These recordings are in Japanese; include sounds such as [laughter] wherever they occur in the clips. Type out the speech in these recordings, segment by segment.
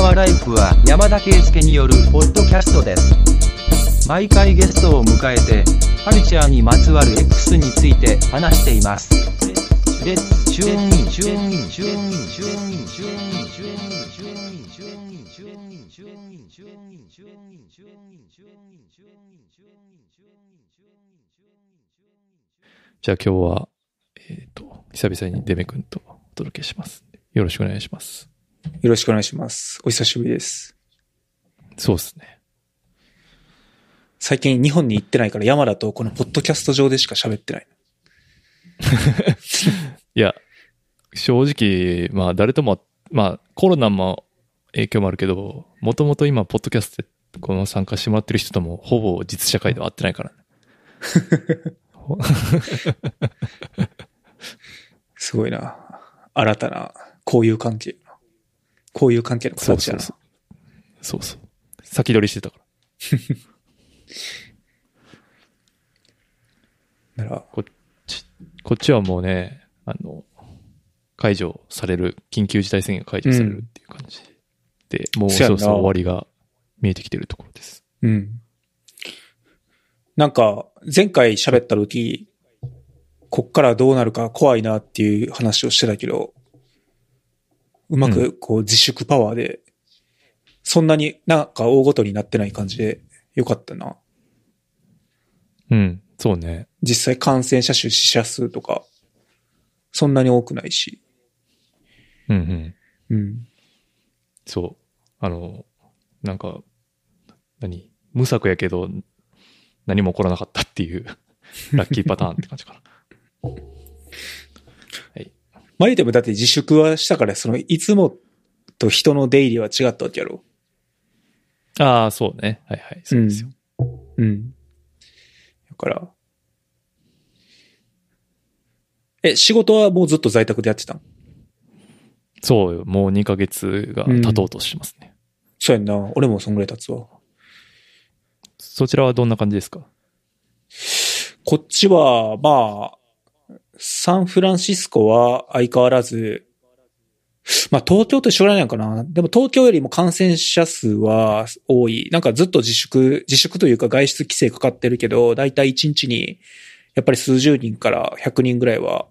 川ライフは山田圭介によるポッドキャストです。毎回ゲストを迎えて、カルチャーにまつわる X について話しています。レッツチューンインチューンインチューンインチューンインチューンインチューンインチューンインチューンインチューンインチューンインチューンインチューンインチューンインチューンインチューンインチューンインチューンインチューンインチューンインチューンじゃあ今日は、えっ、と、久々にデメ君とお届けします。よろしくお願いします。よろしくお願いします。お久しぶりです。そうですね。最近日本に行ってないから山田とこのポッドキャスト上でしか喋ってない。[laughs] いや、正直、まあ誰とも、まあコロナも影響もあるけど、もともと今、ポッドキャストでこの参加してもらってる人ともほぼ実社会では会ってないからね。[laughs] [laughs] すごいな。新たな交友関係。交友関係の形だな。そうそうそう。先取りしてたから。[laughs] なら、こっち、こっちはもうね、あの、解除される、緊急事態宣言が解除されるっていう感じで、もうそそやんなろそろ終わりが見えてきてるところです。うん。なんか、前回喋った時、こっからどうなるか怖いなっていう話をしてたけど、うまうくこう自粛パワーで、そんなになんか大ごとになってない感じでよかったな。うん、そうね。実際感染者数、死者数とか、そんなに多くないし。うんうん。うん。そう。あの、なんか、何？無策やけど、何も起こらなかったっていう、ラッキーパターンって感じかな。[laughs] まあ言うてもだって自粛はしたから、その、いつもと人の出入りは違ったわけやろ。ああ、そうね。はいはい。そうですよ。うん。だから。え、仕事はもうずっと在宅でやってたん？そうよ。もう2ヶ月が経とうとしてますね。そうやんな。俺もそんぐらい経つわ。そちらはどんな感じですか？こっちは、まあ、サンフランシスコは相変わらず、まあ東京と一緒ぐらいなのかな。でも東京よりも感染者数は多い。なんかずっと自粛、自粛というか外出規制かかってるけど、だいたい1日にやっぱり数十人から100人ぐらいは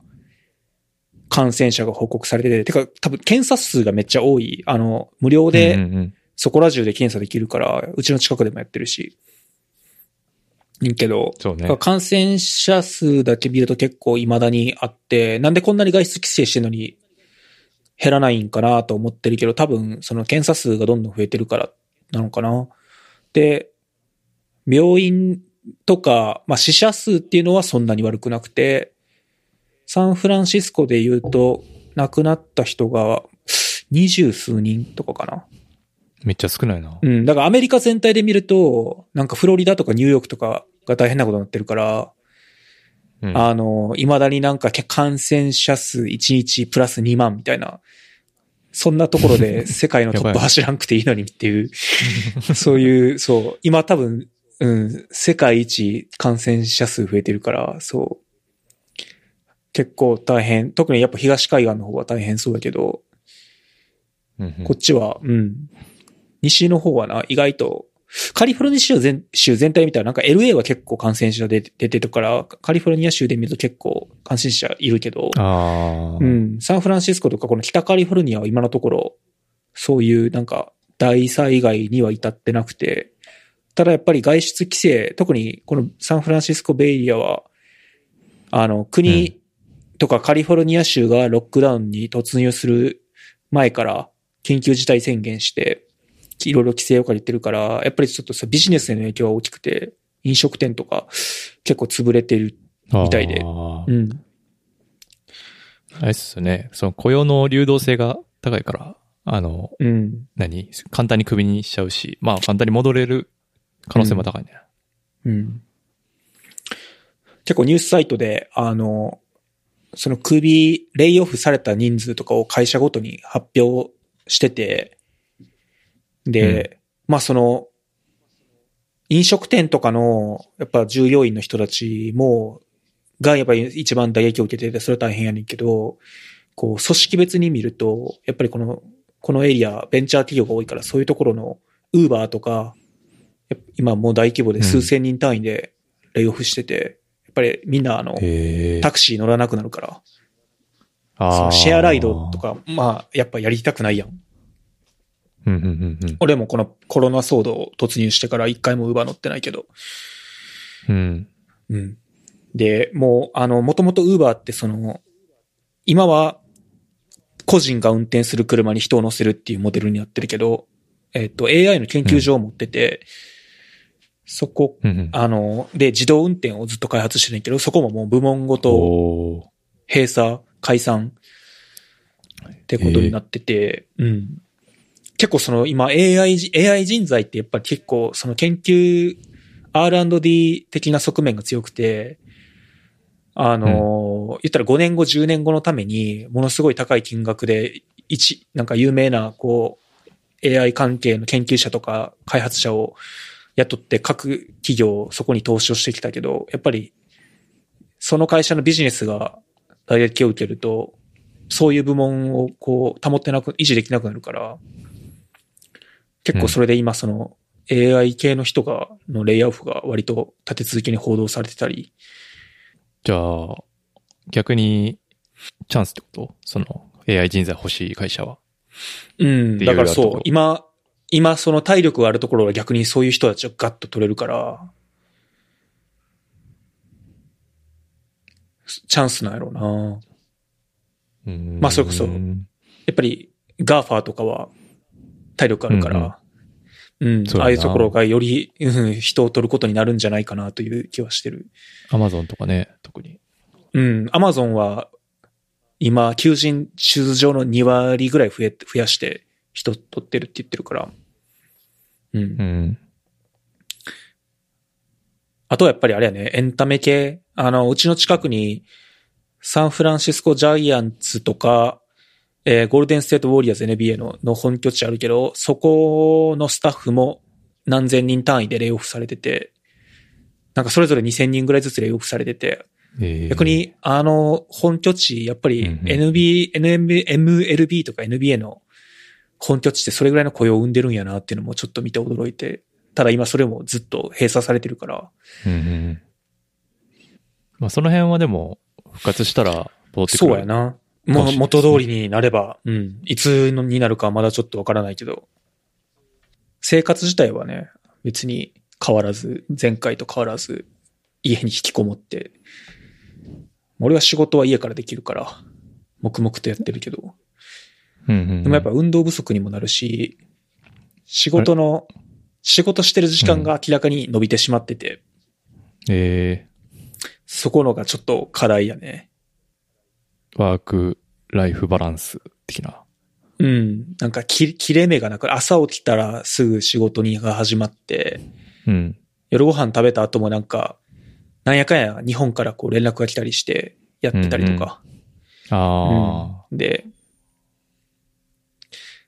感染者が報告されてて、てか多分検査数がめっちゃ多い。あの、無料で、そこら中で検査できるから、うちの近くでもやってるし。いいけど、そうね。感染者数だけ見ると結構未だにあって、なんでこんなに外出規制してるのに減らないんかなと思ってるけど、多分その検査数がどんどん増えてるからなのかな。で、病院とか、まあ死者数っていうのはそんなに悪くなくて、サンフランシスコで言うと亡くなった人が二十数人とかかな。めっちゃ少ないな。うん。だからアメリカ全体で見ると、なんかフロリダとかニューヨークとかが大変なことになってるから、うんあの、未だになんか感染者数1日プラス2万みたいな、そんなところで [laughs] 世界のトップ走らんくていいのにっていう、[laughs] そういう、そう、今多分、うん、世界一感染者数増えてるから、そう。結構大変。特にやっぱ東海岸の方は大変そうだけど、こっちは、うん。西の方はな、意外と、カリフォルニア州全州全体見たらなんか LA は結構感染者出て出てるから、カリフォルニア州で見ると結構感染者いるけど、うん、サンフランシスコとかこの北カリフォルニアは今のところ、そういうなんか大災害には至ってなくて、ただやっぱり外出規制、特にこのサンフランシスコベイエリアは、あの、国とかカリフォルニア州がロックダウンに突入する前から緊急事態宣言して、いろいろ規制を借りてるから、やっぱりちょっとさビジネスへの影響は大きくて、飲食店とか結構潰れてる。みたいであーうん。あれっすよね。その雇用の流動性が高いから、あの、うん。何？簡単にクビにしちゃうし、まあ簡単に戻れる可能性も高いね。うん。結構ニュースサイトで、あの、その首、レイオフされた人数とかを会社ごとに発表してて、で、まあその、飲食店とかの、やっぱ従業員の人たちも、がやっぱり一番打撃を受けてて、それは大変やねんけど、こう、組織別に見ると、やっぱりこの、このエリア、ベンチャー企業が多いから、そういうところの、ウーバーとか、今もう大規模で数千人単位でレイオフしてて、やっぱりみんなあの。タクシー乗らなくなるから、そあのシェアライドと。か、まあ、やっぱやりたくないやん。うんうんうんうん。俺もこのコロナ騒動突入してから一回もウーバー乗ってないけど。うん。うん。で、もう、あの、もともとウーバーってその、今は、個人が運転する車に人を乗せるっていうモデルになってるけど、えっと、AI の研究所を持ってて、そこ、うんうん。あの、で、自動運転をずっと開発してるけど、そこももう部門ごと閉鎖、解散ってことになってて、うん。結構その今 AI じ、AI 人材ってやっぱり結構その研究 R&D 的な側面が強くて、あの、言ったら5年後、10年後のためにものすごい高い金額で、一、なんか有名なこう AI 関係の研究者とか開発者を雇って各企業そこに投資をしてきたけど、やっぱりその会社のビジネスが打撃を受けると、そういう部門をこう保ってなく、維持できなくなるから、結構それで今その AI 系の人が、のレイアウトが割と立て続けに報道されてたり、じゃあ、逆に、チャンスってこと？その、AI 人材欲しい会社は。うん、だからそう。今、今その体力があるところは逆にそういう人たちをガッと取れるから、チャンスなんやろうな。うん。まあそれこそうんやっぱり GAFA とかは体力あるから、うん、そうだなああいうところがより、うん、人を取ることになるんじゃないかなという気はしてる。アマゾンとかね、特に。うん、アマゾンは今、求人数上の2割ぐらい増え、増やして人取ってるって言ってるから。うん。うん。あとはやっぱりあれやね、エンタメ系。あの、うちの近くに、サンフランシスコジャイアンツとか、えーゴールデンステートウォリアーズ NBA のの本拠地あるけど、そこのスタッフも何千人単位でレイオフされてて、なんかそれぞれ2000人ぐらいずつレイオフされてて、えー逆、に、あの、本拠地、やっぱりうんうん NB、NB、MLB とか NBA の本拠地ってそれぐらいの雇用を生んでるんやなっていうのもちょっと見て驚いて、ただ今それもずっと閉鎖されてるから、うんうん。まあ、その辺はでも、復活したら、戻ってくる。そうやな。もう元通りになれば、うん。いつのになるかはまだちょっとわからないけど、生活自体はね、別に変わらず、前回と変わらず、家に引きこもって、俺は仕事は家からできるから、黙々とやってるけど、うんうんうん。でもやっぱ運動不足にもなるし、仕事の、仕事してる時間が明らかに伸びてしまってて、えそこのがちょっと課題やね。ー、ワーク、ライフバランス的な。うん。なんかき、切れ目がなく、朝起きたらすぐ仕事にが始まって、うん。夜ご飯食べた後もなんか、なんやかんや日本からこう連絡が来たりしてやってたりとか。あうんで、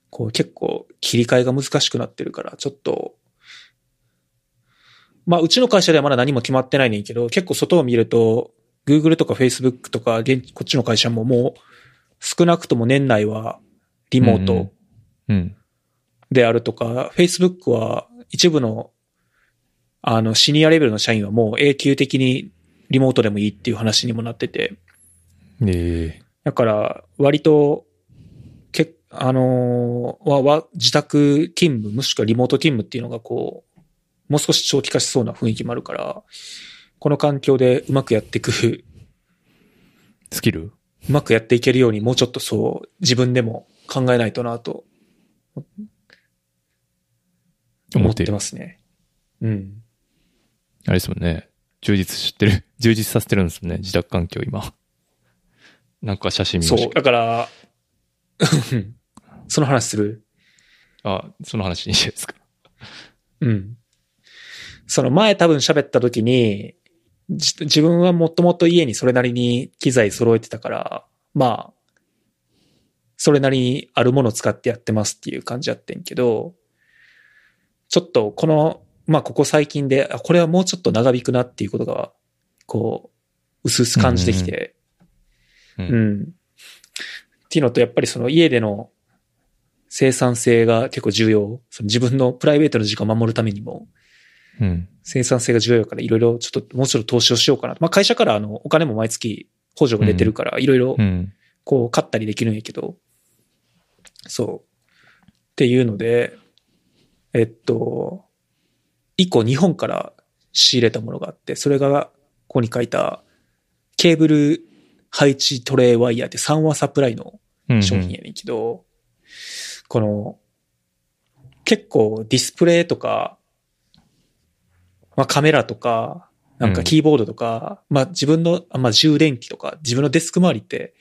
こう結構切り替えが難しくなってるから、ちょっと、まあうちの会社ではまだ何も決まってないねんけど、結構外を見ると、Google とか Facebook とか、現こっちの会社ももう少なくとも年内はリモート、うんうん。うん。であるとか、Facebook は一部の、あの、シニアレベルの社員はもう永久的にリモートでもいいっていう話にもなってて、えだから、割と、け、あのーは、は、自宅勤務、もしくはリモート勤務っていうのがこう、もう少し長期化しそうな雰囲気もあるから、この環境でうまくやっていく、ー、スキル？うまくやっていけるようにもうちょっとそう、自分でも考えないとなと思って。ますね。うん。あれですもんね。充実してる。[laughs] 充実させてるんですもんね。自宅環境今。[laughs] なんか写真見まそう、したけど。だから、[laughs] その話する？あ、その話にしてですか？うん。その前多分喋った時に、じ自分はもともと家にそれなりに機材揃えてたから、まあ、それなりにあるものを使ってやってますっていう感じやってんけど、ちょっとこの、まあここ最近で、あこれはもうちょっと長引くなっていうことが、こう、薄々感じてきて、うんうん。っていうのと、やっぱりその家での生産性が結構重要。その自分のプライベートの時間を守るためにも、うん。生産性が重要だからいろいろちょっともうちょっと投資をしようかなと。まあ会社からあのお金も毎月補助が出てるからいろいろうん。こう買ったりできるんやけど、そう。っていうので、えっと、一個日本から仕入れたものがあって、それがここに書いたケーブル配置トレイワイヤーって3話サプライのうん。商品やねんけど、この、結構ディスプレイとか、まあカメラとか、なんかキーボードとか、まあ自分の、あまあ充電器とか、自分のデスク周りって、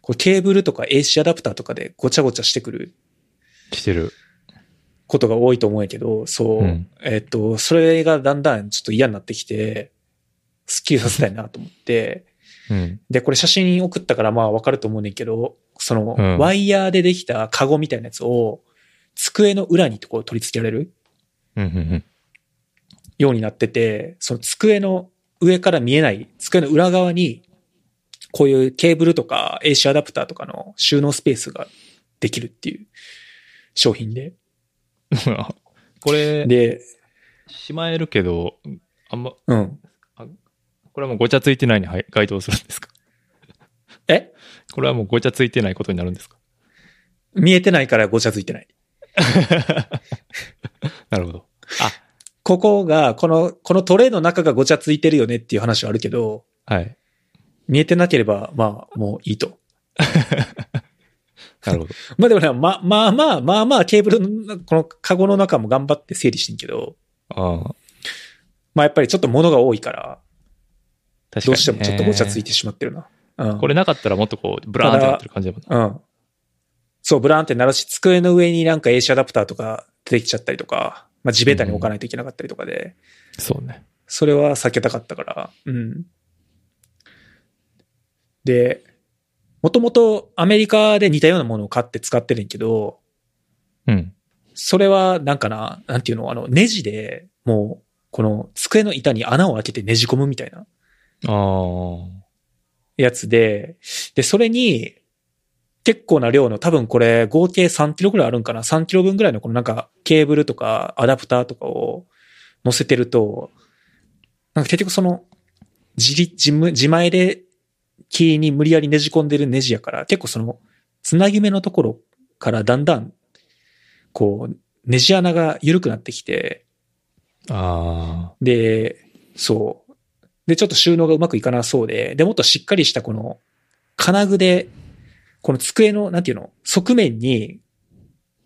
こうケーブルとか AC アダプターとかでごちゃごちゃしてくるしてる。ことが多いと思うんやけど、そう、うんえっと、それがだんだんちょっと嫌になってきて、スッキリさせたいなと思って、うん。で、これ写真送ったからまあわかると思うねんけど、その、うんワイヤーでできたカゴみたいなやつを、机の裏にこう取り付けられるうん。うん。ようになってて、その机の上から見えない、机の裏側に、こういうケーブルとか AC アダプターとかの収納スペースができるっていう商品で。[laughs] これ、で、しまえるけど、あんま、うん。これはもうごちゃついてないにはい該当するんですか？え？これはもうごちゃついてないことになるんですか？見えてないからごちゃついてない。[laughs] なるほど。あ、ここが、この、このトレイの中がごちゃついてるよねっていう話はあるけど、はい。見えてなければ、まあ、もういいと。[laughs] なるほど。[laughs] まあでもね、ま、まあまあ、まあまあ、ケーブルの、このカゴの中も頑張って整理してんけど、ああ、まあやっぱりちょっと物が多いから、確かに、ね。どうしてもちょっとごちゃついてしまってるな。うん。これなかったらもっとこう、ブラーンってなってる感じだもんな。うん。そう、ブラーンってなるし、机の上になんか AC アダプターとか出てきちゃったりとか、まあ地べたに置かないといけなかったりとかで、そうね。それは避けたかったから、うん。で、もともとアメリカで似たようなものを買って使ってるんやけど、うん。それはなんかな、なんていうの、あの、ネジで、もう、この机の板に穴を開けてねじ込むみたいなああ。やつで、で、それに、結構な量の、多分これ合計3キロぐらいあるんかな ?3 キロ分ぐらいのこのなんかケーブルとかアダプターとかを乗せてると、なんか結局その、自立、自前でキーに無理やりねじ込んでるネジやから、結構その、つなぎ目のところからだんだん、こう、ネジ穴が緩くなってきて、あで、そう。で、ちょっと収納がうまくいかなそうで、で、もっとしっかりしたこの、金具で、この机の、なんていうの、側面に、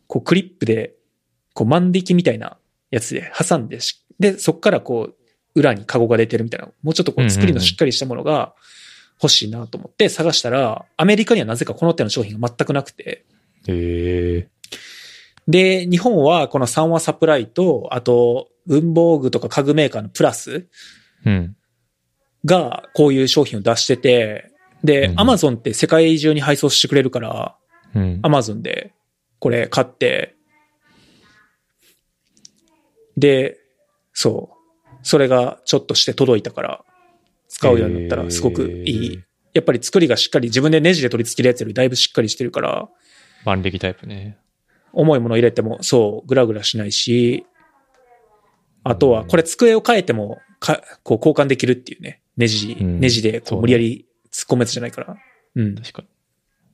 こうクリップで、こう万引きみたいなやつで挟んでし、で、そっからこう、裏にカゴが出てるみたいな、もうちょっとこう作りのしっかりしたものが欲しいなと思って探したら、アメリカにはなぜかこの手の商品が全くなくて、あ。へえ。で、日本はこの三和サプライと、あと、文房具とか家具メーカーのプラスうん。がこういう商品を出してて、でう、んアマゾンって世界中に配送してくれるから、うん。アマゾンでこれ買って、で、そう、それがちょっとして届いたから、使うようになったらすごくいい。やっぱり作りがしっかり自分でネジで取り付けるやつよりだいぶしっかりしてるから、万力タイプね。重いもの入れても、そう、グラグラしないし、あとは、これ机を変えても、か、こう交換できるっていうね。ネジ、うんネジで、こう無理やり突っ込むやつじゃないから。うん。確かに。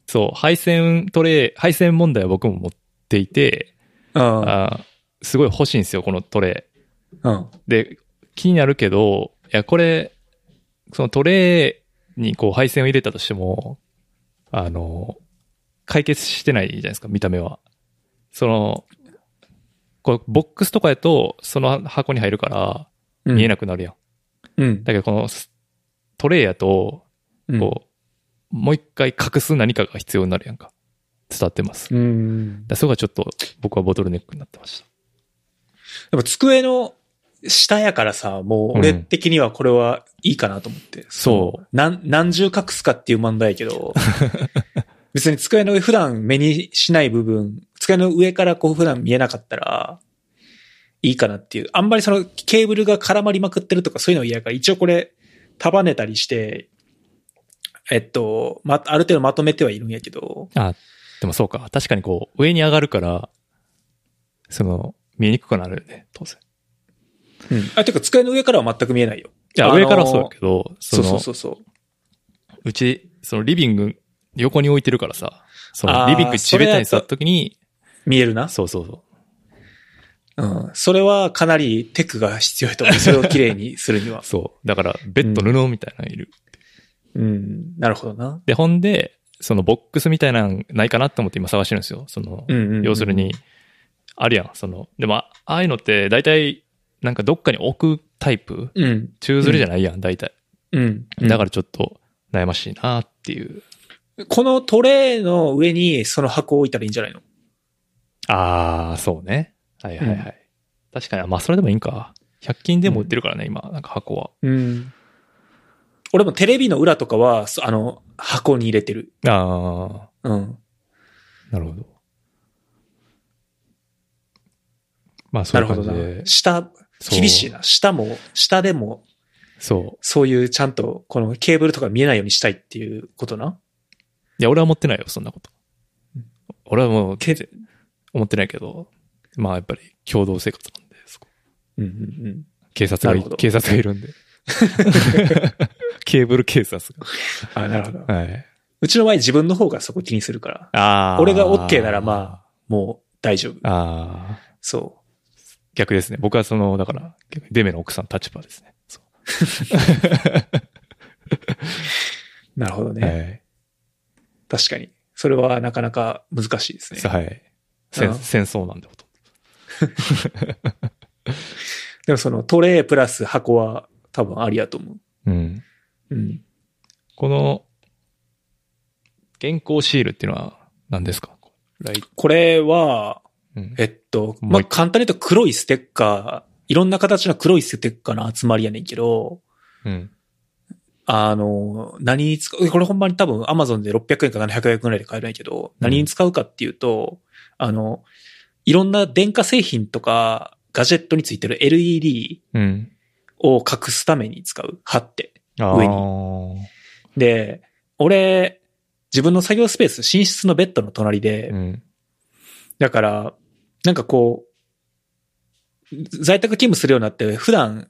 そう、配線トレイ、配線問題は僕も持っていて、うん。あーすごい欲しいんですよ、このトレイ。うん。で、気になるけど、いや、これ、そのトレイにこう配線を入れたとしても、あの、解決してないじゃないですか、見た目は。その、こうボックスとかやと、その箱に入るから、うん見えなくなるやん。うん。だけど、このトレイやと、うん。こう、もう一回隠す何かが必要になるやんか。伝わってます。うん。らそこがちょっと僕はボトルネックになってました。でも机の下やからさ、もう俺的にはこれはいいかなと思って。そうの何、何重隠すかっていう問題やけど、[laughs] 別に机の上普段目にしない部分、机の上からこう普段見えなかったら、いいかなっていう。あんまりそのケーブルが絡まりまくってるとかそういうの嫌やから、一応これ束ねたりして、えっと、ま、ある程度まとめてはいるんやけど、あ、でもそうか。確かにこう、上に上がるから、その、見えにくくなるよね、当然。うん。あ、てか机の上からは全く見えないよ。いや、あのー上からはそうだけど、その、そうそうそうそう。うち、そのリビング、横に置いてるからさ、そのリビング地べたに座った時に、見えるな。そうそうそう。うん。それはかなりテクが必要やと思う。それを綺麗にするには。[laughs] そう。だから、ベッド布みたいなのいる。うん。なるほどな。で、ほんで、そのボックスみたいなのないかなって思って今探してるんですよ。その、うんうんうん要するに、あるやん、その、でも、あああいうのって大体、なんかどっかに置くタイプ？うん。宙吊りじゃないやん、大体。うん。だからちょっと悩ましいなっていう。ら、このトレイの上にその箱を置いたらいいんじゃないの？あー、そうね。はいはいはい。うん確かに、まあそれでもいいんか。100均でも売ってるからね、今、なんか箱は。うん。俺もテレビの裏とかは、そあの、箱に入れてる。あうん。ー、なるほど。まあそなるほどういう感じでな。。下、そう厳しいな。下も、下でも、そう。そういうちゃんと、このケーブルとか見えないようにしたいっていうことな。いや、俺は思ってないよ、そんなことうん。俺はもう、け思ってないけど、まあやっぱり共同生活なんで、そこうんうんうん。警察が警察がいるんで。[laughs] ケーブル警察あ、なるほど。が。はい。うちの場合自分の方がそこ気にするから、ああ。俺が OK ならまあ、もう大丈夫。ああ。そ逆ですね。僕はその、だから、デメの奥さん立場ですね。そうう。[laughs] なるほどね。はい。確かに。それはなかなか難しいですね。はい。戦争なんでほとん [laughs] でもそのトレイプラス箱は多分ありやと思う。ど。うん。うん。この、原稿シールっていうのは何ですか？これは、うんえっと、まあ、簡単に言うと黒いステッカー、いろんな形の黒いステッカーの集まりやねんけど、うん。あの、何に使う、これほんまに多分 Amazon で600円か700円くらいで買えるんやけど、何に使うかっていうと、あの、いろんな電化製品とかガジェットについてる LED うん。を隠すために使う。貼って。あ上にーで、俺、自分の作業スペース、寝室のベッドの隣で、うん。だから、なんかこう、在宅勤務するようになって、普段、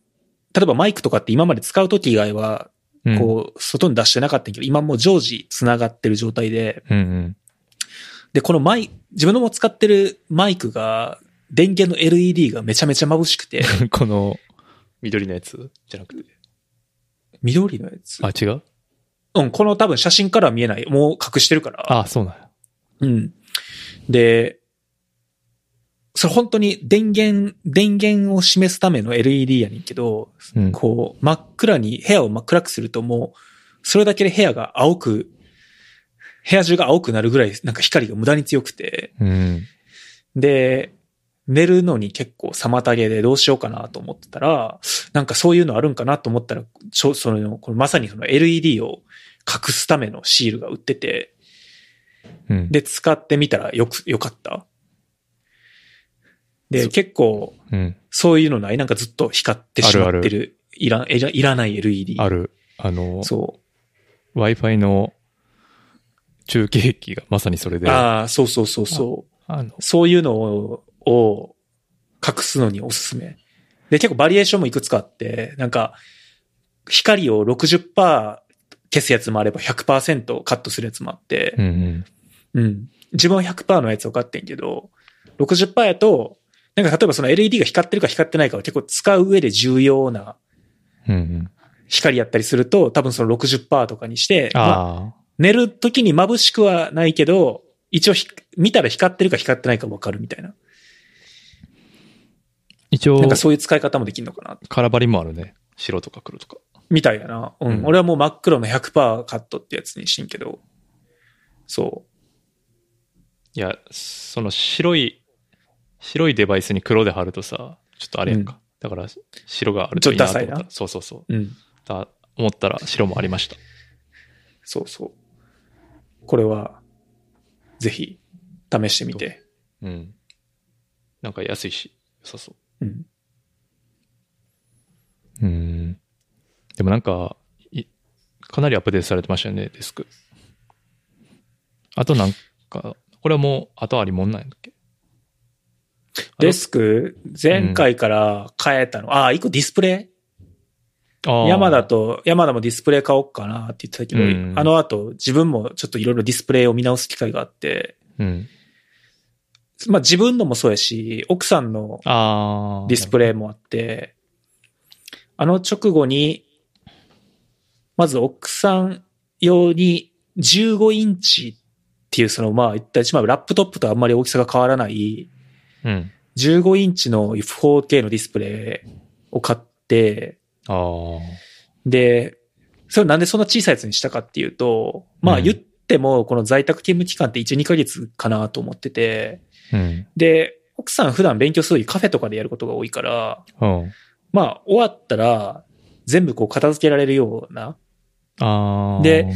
例えばマイクとかって今まで使うとき以外は、うん。こう、外に出してなかったけど、今もう常時繋がってる状態で、うんうん。で、このマイ、自分のも使ってるマイクが、電源の LED がめちゃめちゃ眩しくて、[laughs] この、緑のやつじゃなくて。緑のやつ。あ、違う？うん、この多分写真からは見えない。もう隠してるから。あ、そうなんや。うん。で、それ本当に電源、電源を示すための LED やねんけど、うん。こう、真っ暗に、部屋を真っ暗くするともう、それだけで部屋が青く、部屋中が青くなるぐらい、なんか光が無駄に強くて、うん。で、寝るのに結構妨げでどうしようかなと思ってたら、なんかそういうのあるんかなと思ったら、ちょその、このまさにその LED を隠すためのシールが売ってて、うん。で、使ってみたらよく、よかった。で、結構、うん。そういうのない？なんかずっと光ってしまってる。いらいら、ない LED。ある。あの、そ Wi-Fi の中継機がまさにそれう。で、あああ、そうそうそうそう。の、そういうのを、を隠すのにおすすめ。で、結構バリエーションもいくつかあって、なんか、光を60%消すやつもあれば100%カットするやつもあって、うんうん。うん。自分は100%のやつを買ってんけど、60%やと、なんか例えばその LED が光ってるか光ってないかは結構使う上で重要な。光やったりすると、多分その60%とかにして、まあ。寝る時に眩しくはないけど、一応ひ見たら光ってるか光ってないか分かるみたいな。一応なんか、そういう使い方もできるのかな。空張りもあるね。白とか黒とか。みたいやな。うん。うん俺はもう真っ黒の100%カットってやつにしてんけど。そいや、その白い、白いデバイスに黒で貼るとさ、ちょっとあれやんか。だから、白があるといいなと思ったらちょっとダサいなそうそうそう。う。うん。だ思ったら白もありました。そうそう。これは、ぜひ、試してみて。うん。なんか安いし、良さそうん。う。うん。でもなんか、いかなりアップデートされてましたよね、デスク。あとなんか、これはもう後ありもんなんやっけ？デスク、前回から変えたの。ああ、一個ディスプレイ？山田と、山田もディスプレイ買おうかなって言ってたけど、うんあの後自分もちょっといろいろディスプレイを見直す機会があって、うん。まあ自分のもそうやし、奥さんの。ディスプレイもあって、あの直後に、まず奥さん用に15インチっていうそのまあ言った一番ラップトップとあんまり大きさが変わらないうん。15インチの 4K のディスプレイを買って、ああ。で、それなんでそんな小さいやつにしたかっていうと、まあうん言ってもこの在宅勤務期間って1、2ヶ月かなと思ってて、うん。で、奥さん普段勉強するカフェとかでやることが多いから、うん。まあ終わったら全部こう片付けられるような。で、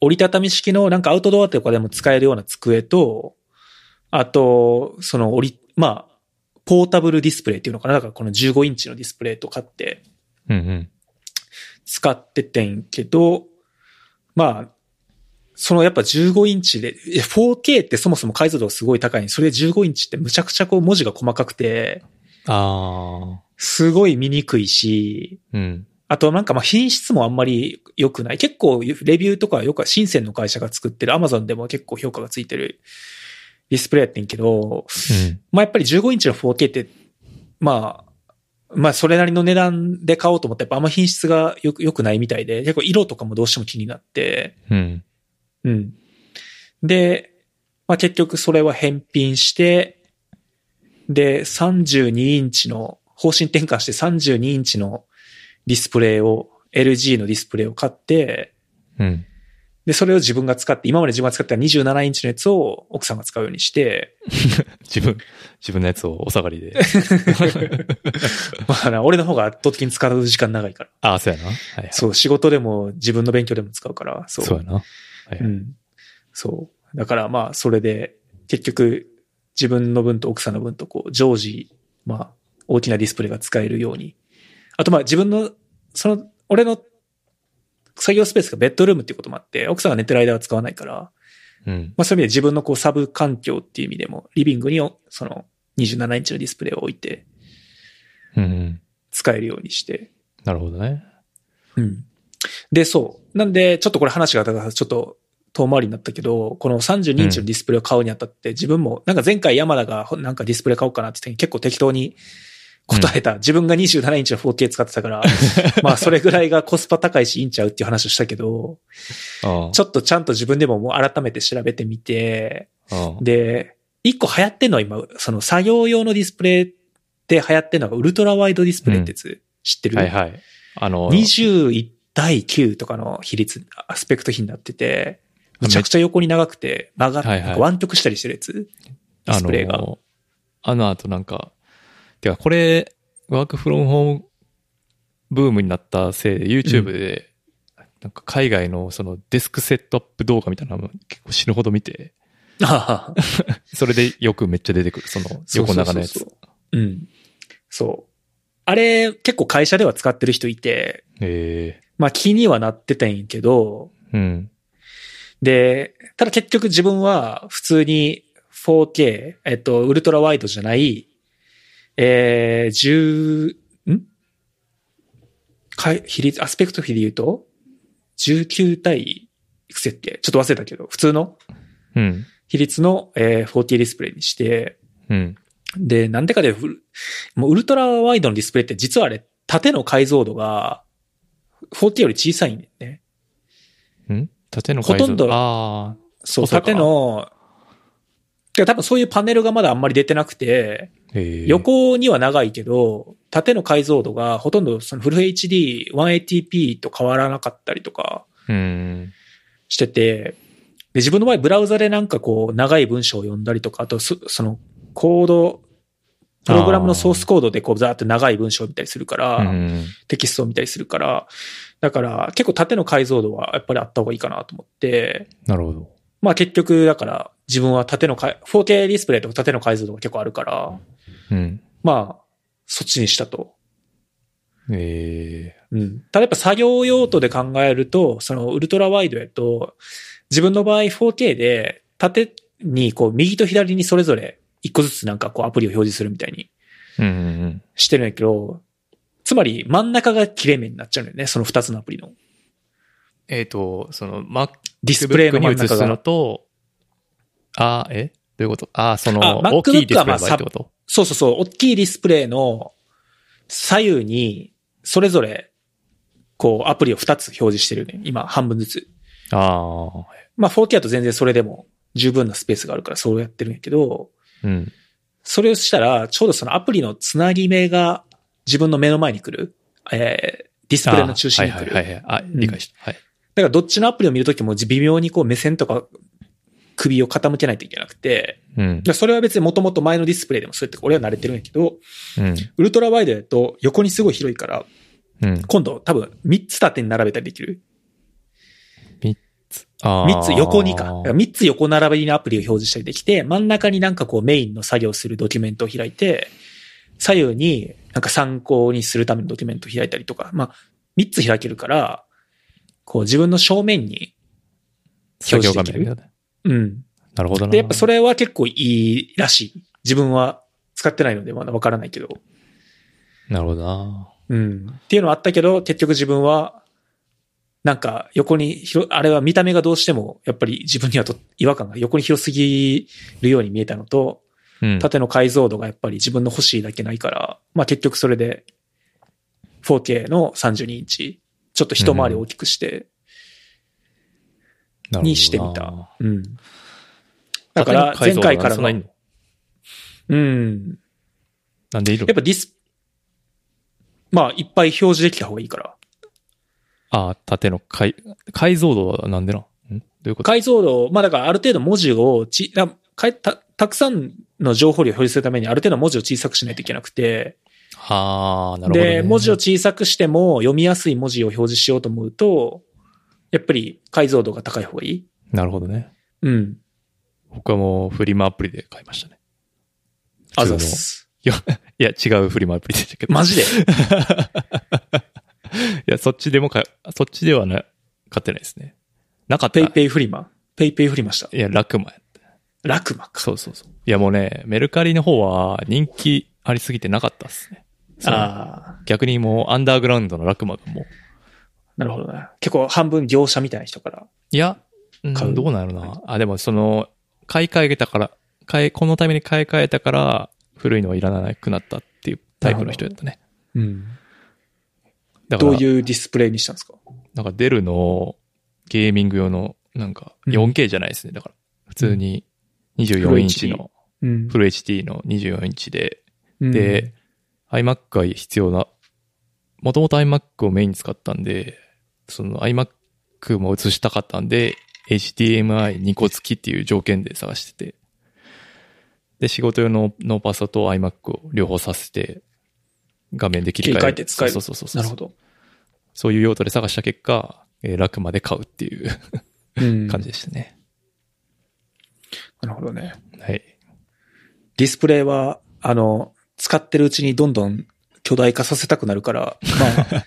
折りたたみ式のなんかアウトドアとかでも使えるような机と、あと、その折り、まあ、ポータブルディスプレイっていうのかなだからこの15インチのディスプレイと買ってうんうん。使っててんけど、まあ、そのやっぱ15インチで、いや 4K ってそもそも解像度がすごい高いそれで15インチってむちゃくちゃこう文字が細かくて、ああ。すごい見にくいし、うん。あとなんかまあ品質もあんまり良くない。結構レビューとかよく深センの会社が作ってる Amazon でも結構評価がついてるディスプレイやってんけど、うん。まあやっぱり15インチの 4K って、まあ、まあそれなりの値段で買おうと思ってやっぱあんま品質がよく良くないみたいで、結構色とかもどうしても気になって、うん。うん。で、まあ結局それは返品して、で、32インチの、方針転換して32インチのディスプレイを、LG のディスプレイを買って、うん。で、それを自分が使って、今まで自分が使ってた27インチのやつを奥さんが使うようにして、[laughs] 自分、自分のやつをお下がりで。[laughs] まあな、俺の方が圧倒的に使う時間長いから。ああ、そうやな。はいはい。そう、仕事でも自分の勉強でも使うから、そう。そうやな。はいはい。うん。そう。だからまあ、それで、結局、自分の分と奥さんの分と、こう、常時、まあ、大きなディスプレイが使えるように。あとまあ、自分の、その、俺の作業スペースがベッドルームっていうこともあって、奥さんが寝てる間は使わないから、うん。まあそういう意味で自分のこう、サブ環境っていう意味でも、リビングに、その、27インチのディスプレイを置いて、うんうん。使えるようにして、なるほどね。うん。で、そう。なんで、ちょっとこれ話が、だからちょっと遠回りになったけど、この32インチのディスプレイを買うにあたって、自分も、なんか前回山田がほなんかディスプレイ買おうかなって言って結構適当に答えた。自分が27インチの 4K 使ってたから、[laughs] まあそれぐらいがコスパ高いしいいんちゃうっていう話をしたけど。ちょっとちゃんと自分でももう改めて調べてみて、で、一個流行ってんのは今、その作業用のディスプレイで流行ってんのがウルトラワイドディスプレイってやつ、知ってる？はいはい。あの、21対9とかの比率、アスペクト比になってて、めちゃくちゃ横に長くて、曲がっはいはいなんか湾曲したりしてるやつ。ディあスプレイが。の、あの後なんか、てかこれ、 work from home ブームになったせいで YouTube で、なんか海外のそのデスクセットアップ動画みたいなの結構死ぬほど見て、ああ [laughs] それでよくめっちゃ出てくる、その横長のやつ。そうそうそうそううん。そう。あれ、結構会社では使ってる人いて、えまあ気にはなってたんやけど、えうん。で、ただ結局自分は普通に 4K、えっと、ウルトラワイドじゃない、えー、10、ん？比率、アスペクト比で言うと、19対いくつやっけちょっと忘れたけど、普通のうん。比率の、えー、4K ディスプレイにして、うん。で、なんでかで、うもうウルトラワイドのディスプレイって実はあれ、縦の解像度が 4K より小さいんだよね。ん？縦の解像ほとんど。あそう、縦の、多分そういうパネルがまだあんまり出てなくて、横には長いけど、縦の解像度がほとんどそのフル HD 180p と変わらなかったりとかうん。してて、で自分の場合ブラウザでなんかこう長い文章を読んだりとか、あとそそのコード、プログラムのソースコードでこうザーって長い文章を見たりするから、うん。テキストを見たりするから、だから結構縦の解像度はやっぱりあった方がいいかなと思って、なるほど。まあ結局だから自分は縦の解、4K ディスプレイとか縦の解像度が結構あるから、うん。まあ、そっちにしたと。ええうん。ただやっぱ作業用途で考えると、そのウルトラワイドやと、自分の場合 4K で縦に、こう、右と左にそれぞれ一個ずつなんかこうアプリを表示するみたいに。してるんやけど、つまり真ん中が切れ目になっちゃうんだよね、その二つのアプリの。えっ、と、その、Mac ディスプレイの真ん中が。と、あ、え？どういうこと？あ、そあの、大きいディスプレイのってこと？そうそうそう、大きいディスプレイの左右に、それぞれ、こう、アプリを二つ表示してるね。今、半分ずつ。ああ、まあ、4K だと全然それでも十分なスペースがあるからそうやってるんやけど、うん。それをしたら、ちょうどそのアプリのつなぎ目が自分の目の前に来る。えー、ディスプレイの中心に来る。あはいはいはいはい。あ、理解した。はい。だからどっちのアプリを見るときも微妙にこう目線とか首を傾けないといけなくて、うん。でそれは別にもともと前のディスプレイでもそうやって俺は慣れてるんやけど、うん。ウルトラワイドだと横にすごい広いから、うん。今度多分3つ縦に並べたりできる。あ3つ横にか。あだから3つ横並びにアプリを表示したりできて、真ん中になんかこうメインの作業するドキュメントを開いて、左右になんか参考にするためのドキュメントを開いたりとか、まあ、3つ開けるから、こう自分の正面に、表示できるね。うん。なるほどな。で、やっぱそれは結構いいらしい。自分は使ってないのでまだわからないけど。なるほどな。うん。っていうのはあったけど、結局自分は、なんか横に広、あれは見た目がどうしても、やっぱり自分にはと違和感が横に広すぎるように見えたのと、うん。縦の解像度がやっぱり自分の欲しいだけないから、まあ結局それで 4K の32インチ、ちょっと一回り大きくして、なるほどなにしてみた。うん。だから前回からの、のうん。なんでいるやっぱディス、まあいっぱい表示できた方がいいから。ああ、縦の解、解像度はなんでなん？ん？どういうこと？解像度、まあだからある程度文字をち、なかいたたくさんの情報量を表示するためにある程度文字を小さくしないといけなくて、ああ、なるほど、ね。で、文字を小さくしても読みやすい文字を表示しようと思うと、やっぱり解像度が高い方がいい。なるほどね。うん。僕はもうフリマアプリで買いましたね。あざす。いや、[laughs] いや、違うフリマアプリでしたけど。マジで？い [laughs] や、そっちでもか、そっちではな、買ってないですね。なかった。 PayPay フリマ？ PayPay フリマした？いや、ラクマや。ラクマか。そうそうそう。いや、もうね、メルカリの方は人気ありすぎてなかったっすね。そうああ、逆にもうアンダーグラウンドのラクマがもう、なるほどね。結構半分業者みたいな人から。いや、うん買うどうなるな。あ、でもその、買い替えたから、買い、このために買い替えたから、古いのはいらなくなったっていうタイプの人やったね。うん。だから、どういうディスプレイにしたんですか？なんかデルのゲーミング用の、なんかうん。4K じゃないですね。だから、普通に24インチの、うん。フル HD の24インチで、うん。で、iMac が必要な、もともと iMac をメインに使ったんで、その iMac も映したかったんで、HDMI2 個付きっていう条件で探してて、で、仕事用のノーパソと iMac を両方させて、画面で切り替え切り替えて使えるそうそうそうそう。なるほど。そういう用途で探した結果、えー楽まで買うっていううん感じでしたね。なるほどね。はい。ディスプレイは、あの、使ってるうちにどんどん巨大化させたくなるから、まあ、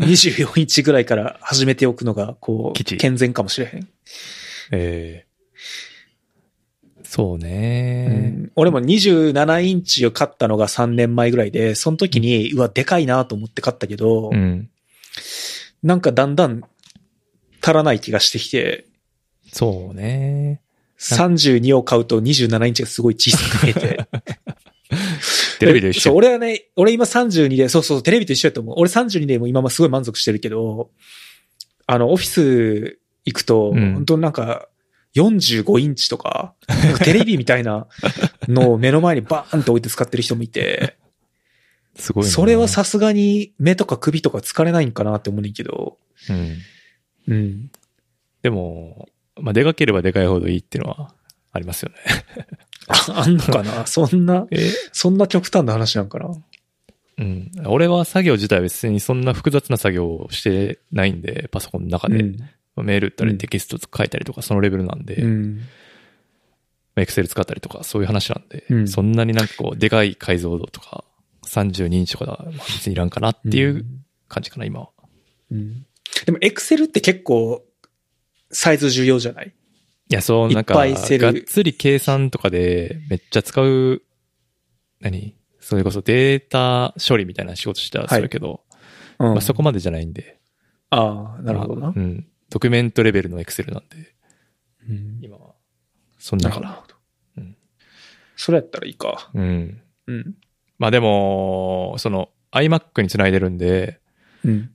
24インチぐらいから始めておくのが、こう、吉健全かもしれへん。えーそううね、ん俺も27インチを買ったのが3年前ぐらいで、その時に、うわ、でかいなと思って買ったけど、うん。なんかだんだん足らない気がしてきて、そうね。32を買うと27インチがすごい小さく見えて。[laughs] テレビで一緒。俺はね、俺今32で、そうそう、テレビと一緒やと思う。俺32でも今もすごい満足してるけど、あの、オフィス行くと、うん本当なんか、45インチとか、なんかテレビみたいなのを目の前にバーンと置いて使ってる人もいて、すごいなそれはさすがに目とか首とか疲れないんかなって思うねんけど、うん。うん。でも、まあ、でかければでかいほどいいっていうのはありますよね。あ [laughs] あんのかな？そんな、え？そんな極端な話なんかな？うん。俺は作業自体は別にそんな複雑な作業をしてないんで、パソコンの中で、うん。メール打ったうんりテキスト書いたりとかそのレベルなんで、うん。エクセル使ったりとかそういう話なんで、うんそんなになんかこう、でかい解像度とか、32インチとか別にいらんかなっていう感じかな、今は。うん。でも、エクセルって結構、サイズ重要じゃない？いや、そう、なんか、がっつり計算とかでめっちゃ使う、何？それこそデータ処理みたいな仕事してたらするけど、うん。まあそこまでじゃないんで。ああ、なるほどなまあ。うん。ドキュメントレベルのエクセルなんで、うん今は。そんなかな。なるほど。うんそれやったらいいか。うん。うん。まあでも、その iMac につないでるんで、うん。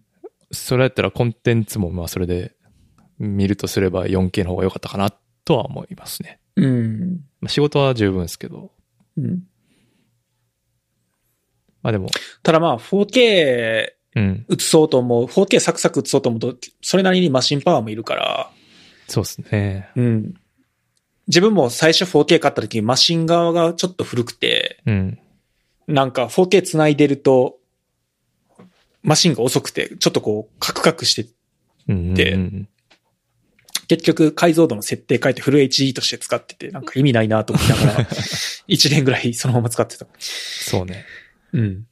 それやったらコンテンツもまあそれで見るとすれば 4K の方が良かったかなとは思いますね。うん。まあ、仕事は十分ですけど。うん。まあでも、ただまあ、4K うん。映そうと思う、4K サクサク映そうと思うと、それなりにマシンパワーもいるから、そうですね。うん。自分も最初 4K 買った時マシン側がちょっと古くて、うん。なんか 4K 繋いでると、マシンが遅くて、ちょっとこう、カクカクして、うん。でうん結局解像度の設定変えてフル HD として使ってて、なんか意味ないなと思いながら、[laughs] 1年ぐらいそのまま使ってた。そうね。うん。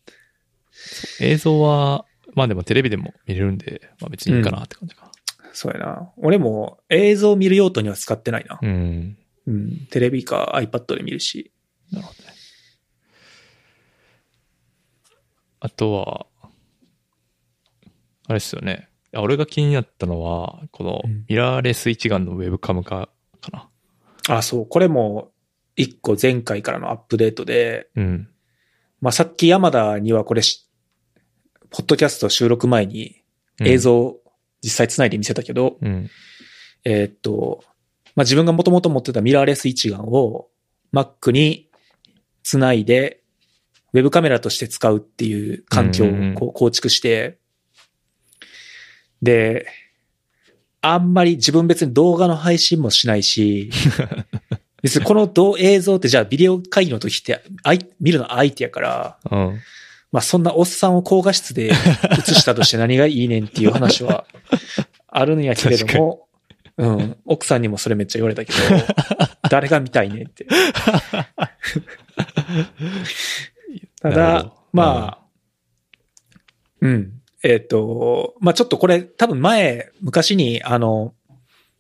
映像は、まあでもテレビでも見れるんで、まあ別にいいかなって感じかそうやな。俺も映像を見る用途には使ってないな。な。うん。うん。テレビか iPad で見るし。なるほどね。あとは、あれですよね。あ俺が気になったのは、このうんミラーレス一眼のウェブカム化かな。あ、そう。これも一個前回からのアップデートで、うん。まあ、さっき山田にはこれし、ポッドキャスト収録前にうん映。像実際繋いで見せたけど、うん。えーっと、まあ、自分がもともと持ってたミラーレス一眼を Mac に繋いで、ウェブカメラとして使うっていう環境をうんうんうんこう構築して、で、あんまり自分別に動画の配信もしないし、[laughs] 別にこの動映像ってじゃあビデオ会議の時ってあい見るの相手やから、うん。まあそんなおっさんを高画質で [laughs] 映したとして何がいいねんっていう話はあるんやけれども、うん。奥さんにもそれめっちゃ言われたけど、[laughs] 誰が見たいねんって。ただまあ、うん。えっ、と、まあちょっとこれ多分前、昔にあの、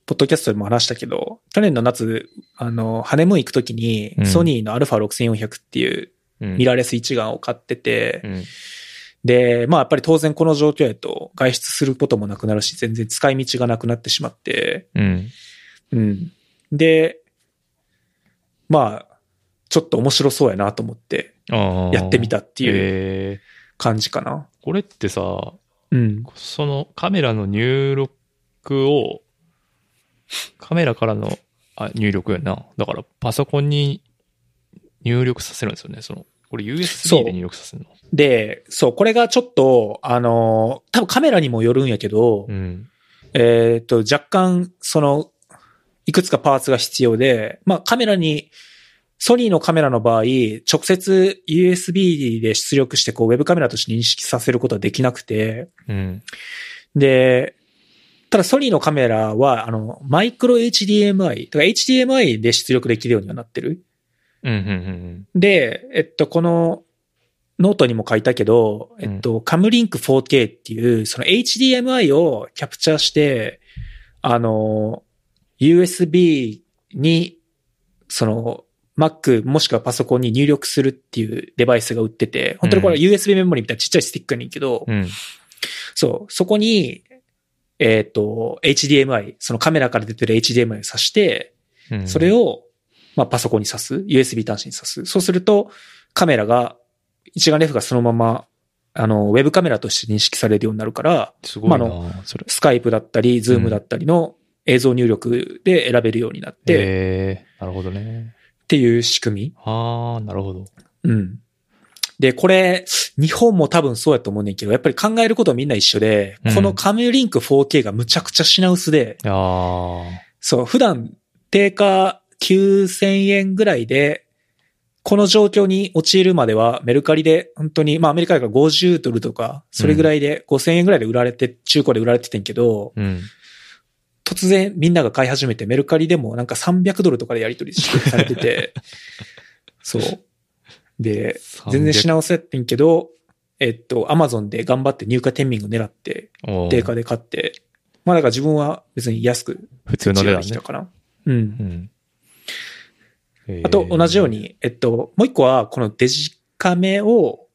ポッドキャストでも話したけど、去年の夏、あの、ハネムーン行くときに、うんソニーの α6400 っていううん。ミラーレス一眼を買ってて、うん。で、まあやっぱり当然この状況やと外出することもなくなるし、全然使い道がなくなってしまって、うん。うん。で、まあ、ちょっと面白そうやなと思ってああ。やってみたっていうえー感じかな。これってさ、うん。そのカメラの入力を、カメラからのあ入力やな。だからパソコンに入力させるんですよね。その、これそ USB うで入力させるの？で、そう、これがちょっと、あの、多分カメラにもよるんやけど、うん。えっ、と、若干、その、いくつかパーツが必要で、まあカメラに、ソニーのカメラの場合、直接 USB で出力してこうウェブカメラとして認識させることはできなくて、うん。で、ただソニーのカメラは、あの、マイクロ HDMI、だから HDMI で出力できるようにはなってる。うん。うん。うん。で、えっと、このノートにも書いたけど、えっと、 Cam Link 4K っていう、その HDMI をキャプチャーして、あの、USB に、その、Mac もしくはパソコンに入力するっていうデバイスが売ってて、本当にこれ USB メモリみたいなちっちゃいスティックやねんけど、うん。そう、そこに、えっ、と、HDMI、そのカメラから出てる HDMI を挿して、うん。それを、まあ、パソコンに挿す。USB 端子に挿す。そうすると、カメラが、一眼レフがそのまま、あの、ウェブカメラとして認識されるようになるから、すごいな、まあそれ。スカイプだったり、ズームだったりの映像入力で選べるようになって、っえー、なるほどね。ていう仕組ああ、なるほど。み。うん。で、これ、日本も多分そうやと思うねんけど、やっぱり考えることはみんな一緒で、うんこのカムリンク 4K がむちゃくちゃ品薄で、いやーそう、普段定価9000円ぐらいで、この状況に陥るまではメルカリで本当に、まあアメリカだから50ドルとか、それぐらいで5000円ぐらいで売られて、中古で売られててんけど、うん。突然みんなが買い始めてメルカリでもなんか300ドルとかでやり取りされてて、[laughs] そう。で、全然品薄やってんけど、えっと、アマゾンで頑張って入荷テンミング狙って、定価で買って、まあだから自分は別に安く普通の値段ねできた。かな。うんう。ん。えーあと、同じよう。に、えっと、もう一個は、このデジカメを、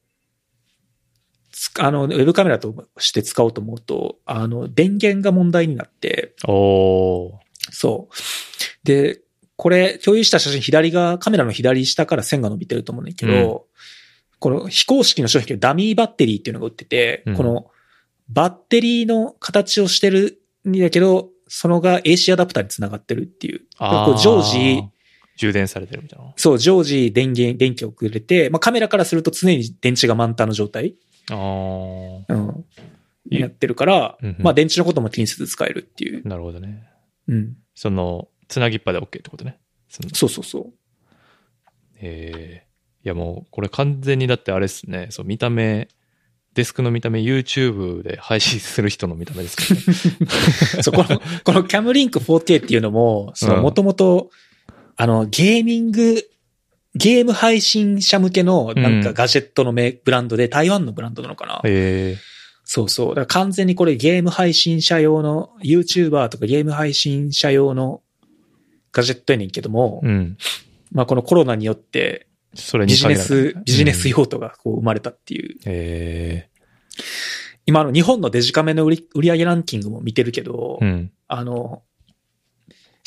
つあの、ウェブカメラとして使おうと思うと、あの、電源が問題になって、おー。そう。で、これ、共有した写真、左が、カメラの左下から線が伸びてると思うんだけど、この非公式の商品でダミーバッテリーっていうのが売ってて、うんこのバッテリーの形をしてるんだけど、そのが AC アダプターにつながってるっていう。う常時、充電されてるみたいな。そう、常時電源、電気をくれて、まあカメラからすると常に電池が満タンの状態、あー。うん、になってるから、うんうんまあ電池のことも気にせず使えるっていう。なるほどね。うん。その、つなぎっぱで OK ってことね。そうそうそう。えーいやもう、これ完全にだってあれっすね。そう、見た目、デスクの見た目 YouTube で配信する人の見た目ですけどね。[laughs] そう、この、このキャムリンク 4K っていうのも、その、うんもともと、あの、ゲーミング、ゲーム配信者向けの、なんかうんガジェットのメブランドで、台湾のブランドなのかな、えそうそう。だから完全にこれゲーム配信者用の、YouTuber とかゲーム配信者用のガジェットやねんけども、ーうん。まあこのコロナによって、それにビジネスビジネスうん用途がこう生まれたっていう。え今の日本のデジカメの売り売り上げランキングも見てるけど、ーうん。あの、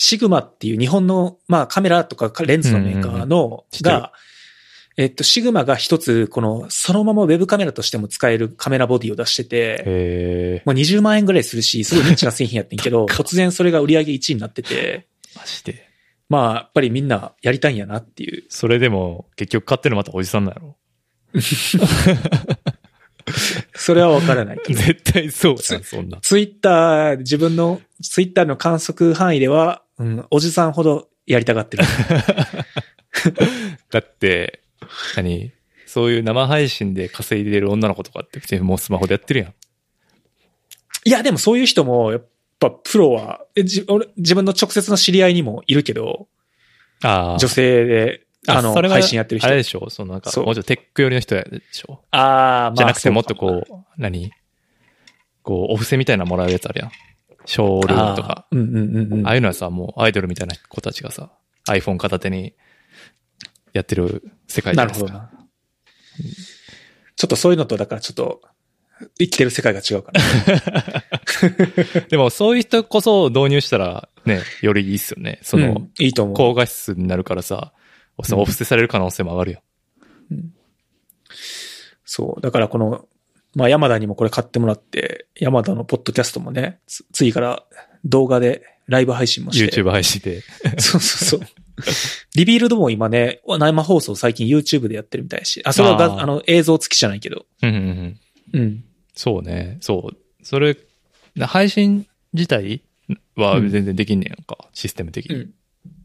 シグマっていう日本の、まあカメラとかレンズのメーカーの、が、えっと、シグマが一つ、この、そのままウェブカメラとしても使えるカメラボディを出してて、えもう20万円ぐらいするし、すごいニッチな製品やってんけど、[laughs] 突然それが売り上げ1位になってて、ー、マジで。まあ、やっぱりみんなやりたいんやなっていう。それでも、結局買ってるのまたおじさんなんやろ。[laughs] それはわからない。[laughs] 絶対そうじゃん、そんな。ツイッター、自分のツイッターの観測範囲では、うん、おじさんほどやりたがってる。だって、何？そういう生配信で稼いでる女の子とかって普通にもうスマホでやってるやん。いや、でもそういう人も、やっぱプロは、えじ俺自分の直接の知り合いにもいるけど、ああ。女性で、あの、配信やってる人。あれでしょ？そのなんか、もうちょっとテック寄りの人やでしょ？ああ、じゃなくてもっとそうう、何？こう、お布施みたいなのもらうやつあるやん。ショールームとか。あーうんうんうんうん。ああいうのはさ、もうアイドルみたいな子たちがさ、iPhone 片手にやってる世界じゃないですか。なるほどな。ちょっとそういうのと、だからちょっと、生きてる世界が違うから。[laughs] でもそういう人こそ導入したらね、よりいいっすよね。その、うんいいと思う。高画質になるからさ、そのお布施される可能性も上がるよ。そう。だからこの、まあ山田にもこれ買ってもらって、山田のポッドキャストもね、つ次から動画でライブ配信もして。YouTube 配信で。[laughs] そうそうそう。リビールドも今ね、生放送最近 YouTube でやってるみたいだし。あ、それはがあの映像付きじゃないけど。うんうんうん。うん。そうね。そう。それ、配信自体は全然できんねやんか。システム的に。うん。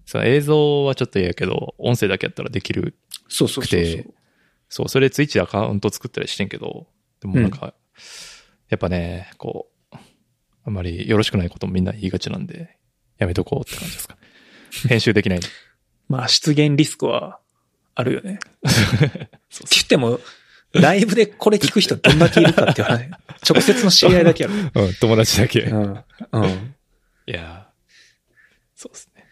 その映像はちょっと嫌やけど、音声だけやったらできるそうそうそうそう。そう、それツイッチでアカウント作ったりしてんけど、でもなんか、やっぱね、こう、あんまりよろしくないこともみんな言いがちなんで、やめとこうって感じですか。[laughs] 編集できない。まあ出現リスクはあるよね。って言っても、ライブでこれ聞く人どんだけいるかっていう話。[laughs] 直接の知り合いだけやろ。[laughs] うん、友達だけ。いうん。うん。やーそうですね。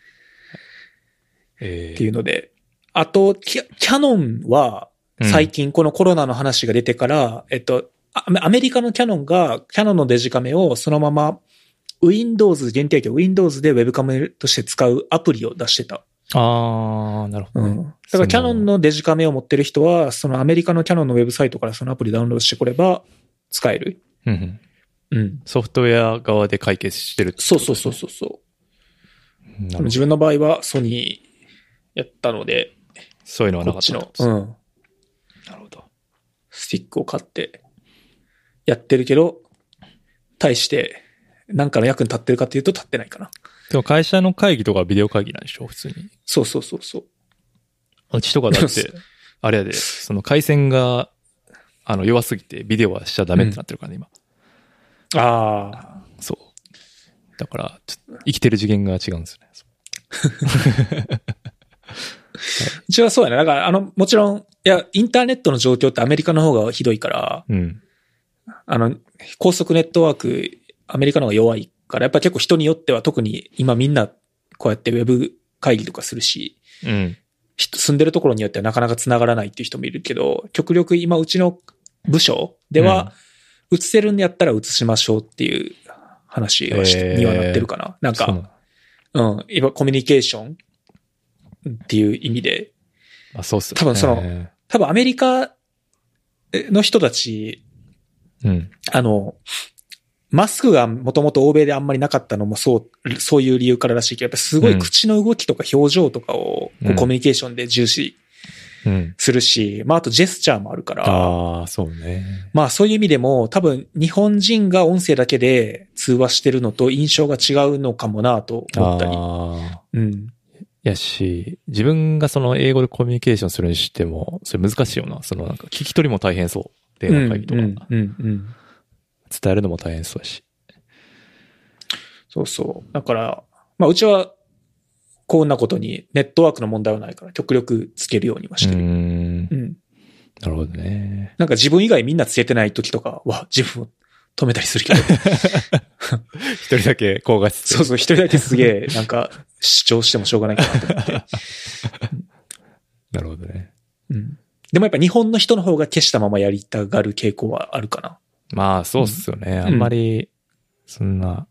えーっていうので。あと、キャキャノンは、最近このコロナの話が出てから、えっと、あアメリカのキャノンが、キャノンのデジカメをそのまま、Windows 限定機 Windows で Web カメとして使うアプリを出してた。あー、なるほどね。うん。だからキャノンのデジカメを持ってる人は、そのアメリカのキャノンのウェブサイトからそのアプリダウンロードしてこれば使える。うんうんうん。ソフトウェア側で解決してるってそうことそうそうそうそう。自分の場合はソニーやったので、そういうのはなかったっうん。スティックを買ってやってるけど、対して、なんかの役に立ってるかっていうと立ってないかな。でも会社の会議とかはビデオ会議なんでしょ？普通に。そうそうそうそう。うちとかだって、あれやで、その回線が、あの、弱すぎてビデオはしちゃダメってなってるからね、今。ああ。そう。だから、ちょっと生きてる次元が違うんですよね。[laughs] 一応そうやね。だから、あの、もちろん、いや、インターネットの状況ってアメリカの方がひどいから、うん。あの、高速ネットワーク、アメリカの方が弱いから、やっぱ結構人によっては特に今みんな、こうやってウェブ会議とかするし、うん。人住んでるところによってはなかなか繋がらないっていう人もいるけど、極力今うちの部署では、移せるんやったら移しましょうっていう話はしへーにはなってるかな。なんか、うん、今コミュニケーションっていう意味で、あ、そうっすよね。多分その多分アメリカの人たち、うん。あの、マスクがもともと欧米であんまりなかったのもそう、そういう理由かららしいけど、やっぱすごい口の動きとか表情とかをこううんコミュニケーションで重視うん。するし、まああとジェスチャーもあるから、ああ、そうね。まあそういう意味でも多分日本人が音声だけで通話してるのと印象が違うのかもなと思ったり。うん。やし、自分がその英語でコミュニケーションするにしても、それ難しいよな。そのなんか聞き取りも大変そう。電話会議とか。うん、うん、うん。伝えるのも大変そうだし。そうそう。だから、まあうちはこんなことにネットワークの問題はないから極力つけるようにはしてる。ん。うん。なるほどね。なんか自分以外みんなつけてない時とかは自分を止めたりするけど。[laughs] 一人だけ高画質。そうそう、一人だけすげえ、なんか主張してもしょうがないかなと思って。なるほどね。うん。でもやっぱ日本の人の方が消したままやりたがる傾向はあるかな。まあ、そうっすよね。んあんまり、そんな、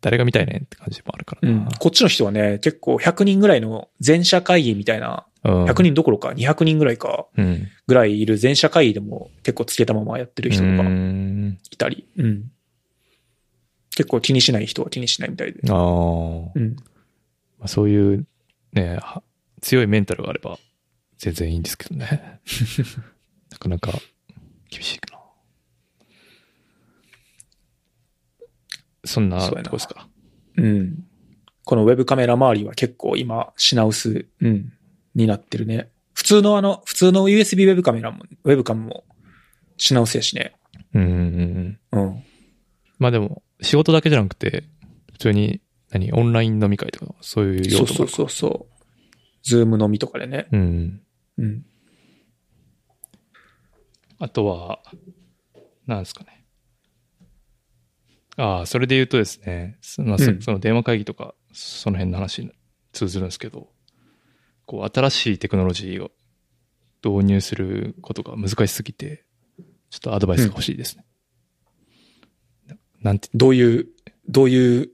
誰が見たいねんって感じもあるからな。こっちの人はね、結構100人ぐらいの全社会議みたいな、うん。100人どころか200人ぐらいか、うん。ぐらいいる全社会議でも結構つけたままやってる人とかんいたり、うん。結構気にしない人は気にしないみたいで。ああ。うん。まあ、そういう、ね、は強いメンタルがあれば、全然いいんですけどね。[laughs] なかなか、厳しいかな。そんなとこですか？うん。このウェブカメラ周りは結構今品薄、うん、になってるね。普通のあの、普通の USB ウェブカメラも、ウェブカムも品薄やしね。うんうん。まあでも、仕事だけじゃなくて、普通に、何、オンライン飲み会とか、そういう用途もそうそうそうそう。ズーム飲みとかでね。うん。うん。あとは、なんですかね。ああ、それで言うとですね、その,その電話会議とか、その辺の話に通ずるんですけど、こう、新しいテクノロジーを導入することが難しすぎて、ちょっとアドバイスが欲しいですね。ななんて、どういう、どういう、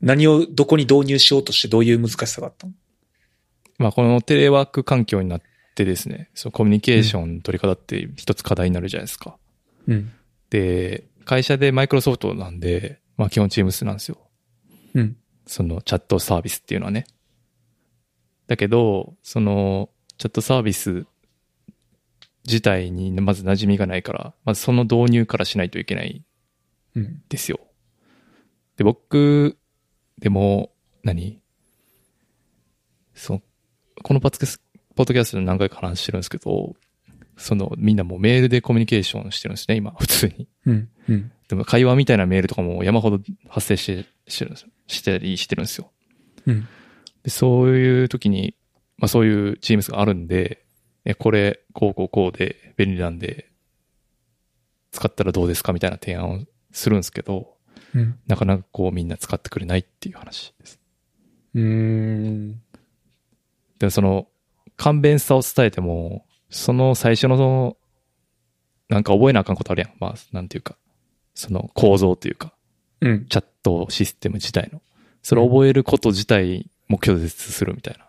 何をどこに導入しようとしてどういう難しさがあったの？まあ、このテレワーク環境になってですね、そのコミュニケーションの取り方って一つ課題になるじゃないですか。うん。で、会社でマイクロソフトなんで、まあ基本チームスなんですよ。うん。そのチャットサービスっていうのはね。だけど、そのチャットサービス自体にまず馴染みがないから、まずその導入からしないといけないんうん。ですよ。で、僕、でも、何？そう、このパツケス、ポッドキャストで何回か話してるんですけど、その、みんなもうメールでコミュニケーションしてるんですね、今、普通に。うん。うん。でも会話みたいなメールとかも山ほど発生して、してるんですよ。したりしてるんですよ。うん。で、そういう時に、まあそういうチームスがあるんで、え、これ、こうこうこうで便利なんで、使ったらどうですか？みたいな提案をするんですけど、うん。なかなかこうみんな使ってくれないっていう話です。うーん。で、その、簡便さを伝えても、その最初のその、なんか覚えなあかんことあるやん。まあ、なんていうか、その構造というか、うん。チャットシステム自体の。それを覚えること自体目標絶するみたいな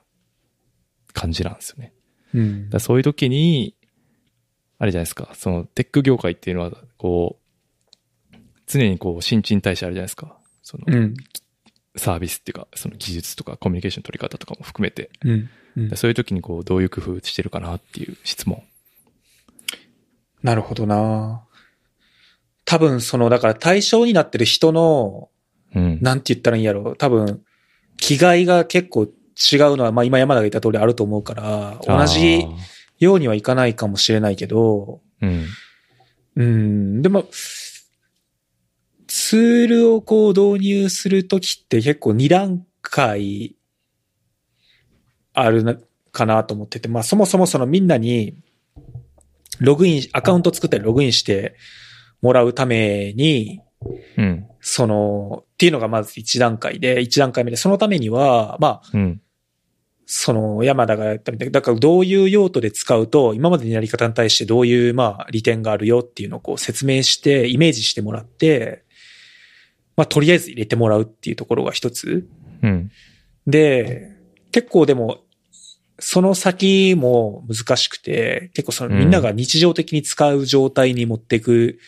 感じなんですよね。うんだそういう時に、あれじゃないですか、そのテック業界っていうのは、こう、常にこう新陳代謝あるじゃないですか。そのうん。サービスっていうか、その技術とかコミュニケーション取り方とかも含めて、うん。うん。そういう時にこう、どういう工夫してるかなっていう質問。なるほどな多分その、だから対象になってる人の、うん。なんて言ったらいいんやろ多分、気概が結構違うのは、まあ今山田が言った通りあると思うから、同じようにはいかないかもしれないけど、うん。うん、でも、ツールをこう導入するときって結構2段階あるなかなと思ってて、まあそもそもそのみんなにログイン、アカウント作ったりログインしてもらうために、うん。その、っていうのがまず一段階で、一段階目で、そのためには、まあ、うん。その山田がやったみたいな、だからどういう用途で使うと、今までのやり方に対してどういう、まあ、利点があるよっていうのをこう説明して、イメージしてもらって、まあ、とりあえず入れてもらうっていうところが一つ。うん。で、結構でも、その先も難しくて、結構そのみんなが日常的に使う状態に持っていく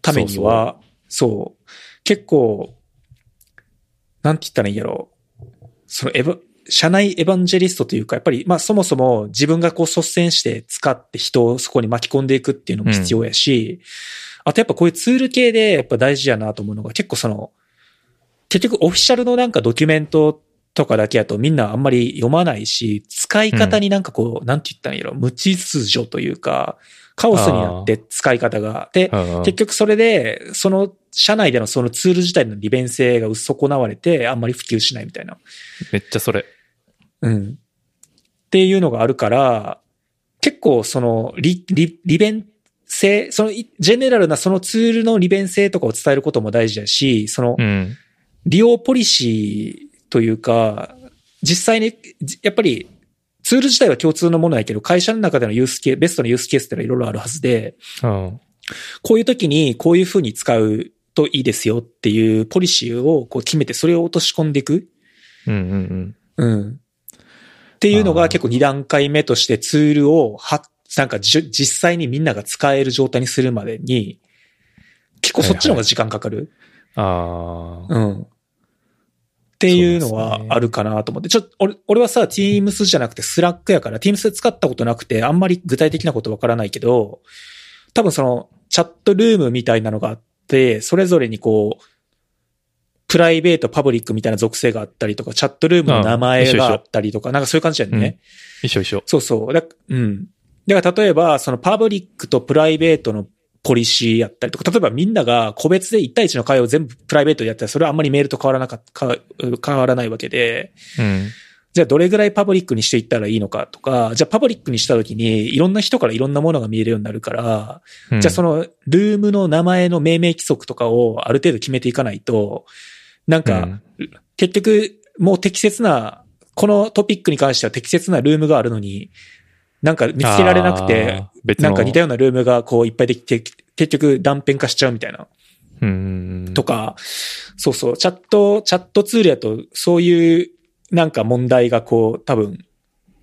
ためには、そう。結構、なんて言ったらいいんやろう。そのエヴァ、社内エヴァンジェリストというか、やっぱり、まあそもそも自分がこう率先して使って人をそこに巻き込んでいくっていうのも必要やし、あとやっぱこういうツール系でやっぱ大事やなと思うのが結構その、結局オフィシャルのなんかドキュメントとかだけやとみんなあんまり読まないし、使い方になんかこう、なんて言ったらいいんやろ、無秩序というか、カオスになって使い方が。で、うん。結局それで、その、社内でのそのツール自体の利便性が損なわれて、あんまり普及しないみたいな。めっちゃそれ。うん。っていうのがあるから、結構その、利、利、利便性、その、いジェネラルなそのツールの利便性とかを伝えることも大事だし、そのう、ん。利用ポリシーというか、実際に、じやっぱり、ツール自体は共通のものやけど、会社の中でのユースケース、ベストなユースケースってのはいろいろあるはずで、うん。こういう時にこういう風に使うといいですよっていうポリシーをこう決めてそれを落とし込んでいく。うんうんうん。っていうのが結構2段階目としてツールをは、なんか実際にみんなが使える状態にするまでに、結構そっちの方が時間かかる。うん。ああ。うん。っていうのはあるかなと思って。ちょっと、俺、俺はさ、Teams じゃなくて Slack やから、Teams で使ったことなくて、あんまり具体的なことわからないけど、多分その、チャットルームみたいなのがあって、それぞれにこう、プライベート、パブリックみたいな属性があったりとか、チャットルームの名前があったりとか、なんかそういう感じだよね。一緒一緒。そうそう。だうん。だから例えば、そのパブリックとプライベートのポリシーやったりとか、例えばみんなが個別で1対1の会話を全部プライベートでやったら、それはあんまりメールと変わらなかか、変わらないわけで、うん。じゃあどれぐらいパブリックにしていったらいいのかとか、じゃあパブリックにしたときに、いろんな人からいろんなものが見えるようになるから、うんじゃあそのルームの名前の命名規則とかをある程度決めていかないと、なんか、うん結局、もう適切な、このトピックに関しては適切なルームがあるのに、なんか見つけられなくてなんか似たようなルームがこういっぱいできて、結局断片化しちゃうみたいな。うん。とか、そうそう、チャット、チャットツールやと、そういうなんか問題がこう、多分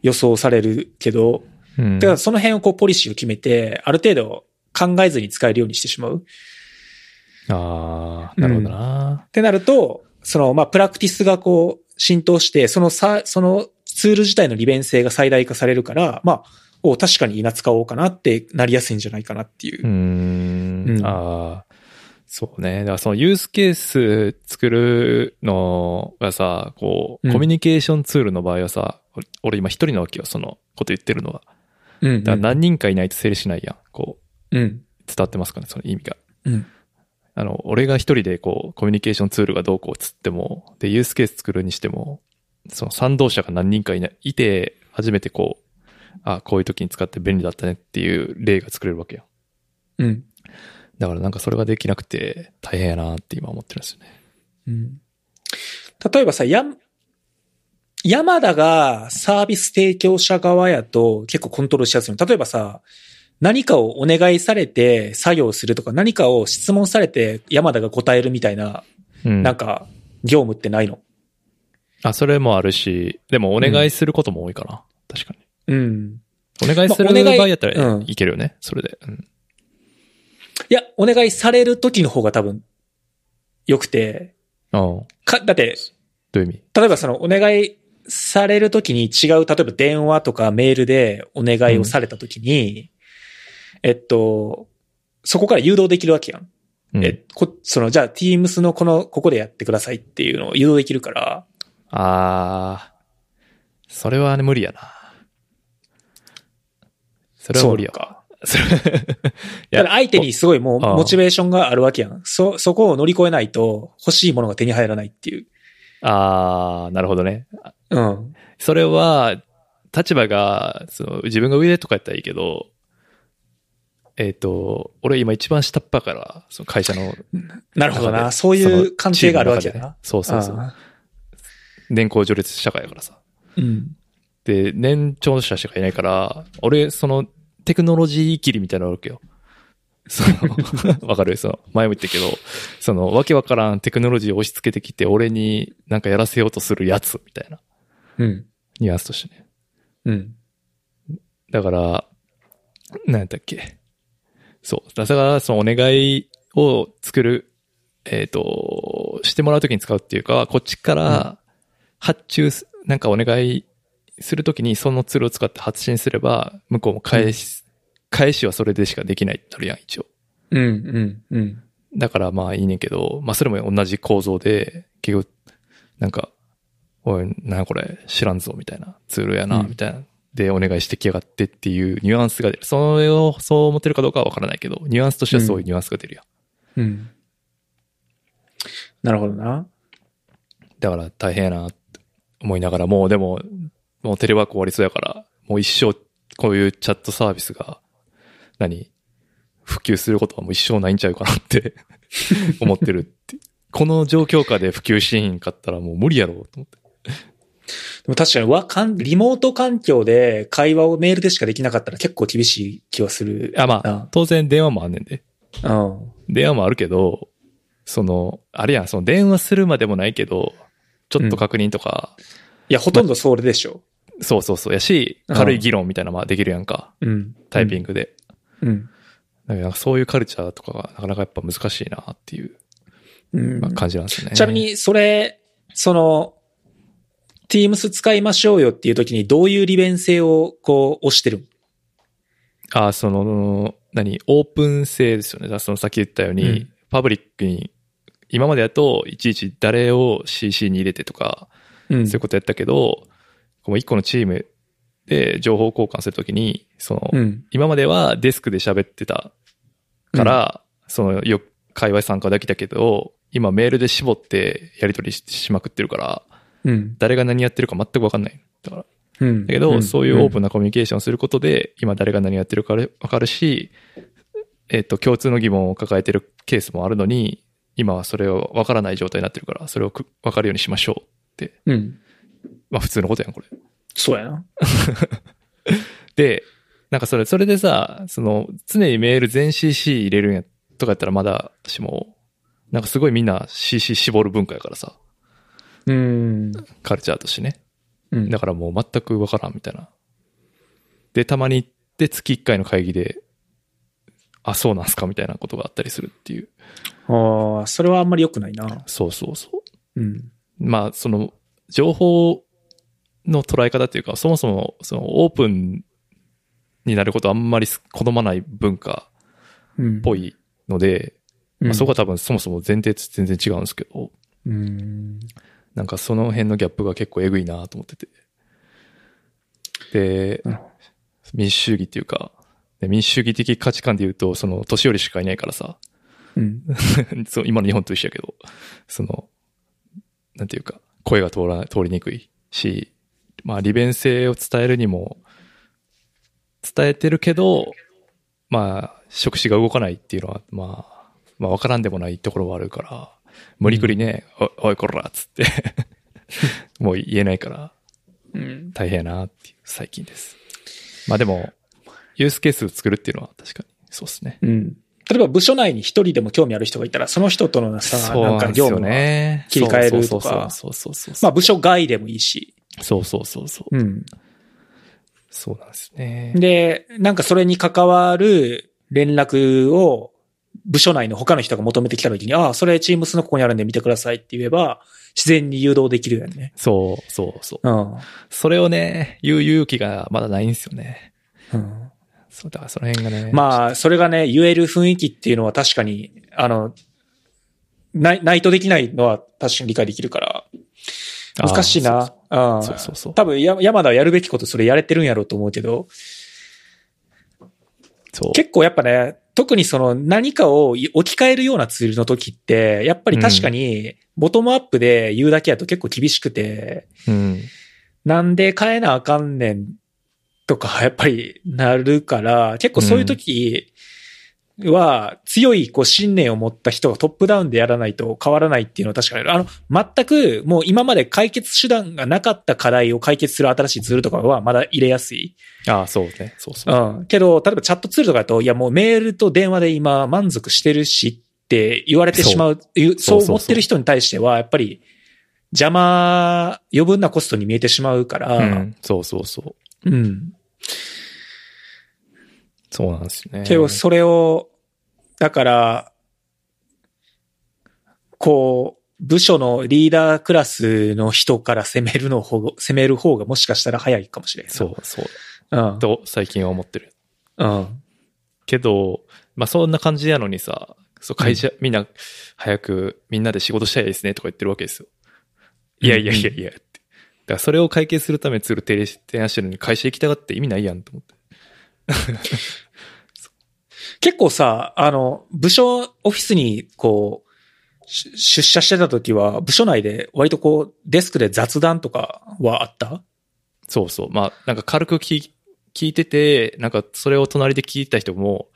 予想されるけど、うん、だからその辺をこうポリシーを決めて、ある程度考えずに使えるようにしてしまう。ああ、なるほどな。ってなると、その、まあ、プラクティスがこう、浸透して、そのさ、そのツール自体の利便性が最大化されるから、まあ、お確かに稲使おうかなってなりやすいんじゃないかなっていうう。ん。ああ。そうね。だからそのユースケース作るのがさ、こう、うんコミュニケーションツールの場合はさ、俺俺今一人なわけよ、そのこと言ってるのは。うん。だから何人かいないと成立しないやん。こう、うん。伝わってますかね、その意味が。うん。あの、俺が一人でこう、コミュニケーションツールがどうこうつっても、で、ユースケース作るにしても、その賛同者が何人かいない、いて、初めてこう、あ、こういう時に使って便利だったねっていう例が作れるわけよ。うん。だからなんかそれができなくて大変やなって今思ってるんですよね。うん。例えばさ、や、山田がサービス提供者側やと結構コントロールしやすいの。例えばさ、何かをお願いされて作業するとか、何かを質問されて山田が答えるみたいな、うん。なんか、業務ってないの？あ、それもあるし、でもお願いすることも多いかな。確かに。うん。お願いする場合やったらうんいけるよね。それで。うん。いや、お願いされる時の方が多分、良くて、か、だって、ういう意味？例えばそのお願いされるときに違う、例えば電話とかメールでお願いをされたときに、えっと、そこから誘導できるわけやん。うん、え、こ、その、じゃあ Teams のこの、ここでやってくださいっていうのを誘導できるから、ああ、それはね、無理やな。それは無理やか。それいだから相手にすごいもうモチベーションがあるわけやん。そ、そこを乗り越えないと欲しいものが手に入らないっていう。ああ、なるほどね。うん。それは、立場が、その、自分が上とかやったらいいけど、えっ、と、俺今一番下っ端から、その会社のなるほどな。そういう関係があるわけだなそうそうそう。あ年功序列社会やからさ。ーうん。で、年長者しかいないから、俺、その、テクノロジー切りみたいなのあるわけよ。その、[laughs] わかる？その、前も言ったけど、その、わけわからんテクノロジーを押し付けてきて、俺になんかやらせようとするやつ、みたいな、うん。ニュアンスとしてね。うん。だから、なんやったっけ？そう。だから、そのお願いを作る、えっ、と、してもらうときに使うっていうか、こっちから発注す、なんかお願いするときにそのツールを使って発信すれば、向こうも返し、返しはそれでしかできないってなるやん、一応。うん。うん。うん。だからまあいいねんけど、まあそれも同じ構造で、結局、なんか、おい、なこれ、知らんぞ、みたいな、ツールやな、うんみたいな。で、お願いしてきやがってっていうニュアンスが出る。それをそう思ってるかどうかはわからないけど、ニュアンスとしてはそういうニュアンスが出るやん。うん。なるほどな。だから大変やなって思いながら、もうでも、もうテレワーク終わりそうやから、もう一生こういうチャットサービスが、何普及することはもう一生ないんちゃうかなって [laughs] 思ってるって。この状況下で普及しへんかったらもう無理やろうと思って。でも確かにわかん、リモート環境で会話をメールでしかできなかったら結構厳しい気はする。あ、まあ、当然電話もあんねんで。うん。電話もあるけど、その、あれやん、その電話するまでもないけど、ちょっと確認とか、いや、ほとんどそれでしょ。そうそうそうやし、うん軽い議論みたいなのもできるやんか、うん。タイピングで。うん。だからそういうカルチャーとかがなかなかやっぱ難しいなっていううん。まあ感じなんですよね。ちなみ、に、それ、その、Teams 使いましょうよっていう時にどういう利便性をこう押してる？あ、その、何、オープン性ですよね。そのさっき言ったように、うんパブリックに、今までだといちいち誰を CC に入れてとか、うんそういうことやったけど、こう一個のチームで情報交換するときに、その、うん。今まではデスクで喋ってたから、その、よ、会話参加できたけど、今メールで絞ってやり取りししまくってるから、うん。誰が何やってるか全くわかんない。だから、うん。だけど、そういうオープン。ンなコミュニケーションをすることで、今誰が何やってるかわかるし、えっ、と、共通の疑問を抱えてるケースもあるのに、今はそれをわからない状態になってるから、それをくわかるようにしましょうって。うん。まあ普通のことやん、これ。そうやな。[laughs] で、なんかそれ、それでさ、その、常にメール全 CC 入れるんや、とかやったらまだしも、なんかすごいみんな CC 絞る文化やからさ、うん。カルチャーとしてね。うん。だからもう全くわからんみたいな。で、たまに行って月1回の会議で、あ、そうなんすかみたいなことがあったりするっていう。ああ、それはあんまり良くないな。そうそうそう。うん。まあ、その、情報の捉え方っていうか、そもそも、その、オープンになることあんまり好まない文化うん。っぽいので、うん。まあ、そこは多分そもそも前提と全然違うんですけど、うん。なんかその辺のギャップが結構えぐいなと思ってて。で民主主義っていうか、で民主主義的価値観で言うと、その年寄りしかいないからさ、うん。[laughs] そう今の日本と一緒やけど、その、なんていうか、声が通ら、通りにくいし、まあ利便性を伝えるにも、伝えてるけど、まあ、触手が動かないっていうのは、まあ、まあわからんでもないところはあるから、無理くりね、おおいこらっつって、[laughs] もう言えないからうん。大変やなっていう最近です。まあでも、ユースケースを作るっていうのは確かにそうですね。うん。例えば部署内に一人でも興味ある人がいたら、その人とのさ、なんか業務は、ね。切り替えるとかそうそうそうそうそう。まあ部署外でもいいし。そうそうそうそう。うん。そうなんですね。で、なんかそれに関わる連絡を部署内の他の人が求めてきたときに、ああ、それチームスのここにあるんで見てくださいって言えば、自然に誘導できるよね。そうそうそう。うん。それをね、言う勇気がまだないんですよね。うん、そう、だからその辺がね。まあ、それがね、言える雰囲気っていうのは確かに、あの、ない、ないとできないのは確かに理解できるから、難しいな。うんそうそうそう。多分、や山田はやるべきことそれやれてるんやろうと思うけど、そう。結構やっぱね、特にその何かを置き換えるようなツールの時って、やっぱり確かに、ボトムアップで言うだけやと結構厳しくて、うん。なんで変えなあかんねんとか、やっぱりなるから、結構そういう時、は強いこう信念を持った人がトップダウンでやらないと変わらないっていうのは確かにある。あの、全くもう今まで解決手段がなかった課題を解決する新しいツールとかはまだ入れやすい。ああ、そうね。そうそう。うん。けど、例えばチャットツールとかだと、いやもうメールと電話で今満足してるしって言われてしまう、そう思ってる人に対しては、やっぱり邪魔、余分なコストに見えてしまうから、うん。そうそうそう。うん。そうなんですよね。けど、それを、だから、こう、部署のリーダークラスの人から攻めるの方が、攻める方がもしかしたら早いかもしれんな。そうそう。うん。と、最近は思ってる。うん。けど、まあそんな感じやのにさ、そう会社、みんな、早くみんなで仕事したいですねとか言ってるわけですよ。いやいやいやいやって。だからそれを解決するためにツール提提案してるのに会社行きたがって意味ないやんと思って。[laughs] 結構さ、あの、部署オフィスに、こう、し出社してた時は、部署内で割とこう、デスクで雑談とかはあった？そうそう。まあなんか軽く聞い聞いてて、なんかそれを隣で聞いた人も、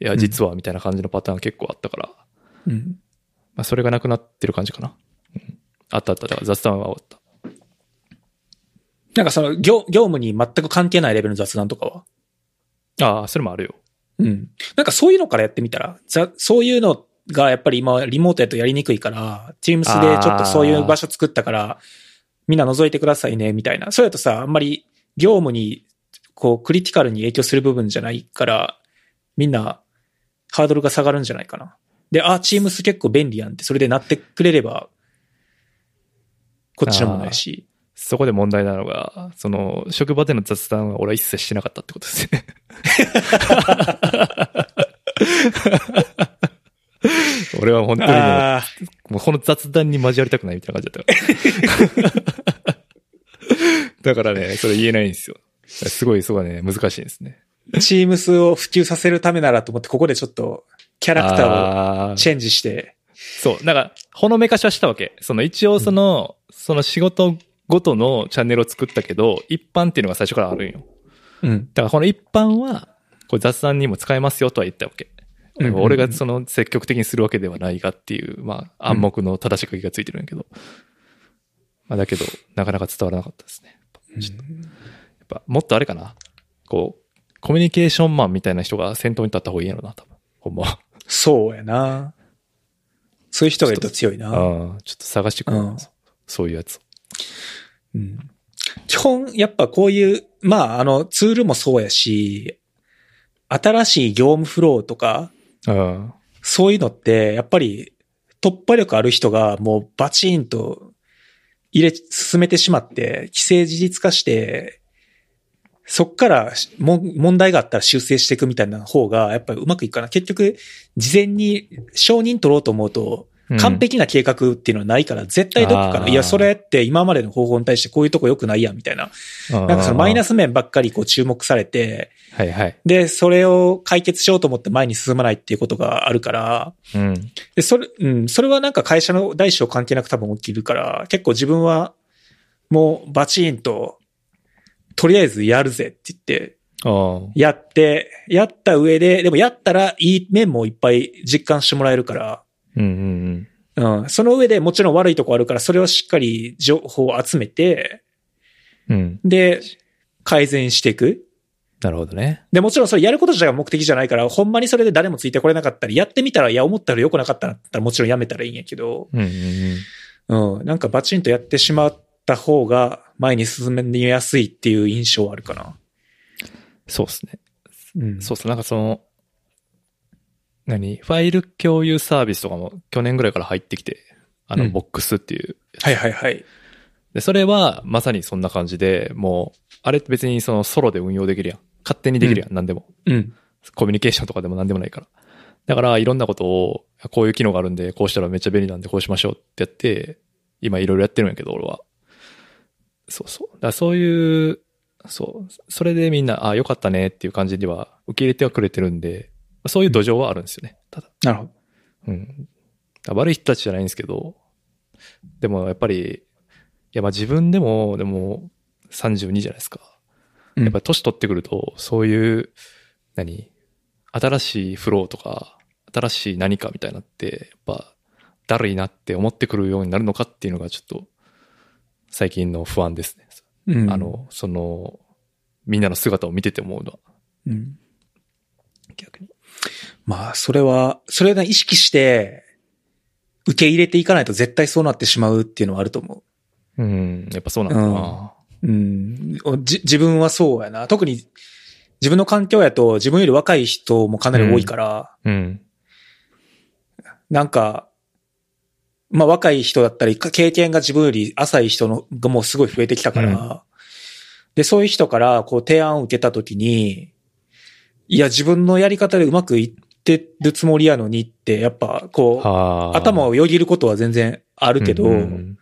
いや、実はみたいな感じのパターン結構あったから、うん。まあそれがなくなってる感じかな。うんあったあった。だから雑談はあった。なんかその、業、業務に全く関係ないレベルの雑談とかは？ああ、それもあるよ。うん。なんかそういうのからやってみたら、そういうのがやっぱり今リモートやとやりにくいから、Teams でちょっとそういう場所作ったから、みんな覗いてくださいね、みたいな。それだとさ、あんまり業務に、こう、クリティカルに影響する部分じゃないから、みんな、ハードルが下がるんじゃないかな。で、あ、Teams 結構便利やんって、それでなってくれれば、こっちのものやし。そこで問題なのが、その、職場での雑談は俺は一切してなかったってことですね。[laughs] 俺は本当にもう、あもうこの雑談に交わりたくないみたいな感じだった。[laughs] だからね、それ言えないんですよ。すごい、そこはね、難しいですね。ー Teams を普及させるためならと思って、ここでちょっと、キャラクターをチェンジして、そう。だから、ほのめかしはしたわけ。その一応その、その仕事ごとのチャンネルを作ったけど、一般っていうのが最初からあるんよ。うん。だからこの一般は、これ雑談にも使えますよとは言ったわけ。うんうんうん俺がその積極的にするわけではないがっていう、まあ暗黙の正し書きがついてるんやけど。まあだけど、なかなか伝わらなかったですね。ちょっとやっぱもっとあれかな。こう、コミュニケーションマンみたいな人が先頭に立った方がいいやろな、多分。ほんまは。そうやな。そういう人がいると強いな。ああ、ちょっと探してくる、うんそういうやつ。うん基本、やっぱこういう、まあ、あの、ツールもそうやし、新しい業務フローとか、うん。そういうのって、やっぱり突破力ある人がもうバチンと入れ、進めてしまって、既成事実化して、そっからも問題があったら修正していくみたいな方が、やっぱりうまくいくかな。結局、事前に承認取ろうと思うと、完璧な計画っていうのはないから、絶対どこかいや、それって今までの方法に対してこういうとこ良くないやん、みたいな。ななんかそのマイナス。ス面ばっかりこう注目されて、はいはい。で、それを解決しようと思って前に進まないっていうことがあるから、うん。で、それ、うん、それはなんか会社の大小関係なく多分起きるから、結構自分は、もうバチンと、とりあえずやるぜって言って。やって、やった上で、でもやったらいい面もいっぱい実感してもらえるから、うんうんうん、その上でもちろん悪いとこあるから、それをしっかり情報を集めて、うん。うん。で、改善していく。なるほどね。で、もちろんそれやること自体が目的じゃないから、ほんまにそれで誰もついてこれなかったり、やってみたら、いや、思ったら良くなかったら、もちろんやめたらいいんやけど、うんうんうん。うん、なんかバチンとやってしまった方が前に進めやすいっていう印象はあるかな。そうですね。うん。そうそう、なんかその、何？ファイル共有サービスとかも去年ぐらいから入ってきて、あの、うんボックスっていう。はいはいはい。で、それはまさにそんな感じで、もう、あれって別にそのソロで運用できるやん。勝手にできるやん、何でも。うん。コミュニケーションとかでも何でもないから。だから、いろんなことを、こういう機能があるんで、こうしたらめっちゃ便利なんで、こうしましょうってやって、今いろいろやってるんやけど、俺は。そうそう。だからそういう、そう。それでみんな、あよかったねっていう感じでは受け入れてはくれてるんで、そういう土壌はあるんですよね。ただ。なるほど。うん。悪い人たちじゃないんですけど、でもやっぱり、いやまあ自分でも、でも32じゃないですか。うんやっぱり年取ってくると、そういう、何？新しいフローとか、新しい何かみたいになって、やっぱ、だるいなって思ってくるようになるのかっていうのがちょっと、最近の不安ですね。うんあ、の、その、みんなの姿を見てて思うのは、うん。逆に。まあ、それは、それをね意識して、受け入れていかないと絶対そうなってしまうっていうのはあると思うん、やっぱそうなんだな。う。うん。じ、自分はそうやな。特に、自分の環境やと自分より若い人もかなり多いから、うん。なんか、まあ若い人だったり、か経験が自分より浅い人のがもうすごい増えてきたから、で、そういう人からこう提案を受けたときに、いや、自分のやり方でうまくいってるつもりやのにって、やっぱこう、はあ。頭をよぎることは全然あるけど、うん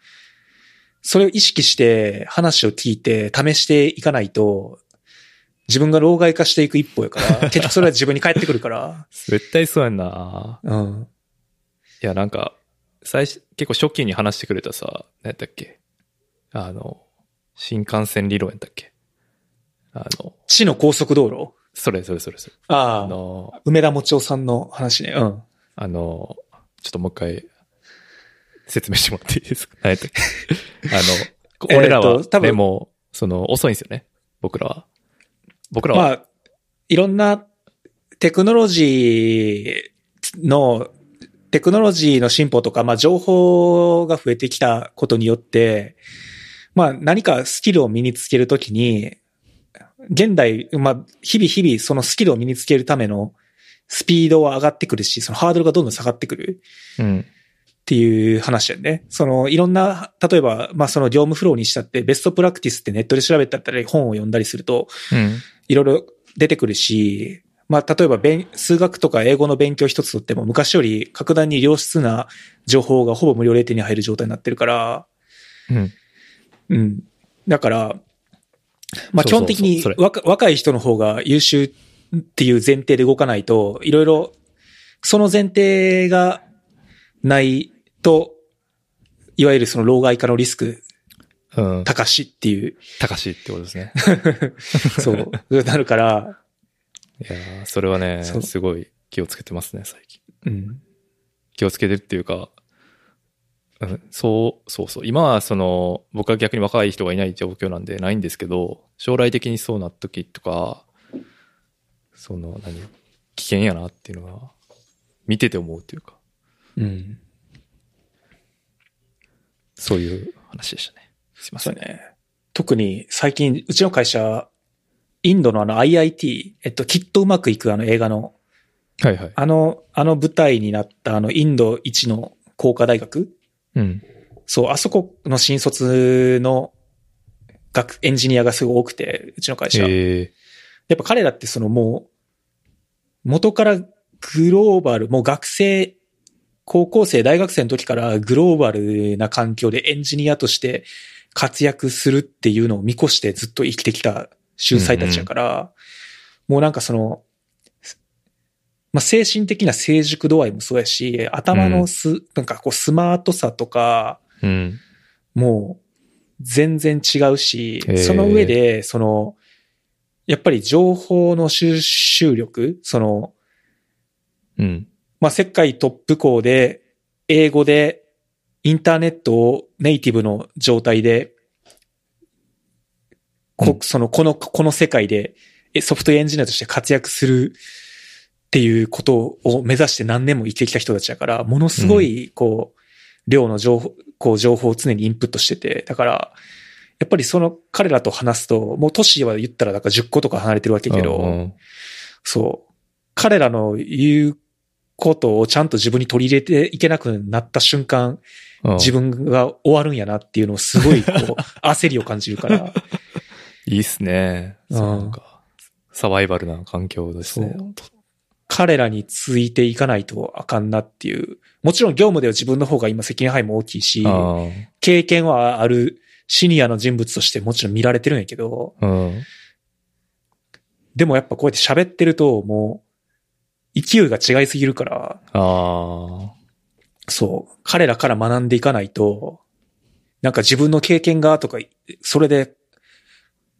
それを意識して話を聞いて試していかないと、自分が老害化していく一歩やから、[laughs] 結局それは自分に返ってくるから、絶対そうやんな。うん。いや、なんか、最初、結構初期に話してくれたさ、何やったっけ？あの、新幹線理論やったっけ？あの、地の高速道路？それそれそれそれ。あああ、の、梅田もちおさんの話ね。うん。あの、ちょっともう一回、説明してもらっていいですか？[laughs] あの、俺らえーはと多、分でも、その、遅いんですよね。僕らは。僕らは。まあ、いろんなテクノロジーの、テクノロジーの進歩とか、まあ情報が増えてきたことによって、まあ何かスキルを身につけるときに、現代、まあ日々日々そのスキルを身につけるためのスピードは上がってくるし、そのハードルがどんどん下がってくるうん。っていう話やね。そのいろんな、例えば、まあその業務フローにしたってベストプラクティスってネットで調べたり本を読んだりすると、うん。いろいろ出てくるし、まあ、例えば勉、数学とか英語の勉強一つとっても昔より格段に良質な情報がほぼ無料で手に入る状態になってるから、うん。うん。だから、まあ、基本的に若若い人の方が優秀っていう前提で動かないと、いろいろ、その前提がないと、いわゆるその老害化のリスクうん。高しっていう、高しってことですね。[laughs] そう、なるから、いやーそれはね、すごい気をつけてますね、最近。うん。気をつけてるっていうか、うん、そう、そうそう。今はその、僕は逆に若い人がいない状況なんでないんですけど、将来的にそうなった時とか、その、何、危険やなっていうのが、見てて思うっていうか、うん。そういう話でしたね。すいませ。んね。特に最近、うちの会社、インドのあの IIT、えっと、きっとうまくいくあの映画の、はいはい。あの、あの舞台になったあのインド一の工科大学うん。そう、あそこの新卒の学、エンジニアがすごい多くて、うちの会社。えやっぱ彼らってそのもう、元からグローバル、もう学生、高校生、大学生の時からグローバルな環境でエンジニアとして活躍するっていうのを見越してずっと生きてきた秀才たちやから、もうなんかその、まあ、精神的な成熟度合いもそうやし、頭のす、なんかこうスマートさとか、ー、うん。もう全然違うしその上で、その、やっぱり情報の収集力、その、うん。まあ、世界トップ校で、英語で、インターネットをネイティブの状態で、こうんその、この、この世界で、えソフトエンジニアとして活躍するっていうことを目指して何年も生きてきた人たちだから、ものすごい、こう、量の情報、こう、情報を常にインプットしてて、だから、やっぱりその彼らと話すと、もう年は言ったらだから10個とか離れてるわけやけど、うんそう。彼らの言うことをちゃんと自分に取り入れていけなくなった瞬間、うん自分が終わるんやなっていうのをすごいこう、[laughs] 焦りを感じるから。いいっすね。うんそうなんか、サバイバルな環境ですね。彼らについていかないとあかんなっていう。もちろん業務では自分の方が今責任範囲も大きいし、経験はあるシニアの人物としてもちろん見られてるんやけど、うん。でもやっぱこうやって喋ってるともう勢いが違いすぎるから。そう。彼らから学んでいかないと、なんか自分の経験がとか、それで、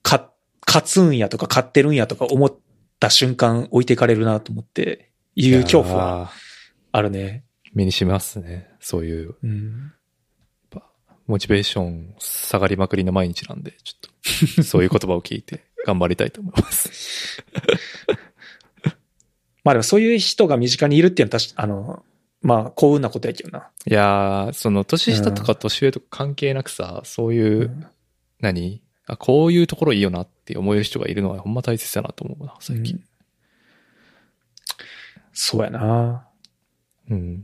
か、勝つんやとか勝ってるんやとか思った瞬間置いていかれるなと思って、いう恐怖はは。あるね。身にしますね。そういう、うん。モチベーション下がりまくりの毎日なんで、ちょっと、そういう言葉を聞いて [laughs] 頑張りたいと思います。[laughs] まあでもそういう人が身近にいるっていうのは確か、あの、まあ幸運なことやけどな。いやー、その、年下とか年上とか関係なくさ、そういう、うん何？あ、こういうところいいよなって思える人がいるのはほんま大切だなと思うな、最近。そうやな。うん。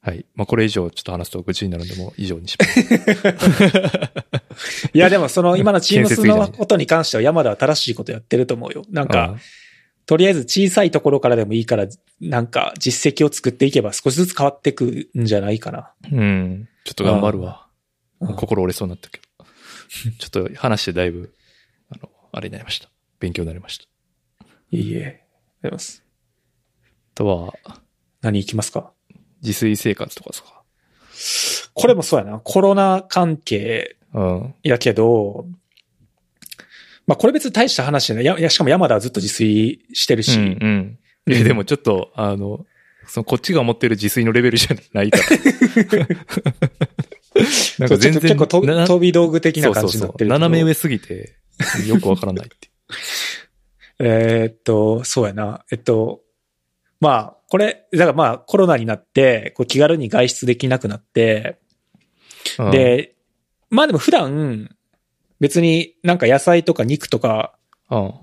はい。まあ、これ以上ちょっと話すと愚痴になるんで、もう以上にします。[laughs] いやでもその今のチームスのことに関しては山田は正しいことやってると思うよ。なんあか、とりあえず小さいところからでもいいから、なんか実績を作っていけば少しずつ変わっていくんじゃないかな。うん。ちょっと頑張るわ。うん心折れそうになったけど。[laughs] ちょっと話してだいぶ、あれになりました。勉強になりました。いいえ。ありがとうございます。あとは、何行きますか？自炊生活とかさ。これもそうやな。コロナ関係うん。やけど、まあこれ別に大した話じゃない。いや、いやしかも山田はずっと自炊してるし、うん、うん。え、でもちょっと、あの、その、こっちが思ってる自炊のレベルじゃないから。[laughs] なんか全然、結構飛び道具的な感そうそうそう。じになってるけど。斜め上すぎて、よくわからないって。えーっと、そうやな。えっと、まあ、これ、だからまあコロナになって、こう気軽に外出できなくなって、うん、で、まあでも普段、別になんか野菜とか肉とかうん、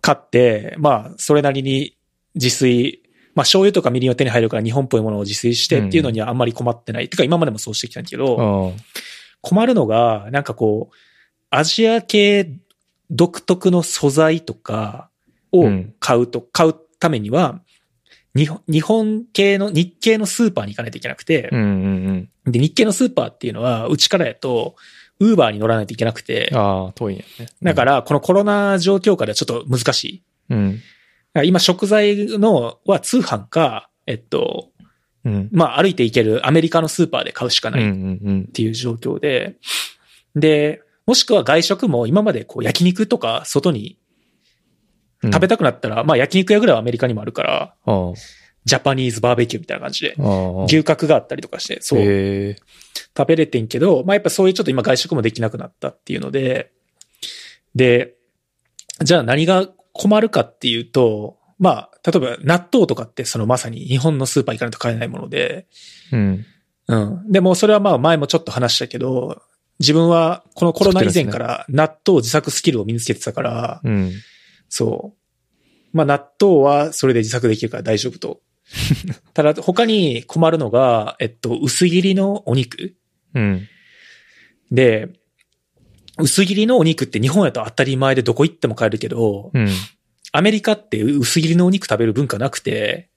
買って、まあそれなりに自炊、まあ醤油とかみりんは手に入るから日本っぽいものを自炊してっていうのにはあんまり困ってない。てか今までもそうしてきたんだけど、うん。困るのが、なんかこう、アジア系独特の素材とかをうん買うと、買うためには、日本系の、日系のスーパーに行かないといけなくてう、ん、うん、で、日系のスーパーっていうのは、うちからやと、ウーバーに乗らないといけなくてうん。、ああ、遠いんやね。だから、このコロナ状況下ではちょっと難しい。うん、今、食材のは通販か、えっと、うん。まあ、歩いて行けるアメリカのスーパーで買うしかうん、ないうん、うんっ。ていう状況で、で、もしくは外食も今までこう焼肉とか外にうん食べたくなったら、まあ焼肉屋ぐらいはアメリカにもあるから、あジャパニーズバーベキューみたいな感じで。牛角があったりとかして、そう、食べれてんけど、まあやっぱそういうちょっと今外食もできなくなったっていうので、で、じゃあ何が困るかっていうと、まあ、例えば納豆とかってそのまさに日本のスーパー行かないと買えないもので、うん。うん。でもそれはまあ前もちょっと話したけど、自分はこのコロナ以前から納豆自作スキルを身につけてたから、うん。そう。まあ納豆はそれで自作できるから大丈夫と。[laughs] ただ他に困るのが、えっと、薄切りのお肉うん。で、薄切りのお肉って日本やと当たり前でどこ行っても買えるけど、うん。アメリカって薄切りのお肉食べる文化なくて、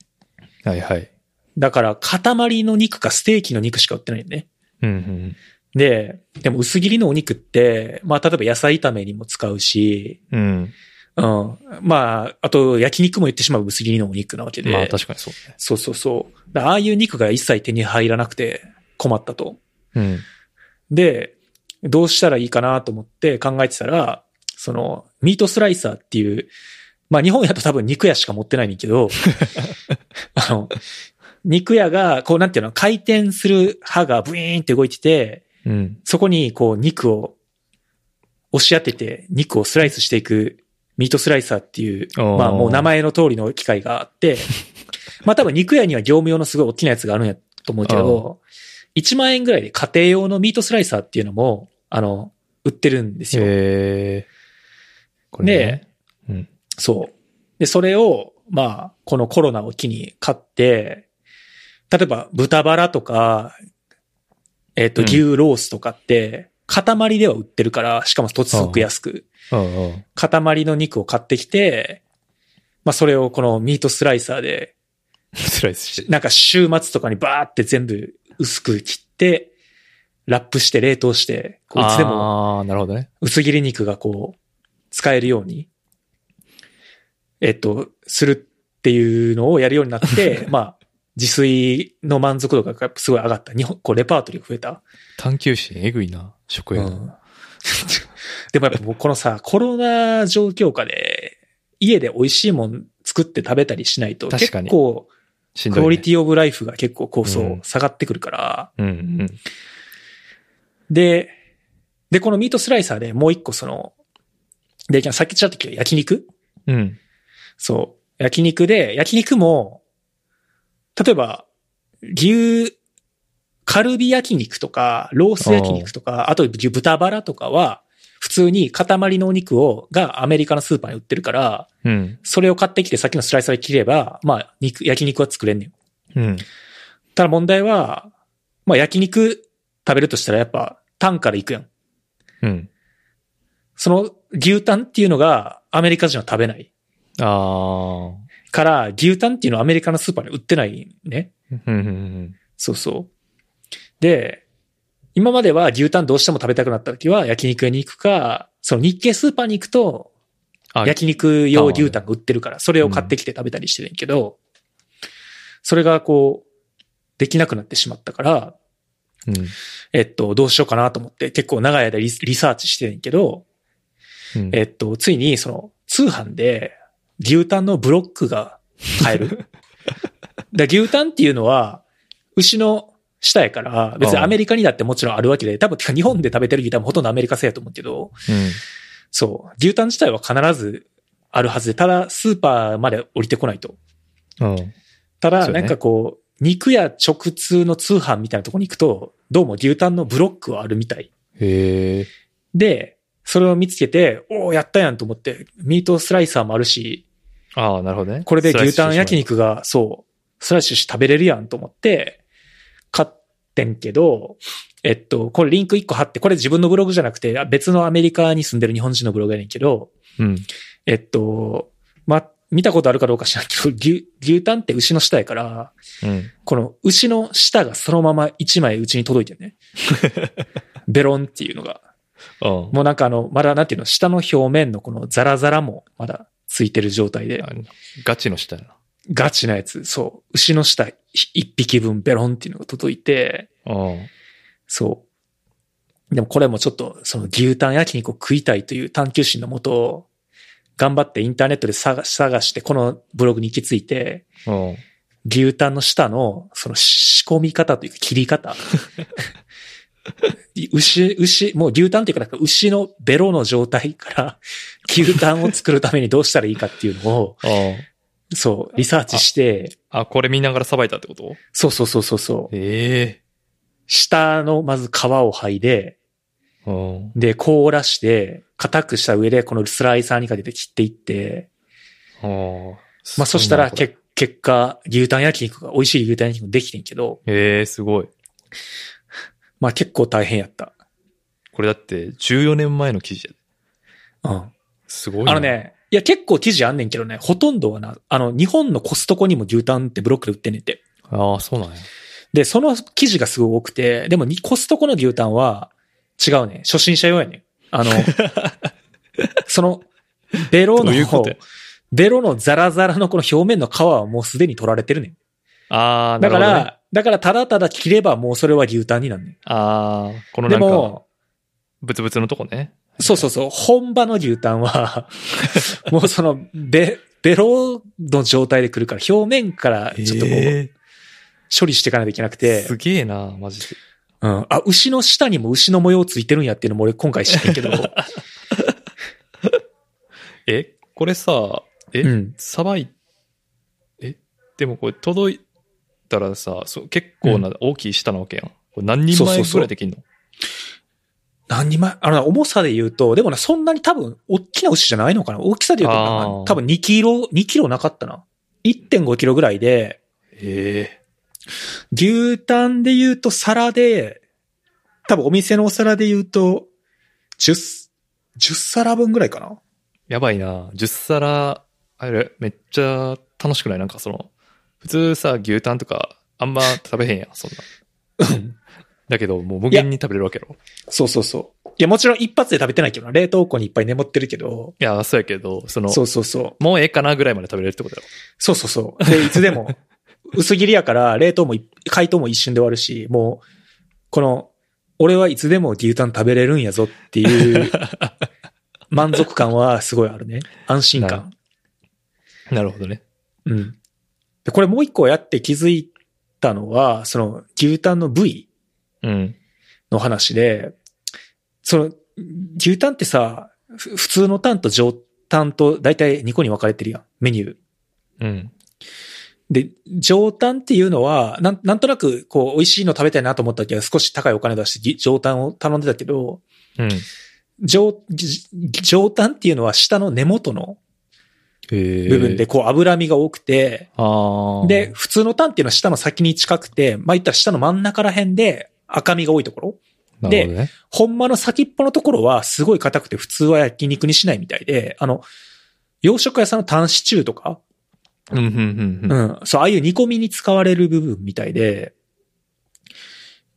はいはい。だから塊の肉かステーキの肉しか売ってないよね。うん、うん。で、でも薄切りのお肉って、まあ例えば野菜炒めにも使うし、うん。うん。まあ、あと焼肉も言ってしまう薄切りのお肉なわけで。まあ確かにそうね。そうそうそう。だああいう肉が一切手に入らなくて困ったと。うん。で、どうしたらいいかなと思って考えてたら、その、ミートスライサーっていう、まあ日本やと多分肉屋しか持ってないねんけど、[laughs] あの、肉屋が、こうなんていうの、回転する刃がブイーンって動いてて、うん。そこにこう肉を押し当てて肉をスライスしていくミートスライサーっていう、まあもう名前の通りの機械があって、[laughs] まあ多分肉屋には業務用のすごい大きなやつがあるんやと思うけど、1万円ぐらいで家庭用のミートスライサーっていうのも、あの、売ってるんですよ。へえ。これね。うん。そう。で、それを、まあ、このコロナを機に買って、例えば豚バラとか、えっ、と、うん牛ロースとかって、塊では売ってるから、しかもとすごく安く。塊の肉を買ってきて、まあ、それをこのミートスライサーで、スライスして。なんか週末とかにバーって全部薄く切って、ラップして冷凍して、こういつでもああ、なるほどね。薄切り肉がこう、使えるように、えっと、するっていうのをやるようになって、[laughs] まあ、自炊の満足度がすごい上がった。日本、こう、レパートリーが増えた。探求心えぐいな、食への。うん [laughs] でもやっぱもうこのさ、コロナ状況下で、家で美味しいもん作って食べたりしないと、結確かに構、ね。クオリティオブライフが結構構想うん下がってくるから、うんうん。で、で、このミートスライサーでもう一個その、で、さっきちらっと言った焼肉？うん。そう。焼肉で、焼肉も、例えば、牛、カルビ焼肉とか、ロース焼肉とか、あと豚バラとかは、普通に塊のお肉を、がアメリカのスーパーに売ってるから、うん。それを買ってきてさっきのスライサーで切れば、まあ、肉、焼肉は作れんねん。うん。ただ問題は、まあ焼肉食べるとしたらやっぱタンから行くやん。うん。その牛タンっていうのがアメリカ人は食べない。ああ。から、牛タンっていうのはアメリカのスーパーに売ってないね。そうそう。で、今までは牛タンどうしても食べたくなった時は焼肉屋に行くか、その日系スーパーに行くとあ焼肉用牛タンが売ってるから、それを買ってきて食べたりしてるんやけど、それがこう、できなくなってしまったから、うん。えっと、どうしようかなと思って結構長い間リリサーチしてるんやけど、うんえっと、ついにその通販で牛タンのブロックが買える。[laughs] だ牛タンっていうのは牛の舌やから、別にアメリカにだってもちろんあるわけで、多分てか日本で食べてる牛タンもほとんどアメリカ製やと思うけど、そう、牛タン自体は必ずあるはずで、ただスーパーまで降りてこないと。うん。うん。ただ、なんかこう、肉や直通の通販みたいなところに行くと、どうも牛タンのブロックはあるみたい。へえ。で、それを見つけて、おおやったやんと思って、ミートスライサーもあるし、ああ、なるほどね。これで牛タン焼肉が、そう、スライスして食べれるやんと思って、買ってんけど、えっと、これリンク1個貼って、これ自分のブログじゃなくて、別のアメリカに住んでる日本人のブログやねんけど、まう。うん。えっと、ま、見たことあるかどうか知らんけど、牛、牛タンって牛の舌やから、うん。この牛の舌がそのまま1枚うちに届いてるね。[laughs] ベロンっていうのが。あもうなんかあの、まだなんていうの、下の表面のこのザラザラもまだついてる状態であ。、ガチの下やな。ガチなやつ、そう、牛の下一匹分ベロンっていうのが届いて、うん。そう。でもこれもちょっと、その牛タン焼肉を食いたいという探求心のもと、頑張ってインターネットで探探して、このブログに行き着いて、うん。牛タンの下の、その仕込み方というか切り方。[laughs] 牛、牛、もう牛タンっていうか、なんか牛のベロの状態から牛タンを作るためにどうしたらいいかっていうのを、[laughs] うん。そう、リサーチして、あ、これ見ながらさばいたってこと？そうそうそうそうそう、え下のまず皮を剥いで。で、凍らして、硬くした上でこのスライサーにかけて切っていって。まあそしたらけけ結果、牛タン焼肉が、美味しい牛タン焼肉できてんけど、ええすごい。まあ結構大変やった。これだって14年前の記事やで。うん。すごいな。あの。ね、いや結構記事あんねんけどね、ほとんどはな、あの、日本のコストコにも牛タンってブロックで売ってんねんて。ああ、そうなんや。で、その記事がすごい多くて、でもにコストコの牛タンは違うね。初心者用やねん。あの、[laughs] その、ベロどのベロのザラザラのこの表面の皮はもうすでに取られてるねん。ああ、なだから、るほど、ね。だからただただ切ればもうそれは牛タンになるねん。ああ、このでなんか、も、ブツブツのとこね。そうそうそう、本場の牛タンは、[laughs] もうその、ベ、ベロの状態で来るから、表面からちょっとこう、え処理していかないといけなくえて、すげえな、マジで。うん。あ、牛の下にも牛の模様ついてるんやっていうのも俺今回知ってんけど、[laughs] え、これさ、え、うん。さばい、え、でもこれ届いたらさ、そう結構な大きい舌なわけやん。これ何人前ぐらいできんの？何人前あのな、重さで言うと、でもな、そんなに多分、大きな牛じゃないのかな？大きさで言うと多分2キロ、2キロなかったな？1.5キロぐらいで、ええ牛タンで言うと皿で、多分お店のお皿で言うと、10、10皿分ぐらいかな？やばいな。10皿、あれ、めっちゃ楽しくない？なんかその、普通さ、牛タンとかあんま食べへんやん、そんな。だけど、もう無限に食べれるわけやろ。そうそうそう。いや、もちろん一発で食べてないけどな。冷凍庫にいっぱい眠ってるけど、いや、そうやけど、その、そうそうそう。もうええかなぐらいまで食べれるってことやろ。そうそうそう。で、いつでも、[laughs] 薄切りやから、冷凍もい、解凍も一瞬で終わるし、もう、この、俺はいつでも牛タン食べれるんやぞっていう、[laughs] 満足感はすごいあるね。安心な感。なるほどね。うん。で、これもう一個やって気づいたのは、その牛タンの部位うん。の話で、その牛タンってさ、ふ普通のタンと上タンと大体2個に分かれてるやん、メニュー。うん。で、上タンっていうのは、なんなんとなく、こう、美味しいの食べたいなと思った時は少し高いお金出してぎ上タンを頼んでたけど、うん。上、じ上タンっていうのは下の根元のえ部分で、。こう、脂身が多くて。で、、普通のタンっていうのは下の先に近くて、まあ、言ったら下の真ん中ら辺で赤身が多いところ。なるほどね。ほんまの先っぽのところはすごい硬くて普通は焼肉にしないみたいで、あの、洋食屋さんのタンシチューとか、うん、うん、うんううん。ん、そう、ああいう煮込みに使われる部分みたいで、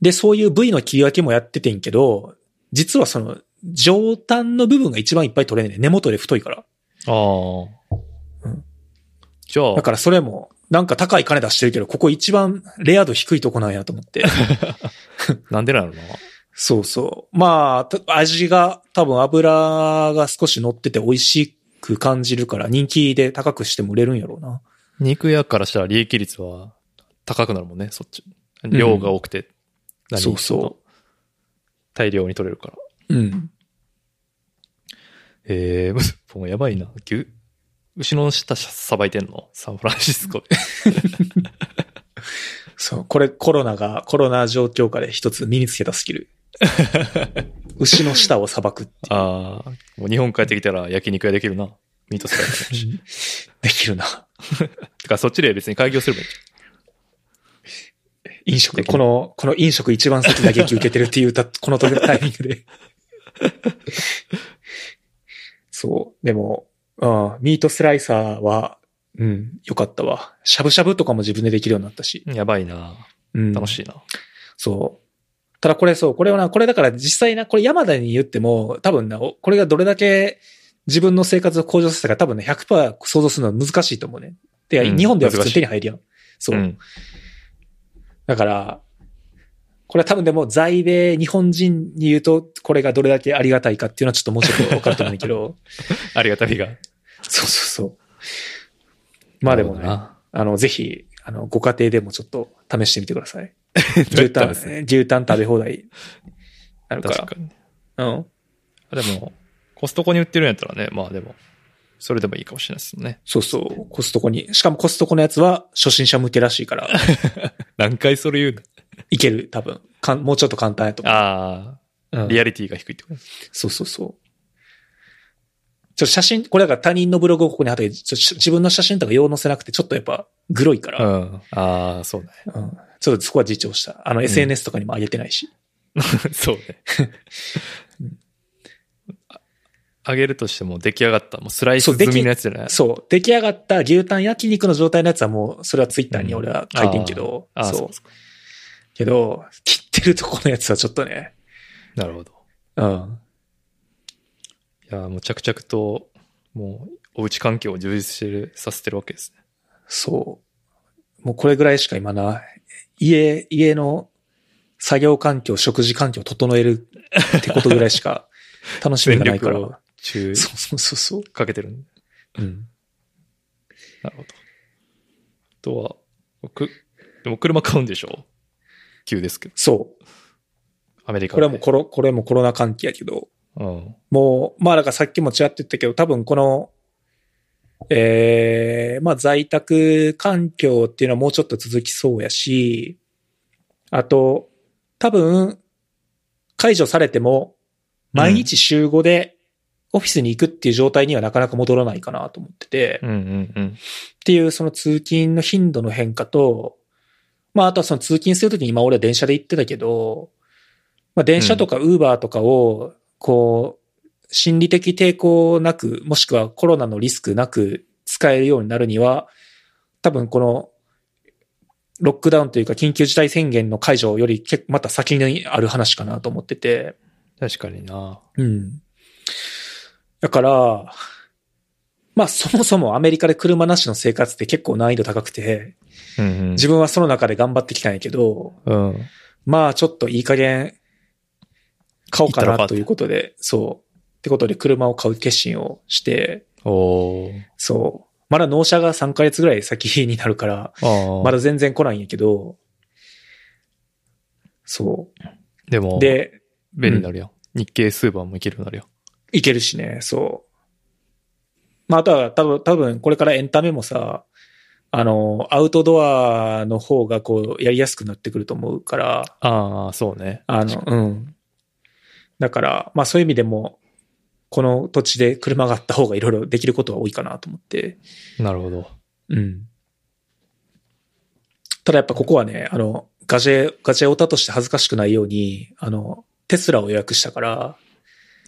で、そういう部位の切り分けもやっててんけど、実はその、上タンの部分が一番いっぱい取れんねん根元で太いから。ああ。うんじゃあだ、からそれも、なんか高い金出してるけど、ここ一番レア度低いとこなんやと思って。[laughs] なんでなの？な。そうそう。まあ、た味が多分油が少し乗ってて美味しく感じるから人気で高くしても売れるんやろうな。肉屋からしたら利益率は高くなるもんね、そっち。量が多くて。何そうそ大量に取れるから。う。うん。ええー、[laughs] もうやばいな。牛、牛の下さばいてんの？サンフランシスコで。[laughs] そう。これコロナが、コロナ状況下で一つ身につけたスキル。[laughs] 牛の舌を裁くっていうああ、もう日本帰ってきたら焼肉屋できるな。ミートスライダーもし。[laughs] できるな。てかそっちで別に開業すればいいじ飲食、この、この飲食一番先打撃受けてるっていうた、この時のタイミングで。そう。でも、うん、ミートスライサーは、うん、よかったわ。しゃぶしゃぶとかも自分でできるようになったし。やばいな。うん。楽しいな。そう。ただこれそう、これはな、これだから実際な、これ山田に言っても、多分な、おこれがどれだけ自分の生活を向上させたか多分ね、100%想像するのは難しいと思うね。で、うん日本では普通に手に入るやん。そう。ん。だから、これは多分でも在米日本人に言うと、これがどれだけありがたいかっていうのはちょっともうちょっと分かると思うんだけど、[laughs] ありがたみが。そうそうそう。まあでもね、なあの、ぜひ、あの、ご家庭でもちょっと試してみてください。[laughs] 牛タン。牛タン食べ放題あるから。確かに。うん。あでも、コストコに売ってるんやったらね、まあでも、それでもいいかもしれないですね。そうそう。コストコに。しかもコストコのやつは初心者向けらしいから、[laughs] 何回それ言うの？いける、多分。かんもうちょっと簡単やと思う。あうんあ、リアリティが低いってことそうそうそう。ちょっと写真、これだから他人のブログをここに貼って、自分の写真とか用載せなくて、ちょっとやっぱ、グロいから、うん。ああ、そうね。うんちょっとそこは自重した。あの、SNS とかにも上げてないし。[laughs] そうね。あ揚げるとしても出来上がった、もうスライス済みのやつじゃない？そう。出来上がった牛タン焼肉の状態のやつはもう、それはツイッターに俺は書いてんけど、あーあー、そう。そうけど、切ってるとこのやつはちょっとね、なるほど。うん。いや、もう着々と、もう、おうち環境を充実してる、させてるわけですね。そう。もうこれぐらいしか今な、家、家の作業環境、食事環境を整えるってことぐらいしか楽しみがないから。[laughs] そうそうそうそう。かけてるんでうん。なるほど。あとは、く、でも車買うんでしょ？急ですけど。そう。アメリカこれはもうコロ、これもコロナ関係やけど、うん。もう、まあだからさっきもちらっと言ったけど、多分この、ええまあ在宅環境っていうのはもうちょっと続きそうやし、あと、多分、解除されても、毎日週5でオフィスに行くっていう状態にはなかなか戻らないかなと思ってて、うんうんうん。っていうその通勤の頻度の変化と、まああとはその通勤するときに今俺は電車で行ってたけど、まあ電車とかウーバーとかを、こう、心理的抵抗なく、もしくはコロナのリスクなく使えるようになるには、多分この、ロックダウンというか緊急事態宣言の解除より結構また先にある話かなと思ってて、確かにな。うん。だから、まあそもそもアメリカで車なしの生活って結構難易度高くて、うんうん。自分はその中で頑張ってきたんやけど、うん。まあちょっといい加減買おうかなということで、そう。ってことで車を買う決心をして、そう。まだ納車が3ヶ月ぐらい先になるから。まだ全然来ないんやけど、そでも、う。で、便利になるよ。日経スーパーも行けるようになるよ。いけるしね、そう。まあ、あとは多分、多分、これからエンタメもさ、あの、アウトドアの方がこう、やりやすくなってくると思うから、ああ、そうね。あの、うん。だから、まあそういう意味でも、この土地で車があった方がいろいろできることは多いかなと思って。なるほど。うん。ただやっぱここはね、あの、ガジェ、ガジェオタとして恥ずかしくないように、あの、テスラを予約したから、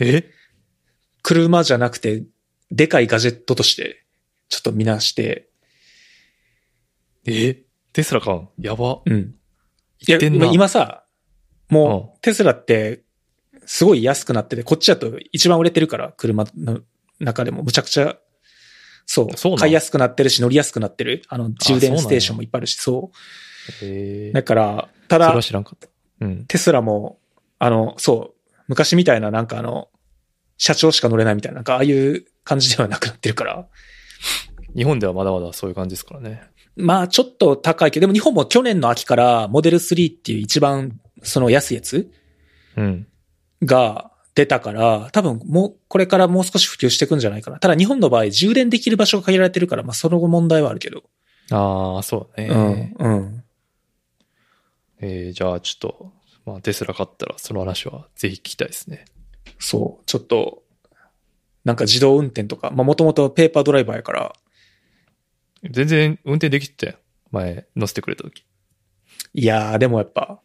え？車じゃなくて、でかいガジェットとして、ちょっと見なして、え？テスラかん？やば。うん。いや、言ってんな今今さ、もう、テスラって、すごい安くなってて、こっちだと一番売れてるから、車の中でもむちゃくちゃ、そう、そう買いやすくなってるし、乗りやすくなってる。あの、充電ステーションもいっぱいあるし、そえう。だから、ただそれは、知らんかった。うん。テスラも、あの、そう、昔みたいななんかあの、社長しか乗れないみたいな、なんかああいう感じではなくなってるから、日本ではまだまだそういう感じですからね。まあちょっと高いけど、でも日本も去年の秋からモデル3っていう一番その安いやつうん。が出たから、多分もう、これからもう少し普及していくんじゃないかな。ただ日本の場合、充電できる場所が限られてるから、まあその後問題はあるけど。ああ、そうね。うん、うん。えー、じゃあちょっと、まあテスラ買ったらその話はぜひ聞きたいですね。そう、ちょっと、なんか自動運転とか、まあもともとペーパードライバーやから、全然運転できてたよ。前乗せてくれた時。いやー、でもやっぱ、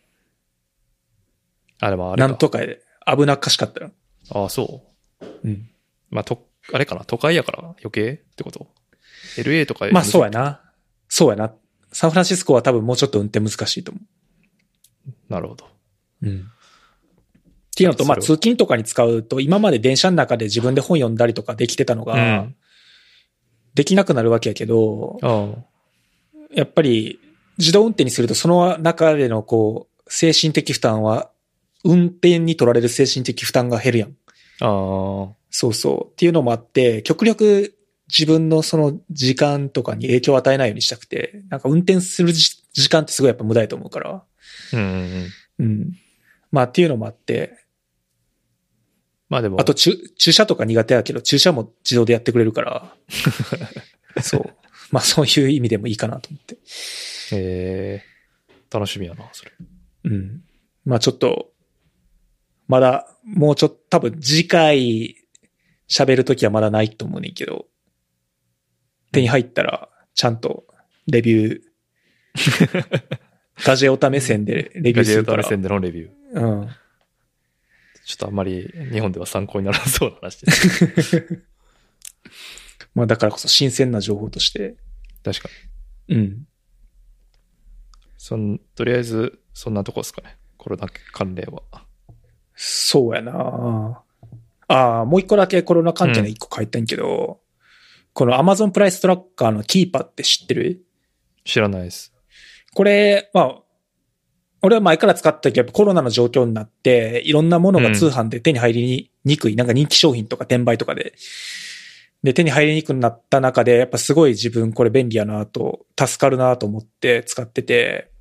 あ、でもあれか。なんとかで危なっかしかったよ。ああ、そう。うん。まあ、と、あれかな？都会やから余計ってこと ?LA とかまあそうやな。そうやな。サンフランシスコは多分もうちょっと運転難しいと思なるほど。う。うん。っていうのと、まあ通勤とかに使うと、今まで電車の中で自分で本読んだりとかできてたのが、うん。できなくなるわけやけど、あやっぱり自動運転にするとその中でのこう、精神的負担は、運転に取られる精神的負担が減るやん。あ。ああ。そうそう。っていうのもあって、極力自分のその時間とかに影響を与えないようにしたくて、なんか運転するじ時間ってすごいやっぱ無駄やと思うから。うん。うん。まあっていうのもあって、まあでも、あと駐駐車とか苦手やけど、駐車も自動でやってくれるから。[laughs] そう。[laughs] まあそういう意味でもいいかなと思って。えー、楽しみやな、それ。うん。まあちょっと、まだ、もうちょっと、多分次回喋るときはまだないと思うねんけど、手に入ったら、ちゃんとレビュー、[laughs] ガジェオタ目線でレビュガジェーするから。オタ目線でのレビュー。うん。ちょっとあんまり日本では参考にならなそうな話です。[laughs] まあだからこそ新鮮な情報として、確かに。うん。そん、とりあえず、そんなとこですかね。コロナ関連は。そうやなああ、もう一個だけコロナ関係の一個書いたんやけど、この Amazon プライストラッカーのキーパーって知ってる？知らないです。これ、まあ、俺は前から使ってたけど、やっぱコロナの状況になって、いろんなものが通販で手に入りにくい、なんか人気商品とか転売とかで、で、手に入りにくくなった中で、やっぱすごい自分これ便利やなと、助かるなと思って使ってて、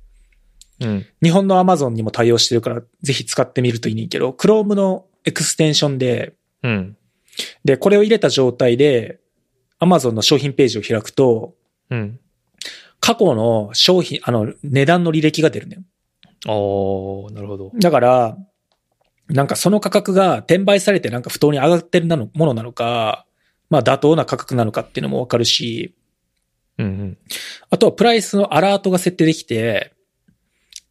うん。日本の Amazon にも対応してるから、ぜひ使ってみるといいねんけど、Chrome のエクステンションで、うん。で、これを入れた状態で、Amazon の商品ページを開くと、うん。過去の商品、あの、値段の履歴が出るねん。おー、なるほど。だから、なんかその価格が転売されてなんか不当に上がってるなのものなのか、まあ妥当な価格なのかっていうのもわかるし、うんうん。あとはプライスのアラートが設定できて、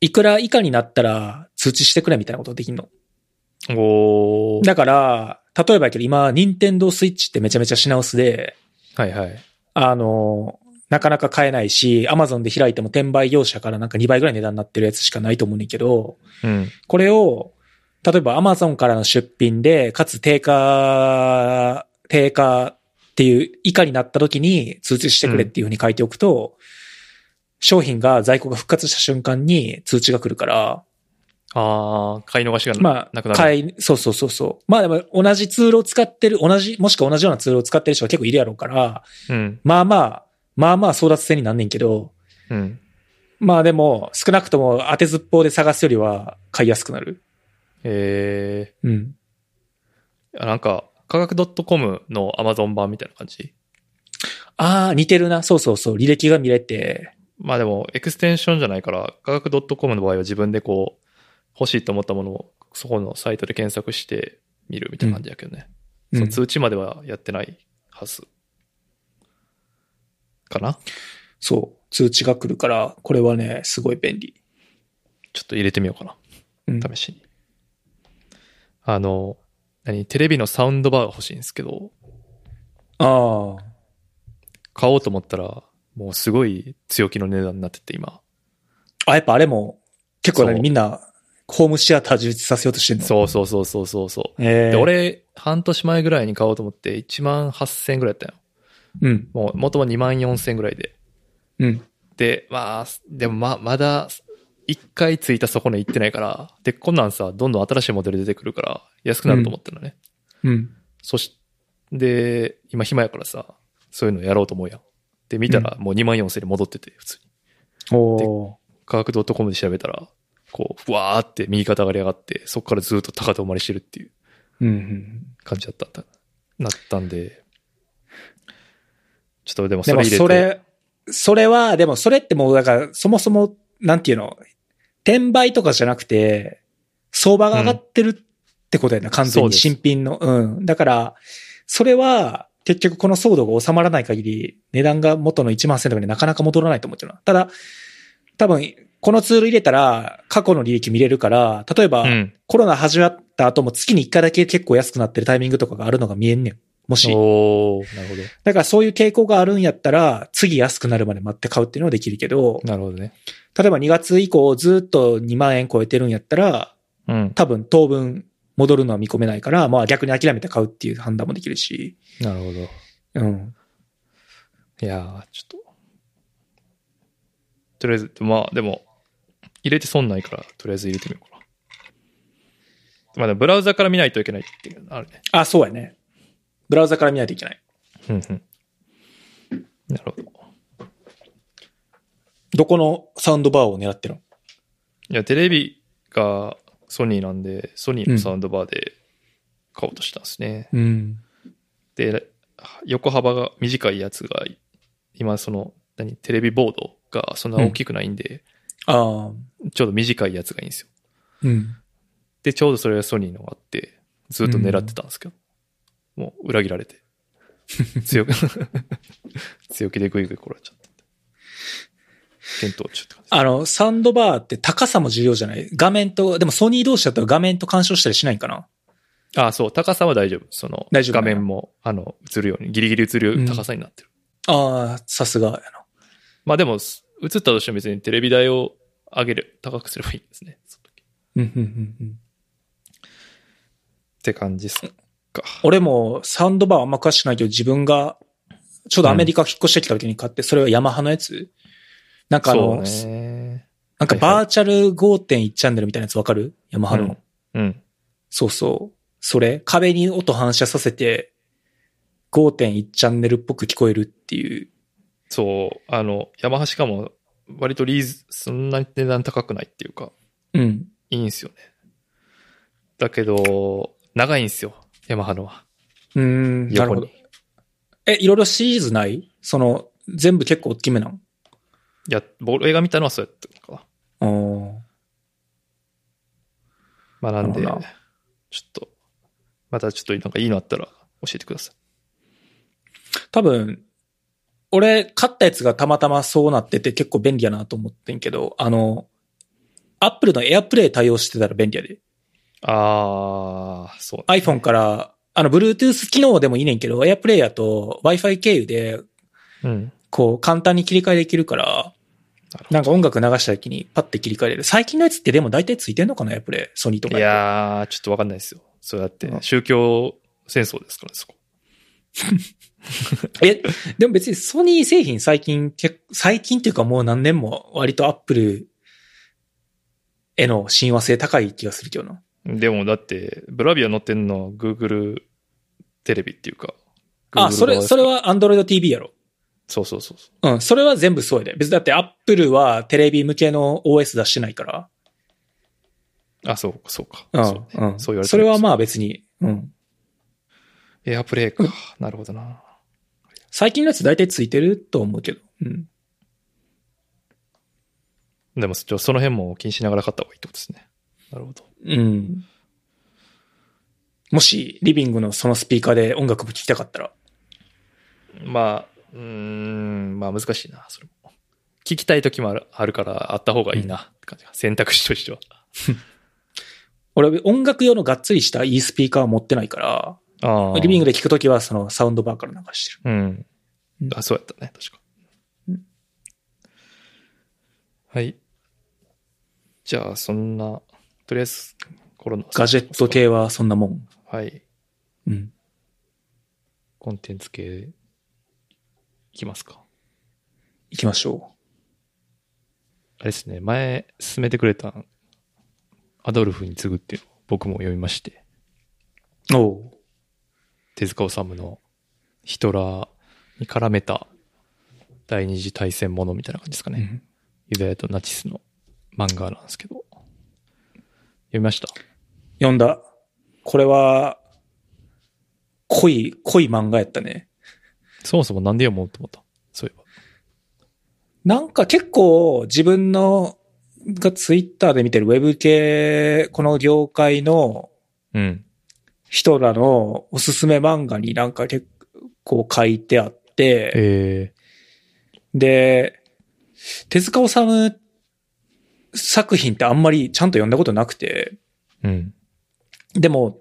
いくら以下になったら通知してくれみたいなことができるの。おー。だから、例えばやけど今、ニンテンドースイッチってめちゃめちゃ品薄で、はいはい。あの、なかなか買えないし、アマゾンで開いても転売業者からなんか2倍ぐらい値段になってるやつしかないと思うねんけど、うん。これを、例えばアマゾンからの出品で、かつ定価、定価っていう以下になった時に通知してくれっていうふうに書いておくと、商品が在庫が復活した瞬間に通知が来るから、ああ、買い逃しがなまあ、なくなる。買い、そうそうそうそう。まあでも同じツールを使ってる、同じ、もしくは同じようなツールを使ってる人が結構いるやろうから、うん。まあまあ、まあまあ争奪戦になんねんけど、うん。まあでも、少なくとも当てずっぽうで探すよりは買いやすくなる。えうん。ー、なんか、科学 .com の Amazon 版みたいな感じ？ああ、似てるな。そうそうそう。履歴が見れて。まあでも、エクステンションじゃないから、科学 .com の場合は自分でこう、欲しいと思ったものを、そこのサイトで検索して見るみたいな感じやけどね。うんそう通知まではやってないはず。かな？そう。通知が来るから、これはね、すごい便利。ちょっと入れてみようかな。うん。試しに。あの、何？テレビのサウンドバーが欲しいんですけど、ああ。買おうと思ったら、もうすごい強気の値段になってて、今。あ、やっぱあれも、結構そう何みんな、ホームシアター充実させようとしてんの？そうそうそうそうそうそう。ええで、俺、半年前ぐらいに買おうと思って、1万8000円ぐらいやったよ。うん。もう、元は2万4000円ぐらいで。うん。で、まあ、でもま、まだ、一回ついた底根行ってないから、で、こんなんさ、どんどん新しいモデル出てくるから、安くなると思ってるのね。うん。そし、で、今暇やからさ、そういうのやろうと思うやん。で、見たらもう2万4000に戻ってて、普通に。おー科学 .com で調べたら、こう、ふわーって右肩上がり上がって、そこからずっと高止まりしてるっていう。感じだった、なったんで、ちょっとでもそれ入れて。それ、それは、でもそれってもう、だから、そもそも、なんていうの、転売とかじゃなくて、相場が上がってるってことやな、完全に新品の。うん。だから、それは、結局この騒動が収まらない限り、値段が元の1万1000とかになかなか戻らないと思ってるな。ただ、多分、このツール入れたら、過去の履歴見れるから、例えば、うん。コロナ始まった後も月に1回だけ結構安くなってるタイミングとかがあるのが見えんねん。もし。おー、なるほど。だからそういう傾向があるんやったら、次安くなるまで待って買うっていうのはできるけど、なるほどね。例えば2月以降ずっと2万円超えてるんやったら、うん。多分当分戻るのは見込めないから、まあ逆に諦めて買うっていう判断もできるし、なるほど。うん。いやー、ちょっと。とりあえず、まあでも、入れて損ないから、とりあえず入れてみようかな。まあでもブラウザから見ないといけないっていうのあるね。あ、そうやね。ブラウザから見ないといけない。うんうん。なるほど。どこのサウンドバーを狙ってるの？いや、テレビがソニーなんで、ソニーのサウンドバーで買おうとしたんですね。うん。で、横幅が短いやつが、今その、何、テレビボードがそんな大きくないんで、ああ。ちょうど短いやつがいいんですよ。うん。で、ちょうどそれがソニーのがあって、ずっと狙ってたんですけど、もう裏切られて。強く、[laughs] 強気でグイグイ来られちゃった。検討中って感じあの、サウンドバーって高さも重要じゃない？画面と、でもソニー同士だったら画面と干渉したりしないんかな？あ、そう、高さは大丈夫。その、大丈夫画面も、あの、映るように、ギリギリ映る高さになってる。ああ、さすがやな。まあでも、す映ったとしても別にテレビ台を上げる、高くすればいいんですね。その時うん、うん、うん、うん。って感じっすか。俺もサウンドバーあんま詳しくないけど自分がちょうどアメリカ引っ越してきた時に買って、それはヤマハのやつ？なんかあの。なんかバーチャル5.1チャンネルみたいなやつわかる？ヤマハの、うん。うん。そうそう。それ、壁に音反射させて、5.1チャンネルっぽく聞こえるっていう。そう、あの、ヤマハしかも、割とリーズ、そんなに値段高くないっていうか、うん。いいんすよね。だけど、長いんすよ、ヤマハのは。うーん、なるほど。え、いろいろシリーズない？その、全部結構大きめなん？いや、僕映画見たのはそうやったのかな。あーまあなんで、ちょっと、またちょっとなんかいいのあったら教えてください。多分、俺、買ったやつがたまたまそうなってて結構便利やなと思ってんけど、あの、アップルの AirPlay 対応してたら便利やで。あー、そう。iPhone から、あの、Bluetooth 機能でもいいねんけど、AirPlay やと Wi-Fi 経由で、うん。こう、簡単に切り替えできるから、なんか音楽流した時にパッて切り替えれる。最近のやつってでも大体ついてんのかな ?AirPlay。ソニーとど。かいやー、ちょっとわかんないですよ。そうやってう、ん宗教戦争ですから、そこ。[laughs] え、でも別にソニー製品最近、結最近っていうかもう何年も割と Apple、絵の親和性高い気がするけどな。でもだって、ブラビア載ってんのは Google テレビっていうか。あ、それ、側それは Android TV やろ。そうそうそうそう。うん、それは全部そうやで。別にだって Apple はテレビ向けの OS 出してないから。あ、そうか、そうか。うん、そうねうん。そう言われてそれはまあ別に、うん。エアプレイか。なるほどな。最近のやつ大体ついてると思うけど。うん。でも、その辺も気にしながら買った方がいいってことですね。なるほど。うん。もし、リビングのそのスピーカーで音楽も聴きたかったら？まあ、うーん、まあ難しいな、それも。聞きたい時もあるあるから、あった方がいいなって感じが。選択肢としては。[laughs] 俺、音楽用のがっつりしたいいスピーカーは持ってないから、あリビングで。で聞くときはそのサウンドバーから流してる。うんう。んあ、そうやったね、確か。うんはい。じゃあ、そんな、とりあえず、コロナ。ガジェット系はそんなもん。はい。うん。コンテンツ系、いきますか。行きましょあれですね、前、進めてくれた、アドルフに次ぐっていうのを僕も読みまして、う。おう。手塚治虫のヒトラーに絡めた第二次大戦ものみたいな感じですかね。うんユダヤとナチスの漫画なんですけど。読みました？読んだ。これは、濃い、濃い漫画やったね。そもそもなんで読もうと思った？そういえば。なんか結構自分のがツイッターで見てるウェブ系、この業界のうん。人らのおすすめ漫画になんか結構書いてあって、えで、手塚治虫作品ってあんまりちゃんと読んだことなくて、ー、うん。でも、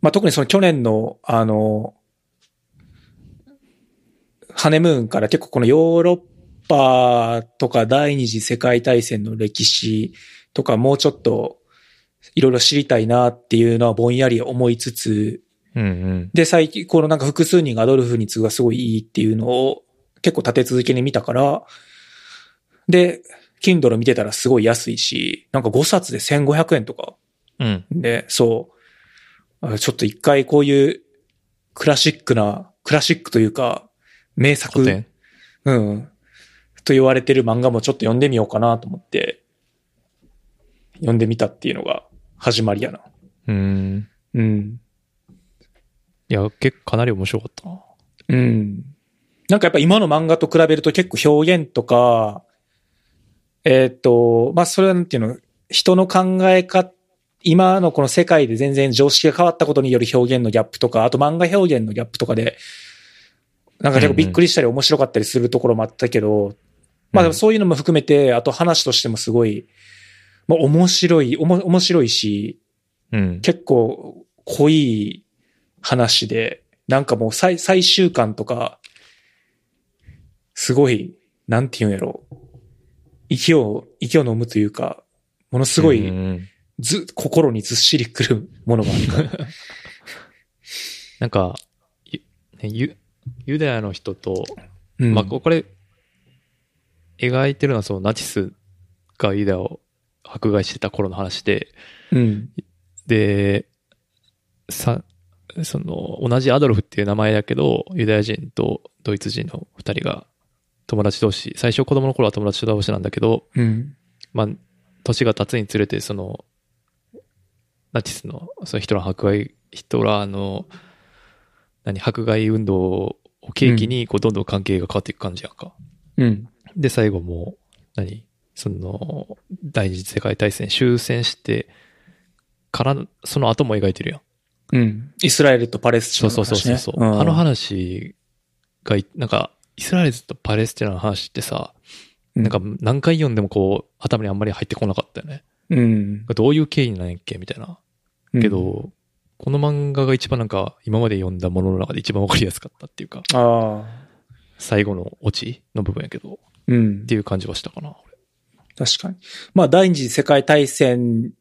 まあ、特にその去年の、あの、ハネムーンから結構このヨーロッパとか第二次世界大戦の歴史とかもうちょっといろいろ知りたいなっていうのはぼんやり思いつつ、うんうん。で、最近、このなんか複数人がアドルフに次ぐがすごいいいっていうのを結構立て続けに見たから、で、Kindle 見てたらすごい安いし、なんか5冊で1500円とかうん。で、そう。あちょっと一回こういうクラシックな、クラシックというか、名作、うん。と言われてる漫画もちょっと読んでみようかなと思って、読んでみたっていうのが始まりやな。うーん。うん。いや、結構かなり面白かったな。うん。なんかやっぱ今の漫画と比べると結構表現とか、えーっと、まあ、それはなんていうの、人の考え方、今のこの世界で全然常識が変わったことによる表現のギャップとか、あと漫画表現のギャップとかで、なんか結構びっくりしたり面白かったりするところもあったけど、まあでもそういうのも含めて、あと話としてもすごい、まあ面白い、おも面白いし、うん。結構濃い話で、なんかもう最最終巻とか、すごい、なんて言うんやろ？う。息を、息を飲むというか、ものすごうい、んず、心にずっしりくるものがあるから。[laughs] なんか、ゆユダヤの人と、うんまあ、これ、描いてるのはそのナチスがユダヤを迫害してた頃の話で、うん。で、さ、その、同じアドルフっていう名前だけど、ユダヤ人とドイツ人の二人が友達同士、最初子供の頃は友達同士なんだけど、うん。まあ、年が経つにつれて、その、ナチスの、そのヒトラーの迫害、ヒトラーの、何、迫害運動を契機に、こう、どんどん関係が変わっていく感じやんか。うん。で、最後もう、何その、第二次世界大戦終戦して、から、その後も描いてるやん。うん。イスラエルとパレスチそうナの話、ね。そうそうそう。んあの話がい、なんか、イスラエルとパレスチナの話ってさ、なんか何回読んでもこう、頭にあんまり入ってこなかったよね。うん。どういう経緯なんやっけみたいな。うんけ、ど、この漫画が一番なんか、今まで読んだものの中で一番わかりやすかったっていうか、ああ。最後のオチの部分やけど、っうんて。いう感じはしたかな。確かに。まあ、第二次世界大戦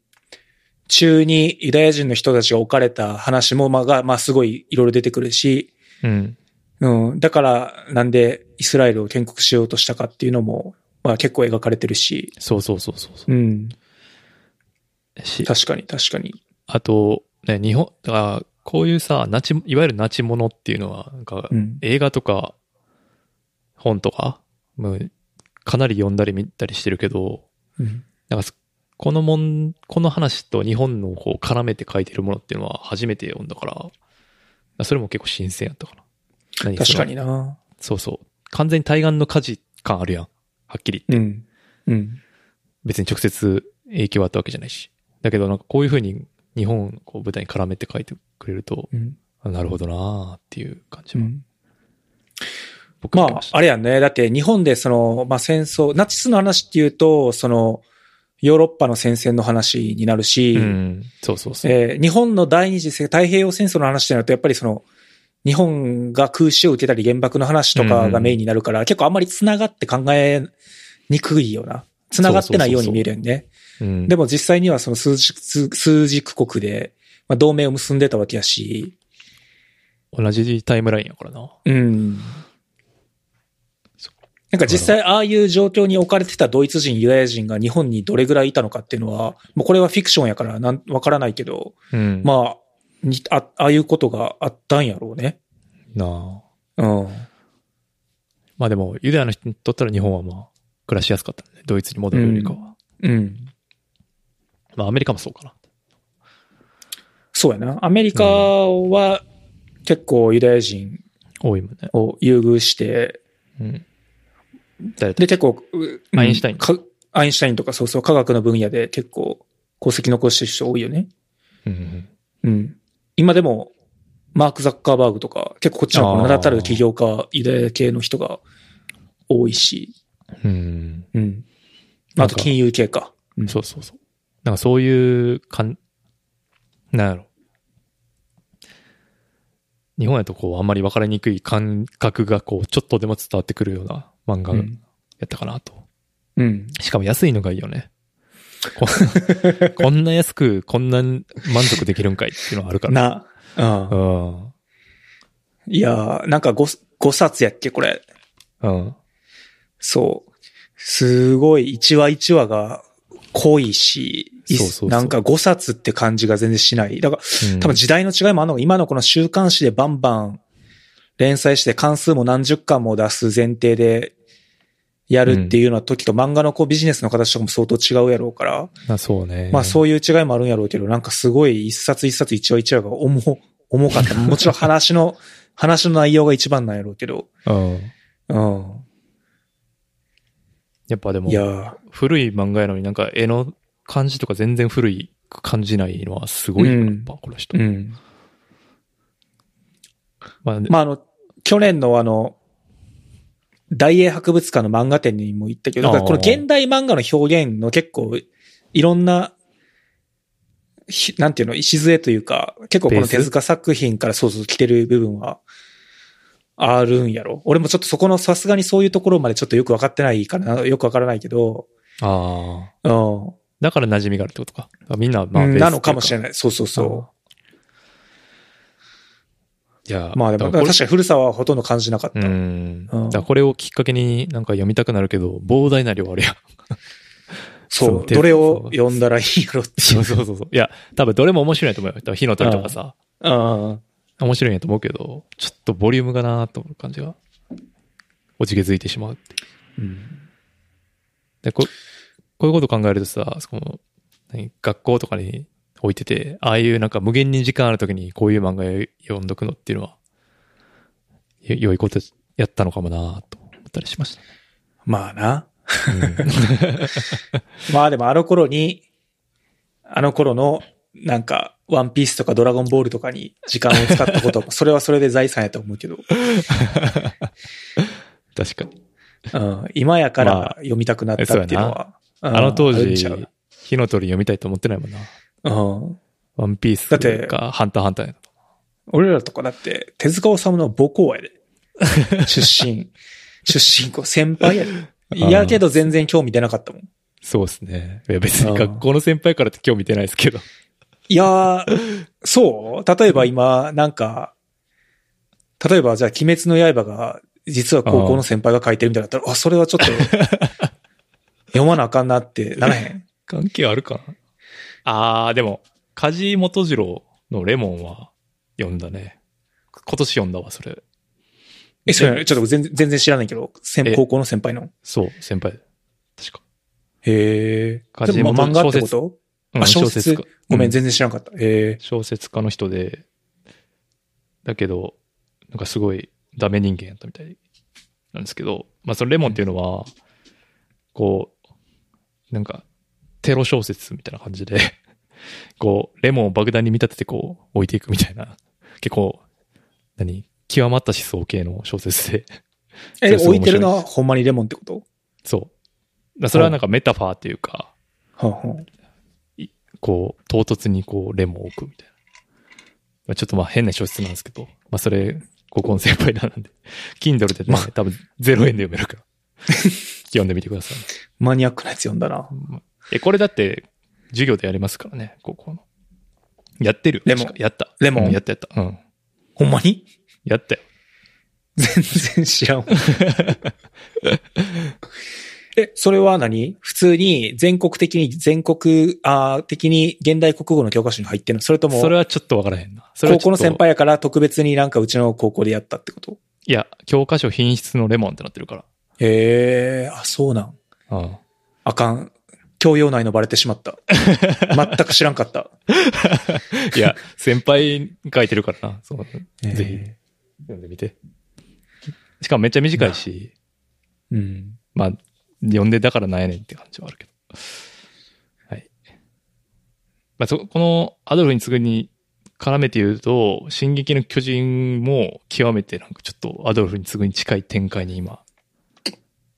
中にユダヤ人の人たちが置かれた話も、まあ、が、まあ、すごいいろいろ出てくるし、うん。うん。だから、なんでイスラエルを建国しようとしたかっていうのも、まあ、結構描かれてるし、そうそうそうそうそう。うん。し、確かに、確かに。あと、ね、日本、だから、こういうさ、ナチ、いわゆるナチものっていうのは、なんかう、ん。映画とか、本とか、もうかなり読んだり見たりしてるけど、うんなんかそ、このもん、この話と日本のこう絡めて書いてるものっていうのは初めて読んだから、それも結構新鮮やったかな。何確かに。な。そうそう。完全に対岸の火事感あるやん。はっきり言って。うん。うん。別に直接影響あったわけじゃないし。だけどなんかこういう風に日本を舞台に絡めて書いてくれると、うん。あなるほどなーっていう感じは。うん。僕まあ、あれやんね。だって日本でその、まあ戦争、ナチスの話っていうと、その、ヨーロッパの戦線の話になるし、うん。そうそうそう。えー日本の第二次世太平洋戦争の話ってなると、やっぱりその、日本が空襲を受けたり原爆の話とかがメインになるから、結構あんまり繋がって考えにくいような。繋がってないように見えるよね。うん、でも実際にはその数軸、数数軸国で、まあ、同盟を結んでたわけやし、同じタイムラインやからな。うん。なんか実際ああいう状況に置かれてたドイツ人、ユダヤ人が日本にどれぐらいいたのかっていうのは、もうこれはフィクションやからなんわからないけど、うん。まあ、にあ、ああいうことがあったんやろうね。なあ。うん。まあでも、ユダヤの人にとったら日本はまあ、暮らしやすかったね。ドイツに戻るよりかは。うん。まあアメリカもそうかな。そうやな。アメリカは結構ユダヤ人多いもんね。を優遇して、うん。で結構、うアインシュタインかアインシュタインとかそうそう科学の分野で結構功績残してる人多いよね。うん。うん。今でも、マーク・ザッカーバーグとか、結構こっちの名だたる起業家、ユダヤ系の人が多いし、うん。うん。あと金融系か。うんそうそうそう。なんかそういうかん、なんやろ。日本やとこう、あんまり分かりにくい感覚がこう、ちょっとでも伝わってくるような漫画やうん。ったかなと。うん。しかも安いのがいいよね。こ [laughs] こんな安く、こんな満足できるんかいっていうのはあるから。な、うん。うん。いやー、なんか 5, 5冊やっけ、これ。うん。そう。すごい、1話1話が濃いし、そうそうなんか5冊って感じが全然しない。だから、うん多分時代の違いもあるのが、今のこの週刊誌でバンバン連載して関数も何十巻も出す前提でやるっていうような時と、漫画のこうビジネスの形とかも相当違うやろうから、あそうね。まあそういう違いもあるんやろうけど、なんかすごい一冊一冊一話一話が重、[laughs] 重かった。もちろん話の、[laughs] 話の内容が一番なんやろうけど、うん。うん。やっぱでもい、やー古い漫画やのになんか絵の感じとか全然古い感じないのはすごいよ、うんやっぱこの人。うん。まあ、まああの、去年のあの、大英博物館の漫画展にも行ったけど、この現代漫画の表現の結構、いろんな、ひなんていうの、礎というか、結構この手塚作品からそうそう来てる部分は、あるんやろ。俺もちょっとそこのさすがにそういうところまでちょっとよくわかってないからな、よくわからないけど、ああ。うん。だから馴染みがあるってことか。みんな、まあ、うんなのかもしれない。そうそうそいや、う。まあでも、確かに古さはほとんど感じなかった。うん。うんだこれをきっかけになんか読みたくなるけど、膨大な量あるやん。[laughs] そう。どれを読んだらいいやろっていそうそうそうそう。いや、多分どれも面白いと思うよ。火の鳥とかさ、うん。面白いんやと思うけど、ちょっとボリュームがなーと思う感じが、おじけづいてしまうってうん。でここういうこと考えるとさ、その何学校とかに置いてて、ああいうなんか無限に時間あるときにこういう漫画読んどくのっていうのは、よ良いことやったのかもなと思ったりしましたね。まあな。うん [laughs] [laughs] まあでもあの頃に、あの頃の、なんか、ワンピースとかドラゴンボールとかに時間を使ったことも、[laughs] それはそれで財産やと思うけど、確かに。うん、今やかまら読みたくなったっていうのは、うんあの当時火の鳥読みたいと思ってないもんな。うん。ワンピースだってか、ハンターハンターやと。俺らとかだって、手塚治虫の母校やで。[laughs] 出身。出身校、先輩やで。いやけど全然興味出なかったもん。そうですね。いや別に学校の先輩からって興味出ないですけど。いやー、そう？例えば今、なんか、例えばじゃあ、鬼滅の刃が、実は高校の先輩が書いてるみたいだったら、あ、それはちょっと、[laughs] 読まなあかんなってならへん？関係あるかあー、でも、梶本次郎のレモンは読んだね。今年読んだわ、それ。え、それ、ちょっと全然全然知らないけど、先え高校の先輩の？そう、先輩。確か。へえ。梶でも本漫画って小説ことうんあ小説家ごめん、うん全然知らなかった。へえ。小説家の人で、だけど、なんかすごいダメ人間やったみたいなんですけど、まあそのレモンっていうのは、こう、なんか、テロ小説みたいな感じで、[laughs] こう、レモンを爆弾に見立ててこう、置いていくみたいな、結構、何？極まった思想系の小説で、[laughs] え、置いてるのはほんまにレモンってこと？そう。それはなんかメタファーっていうか、はあはあこう、唐突にこう、レモンを置くみたいな。まあ、ちょっとまあ変な小説なんですけど、まあそれ、高校の先輩なんで、[laughs] Kindle でね、まあ。多分0円で読めるから、読んでみてください。マニアックなやつ読んだな。え、これだって、授業でやりますからね、高校の。やってるよ。レモンやった。レモンうんやったやった。うん。ほんまに？やったよ。全然知らんわ。[laughs] え、それは何？普通に全国的に、全国、あー的に現代国語の教科書に入ってるの？それとも、それはちょっとわからへんな。それは高校の先輩やから特別になんかうちの高校でやったってこと？いや、教科書品質のレモンってなってるから。へえ、あ、そうなん。うん。あかん。教養内のバレてしまった。[laughs] 全く知らんかった。いや、先輩書いてるからな。そうえーぜひ、読んでみて。しかもめっちゃ短いし、うん。まあ、読んでだからなんやねんって感じはあるけど。はい。まあ、そ、このアドルフに次に絡めて言うと、進撃の巨人も極めてなんかちょっとアドルフに次に近い展開に今、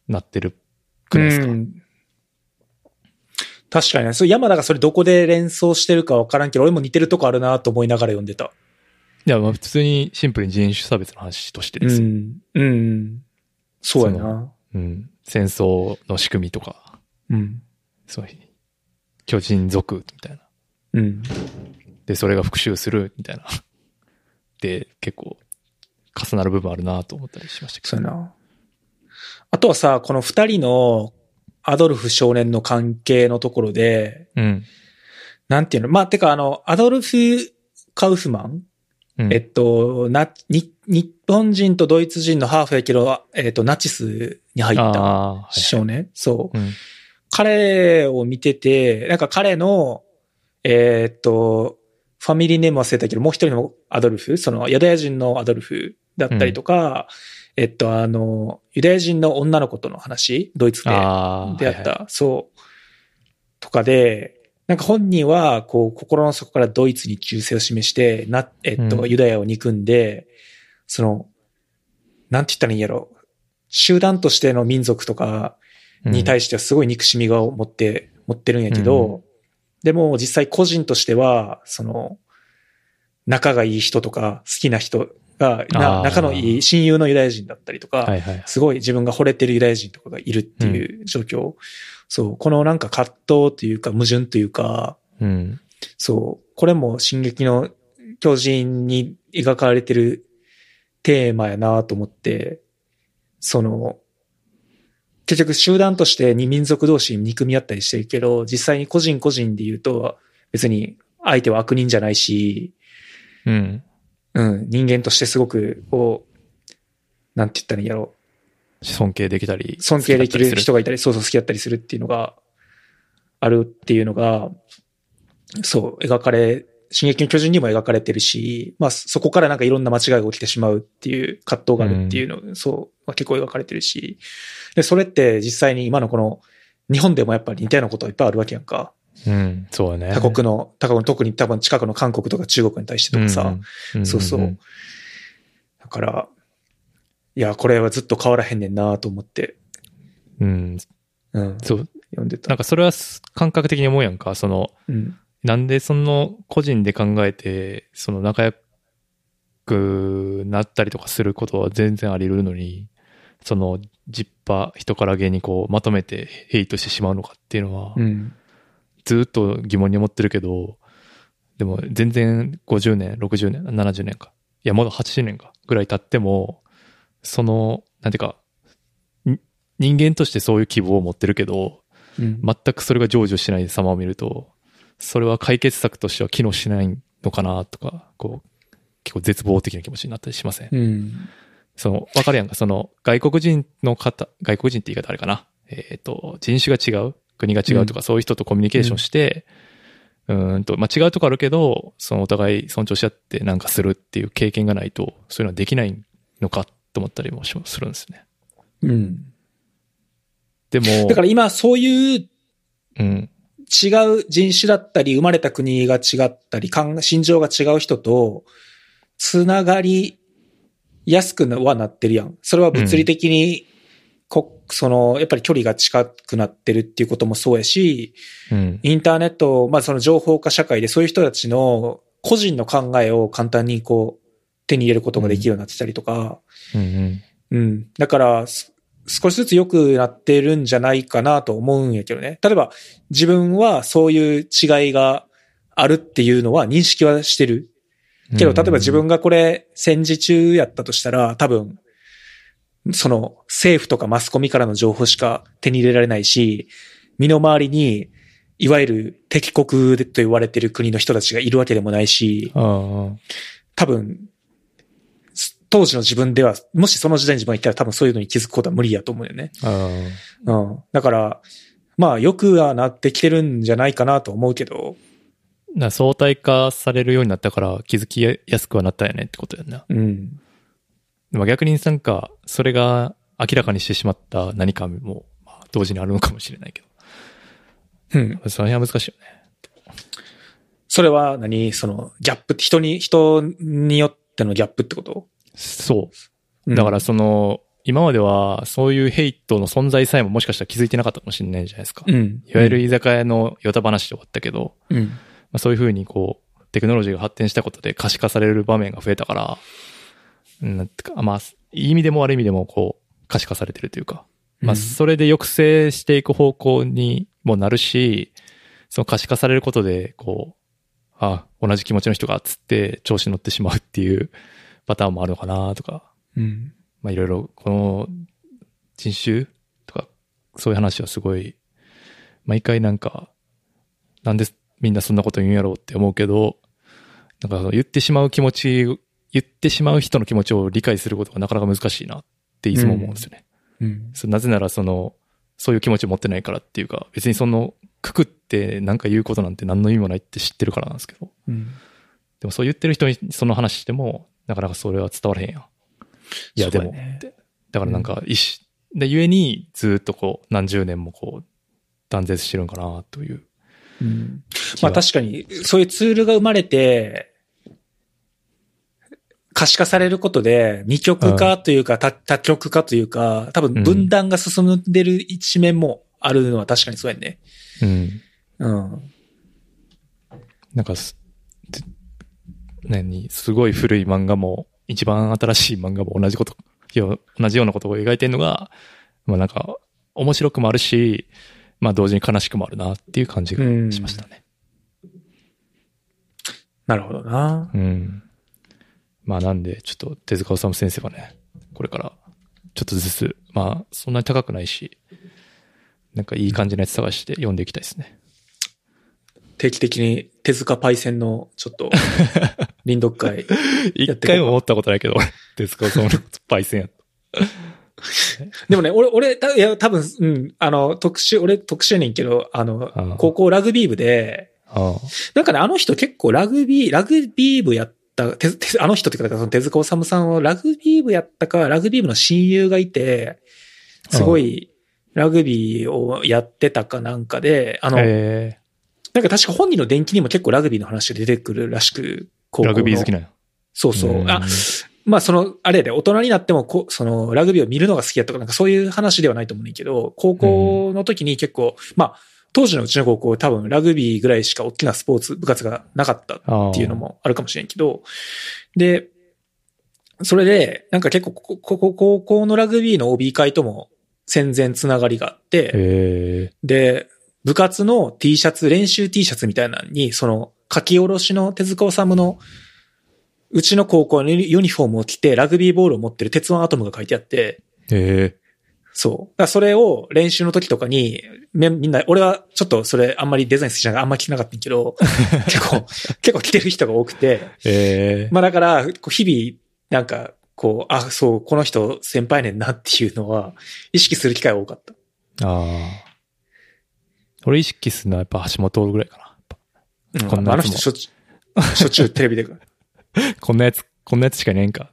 なってるくらいですか？うん確かにね。そう山田がそれどこで連想してるかわからんけど、俺も似てるとこあるなと思いながら読んでた。いや、まあ普通にシンプルに人種差別の話としてうですよ。ん。うん。そうやそな。うん。戦争の仕組みとか、うん。そういう、巨人族みたいな。うん。で、それが復讐するみたいな。で、結構、重なる部分あるなと思ったりしましたけど。そうやな。あとはさ、この二人のアドルフ少年の関係のところで、うん。なんていうの？まあ、てかあの、アドルフ・カウフマン、うん、えっと、な、に、日本人とドイツ人のハーフやけど、えっと、ナチスに入ったあーはい少年、そう。うん。彼を見てて、なんか彼の、えーっと、ファミリーネーム忘れたけど、もう一人のアドルフ、そのユダヤ人のアドルフだったりとか、えっと、あの、ユダヤ人の女の子との話、ドイツで。出会った、はいはいそう、とかで、なんか本人は、こう、心の底からドイツに忠誠を示して、な、えっと、うんユダヤを憎んで、その、なんて言ったらいいんやろ。集団としての民族とかに対してはすごい憎しみが持って、持ってるんやけど、うんでも実際個人としては、その、仲がいい人とか好きな人が、仲のいい親友のユダヤ人だったりとか、はいはい。すごい自分が惚れてるユダヤ人とかがいるっていう状況。そう、このなんか葛藤というか矛盾というか、うん。そう、これも進撃の巨人に描かれてるテーマやなと思って、その、結局集団として二民族同士に憎み合ったりしてるけど、実際に個人個人で言うと、別に相手は悪人じゃないし、うん。うん、人間としてすごく、こう、なんて言ったらいいんやろう。尊敬できたり。尊敬できる人がいたり、そうそう好きだったりするっていうのがあるっていうのが、そう、描かれ、進撃の巨人にも描かれてるし、まあそこからなんかいろんな間違いが起きてしまうっていう葛藤があるっていうの、そう、まあ、結構描かれてるし、で、それって実際に今のこの、日本でもやっぱり似たようなことはいっぱいあるわけやんか。うん。そうだね。他国の、他国の特に多分近くの韓国とか中国に対してとかさ、うん、そうそう。だから、いや、これはずっと変わらへんねんなと思って、うん。うん、そう。読んでたなん。かそれは感覚的に思うやんか。その、うん。なんでその個人で考えて、その仲良くなったりとかすることは全然あり得るのに、その実派人から芸にこうまとめてヘイトしてしまうのかっていうのはう、ん。ずっと疑問に思ってるけど、でも全然50年、60年、70年か。いや、まだ80年か。ぐらい経っても、その、なんていうか、に人間としてそういう希望を持ってるけど、うん。全くそれが成就しない様を見ると、それは解決策としては機能しないのかなとか、こう、結構絶望的な気持ちになったりしません？うん。その、わかるやんか、その、外国人の方、外国人って言い方あれかな。えっ、と、人種が違う、国が違うとか、そういう人とコミュニケーションして、うーんと、まあ、違うとこあるけど、そのお互い尊重し合ってなんかするっていう経験がないと、そういうのはできないのかと思ったりもしするんですね。うん。でも、だから今そういううん、違う人種だったり、生まれた国が違ったり、感心情が違う人と、つながりやすくはなってるやん。それは物理的に、こ、その、やっぱり距離が近くなってるっていうこともそうやし、うん、インターネット、まあその情報化社会でそういう人たちの個人の考えを簡単にこう、手に入れることができるようになってたりとか、うん、うん。うん。だから、す少しずつ良くなってるんじゃないかなと思うんやけどね。例えば、自分はそういう違いがあるっていうのは認識はしてる。けど、例えば自分がこれ戦時中やったとしたら、多分、その政府とかマスコミからの情報しか手に入れられないし、身の回りに、いわゆる敵国と言われてる国の人たちがいるわけでもないし、多分、す当時の自分では、もしその時代に自分がいたら多分そういうのに気づくことは無理やと思うよね。うん。だから、まあ、よくはなってきてるんじゃないかなと思うけど、な相対化されるようになったから気づきやすくはなったよねってことやんな。うん。まあ逆になんか、それが明らかにしてしまった何かも、まあ、同時にあるのかもしれないけうん。ど。その辺は難しいよね。それは何その、ギャップって人に、人によってのギャップってこと？そう。だから、その、今まではそういうヘイトの存在さえももしかしたら気づいてなかったかもしれないじゃないですか。うん。いわゆる居酒屋のヨタ話で終わったけど、うん。まあ、そういうふうにこう、テクノロジーが発展したことで可視化される場面が増えたから、うんなんてか、まあ、いい意味でも悪い意味でもこう、可視化されてるというか、まあ、それで抑制していく方向にもなるし、その可視化されることで、こう、あ、同じ気持ちの人がつって調子乗ってしまうっていうパターンもあるのかなとか、うん。まあいろいろ、この人種とか、そういう話はすごい、毎回なんか、なんでみんなそんなこと言うんやろうって思うけど、なんか言ってしまう気持ち、言ってしまう人の気持ちを理解することがなかなか難しいなっていつも思うんですよね。うん。そうなぜならその、そういう気持ちを持ってないからっていうか、別にその、くくってなんか言うことなんて何の意味もないって知ってるからなんですけど。うん。でもそう言ってる人にその話しても、なかなかそれは伝わらへんやん。いや、でも、ね。だからなんか、一し、で、ゆえに、ずっとこう、何十年もこう、断絶してるんかな、といううん。まあ確かに、そういうツールが生まれて、可視化されれることで、二極化というか、多多極化というか、多分分断が進んでる一面もあるのは確かにそうやね。うん。うん。なんかす、て何、すごい古い漫画も、一番新しい漫画も同じこと、同じようなことを描いてるのが、まあなんか、面白くもあるし、まあ同時に悲しくもあるなっていう感じがしましたね。なるほどな。うん。まあなんで、ちょっと手塚治虫先生はね、これから、ちょっとずつ、まあそんなに高くないし、なんかいい感じのやつ探して読んでいきたいですね。定期的に手塚パイセンのちょっと、[laughs] 臨読会。一回も思ったことないけど、俺、手塚治虫のパイセンや。[laughs] でもね、俺、俺、たいや、多分、うん、あの、特殊、俺特殊やねんけど、あのああ、高校ラグビー部で。なんかね、あの人結構ラグビー、ラグビー部やった、あの人っていうか、その手塚治虫さんはラグビー部やったか、ラグビー部の親友がいて、すごい、ラグビーをやってたかなんかで、あの、えなんか確か本人の伝記にも結構ラグビーの話が出てくるらしく、ラグビー好きなんや。そうそう。んあ、まあその、あれで、大人になってもこ、その、ラグビーを見るのが好きやとか、なんかそういう話ではないと思うねんけど、高校の時に結構、まあ、当時のうちの高校多分ラグビーぐらいしか大きなスポーツ、部活がなかったっていうのもあるかもしれんけど、で、それで、なんか結構こ、こ、こ高校のラグビーの OB 会とも戦前つながりがあって、えで、部活の T シャツ、練習 T シャツみたいなのに、その、書き下ろしの手塚治虫の、うちの高校のユニフォームを着て、ラグビーボールを持ってる鉄腕アトムが書いてあって、そう。それを練習の時とかに、めみんな、俺はちょっとそれあんまりデザイン好きじゃないあんまり着てなかったけど、[laughs] 結構、結構着てる人が多くて、ええまあだから、こう日々、なんか、こう、あ、そう、この人先輩ねんなっていうのは、意識する機会が多かった。ああ。俺意識するのはやっぱ橋本ぐらいかな。うんこんなあの人しょっちゅう、しょっちゅうテレビで。[laughs] こんなやつ、こんなやつしかいないんか。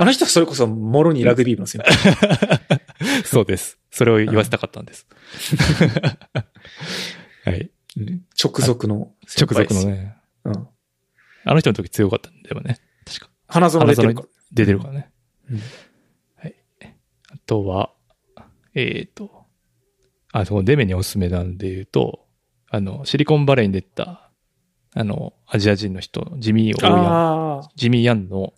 あの人はそれこそ、もろにラグビー部の先輩。[laughs] そうです。それを言わせたかったんです。[laughs] はい。直属の先直。属のね。うん。あの人の時強かったんだよね。確か。花園出てるから。出てるからね。うんはい。あとは、えっ、と、あ、そのデメにおすすめなんで言うと、あの、シリコンバレーに出た、あの、アジア人の人、ジミー・オーヤン。ジミー・ヤンの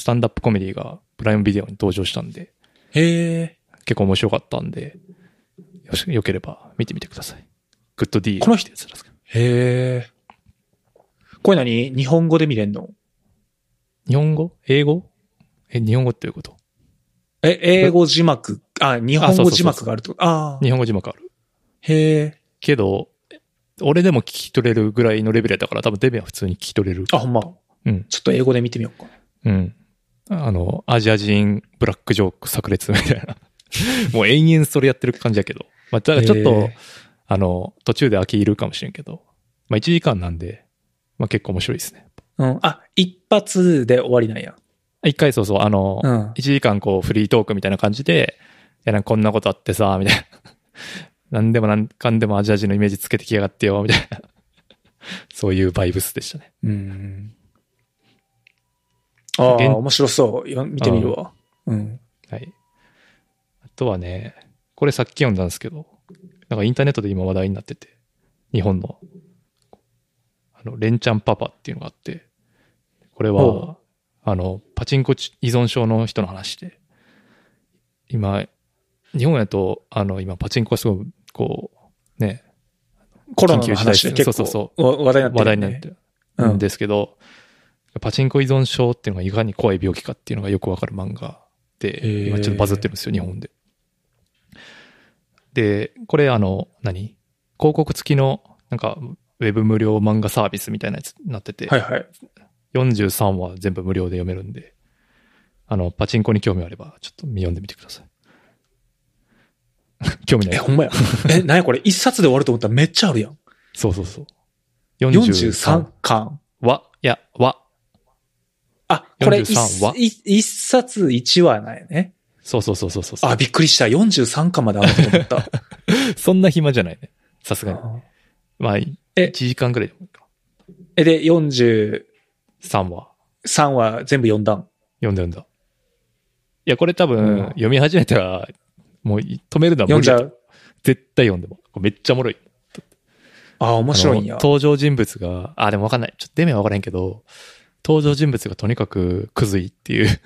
スタンダップコメディがプライムビデオに登場したんで、へえ。結構面白かったんで、よし、よければ見てみてください。グッド D この人やつですか？へえ。これ何？日本語で見れんの？日本語？英語？え、日本語っていうこと？え、英語字幕、あ、日本語字幕があると？ああ。日本語字幕ある。へえ。けど、俺でも聞き取れるぐらいのレベルだから多分デメは普通に聞き取れる。あ、ほんま。うん。ちょっと英語で見てみようか。うん。あの、アジア人ブラックジョーク炸裂みたいな。[laughs] もう延々それやってる感じやけど。まあ、だからちょっとへー、あの、途中で飽きいるかもしれんけど、まあ1時間なんで、まあ結構面白いですね。うん。あ、一発で終わりなんや。一回そうそう、あの、うん。1時間こうフリートークみたいな感じで、いやなんかこんなことあってさ、みたいな。[laughs] なんでもなんかんでもアジア人のイメージつけてきやがってよ、みたいな。そういうバイブスでしたね。うん。ああ、現面白そう。よ見てみるわ。うん。はい。あとはね、これさっき読んだんですけど、なんかインターネットで今話題になってて、日本の、あの、レンチャンパパっていうのがあって、これほは、あの、パチンコ依存症の人の話で、今、日本やと、あの、今パチンコがすごい、こう、ね、コロナの話で結そうそう構わ話題になって話るよね、題になってるんですけど、パチンコ依存症っていうのがいかに怖い病気かっていうのがよくわかる漫画で、今ちょっとバズってるんですよ、日本で。で、これあの、何？広告付きの、なんか、ウェブ無料漫画サービスみたいなやつになってて、はいはい。43話全部無料で読めるんで、あの、パチンコに興味あれば、ちょっと読んでみてください。[laughs] 興味なえ、いほんまや。え、なにこれ？[laughs] 一冊で終わると思ったらめっちゃあるやん。そうそうそう。43巻。話、いや、話。あ、これ一43話い一冊1話なんやね。そうそうそうそうそう。あ、びっくりした。43巻まであると思った。[laughs] そんな暇じゃないね。さすがに。まあ、1え時間ぐらいでもいいかえ、で、43 3話。話全部読んだん？読んだ読んだ。いや、これ多分、うん読み始めたら、もう止めるのは読んじゃう？絶対読んでも。めっちゃおもろい。あ、面白いんや。登場人物が、あ、でもわかんない。ちょっとデメはわからへんけど、登場人物がとにかくクズいっていう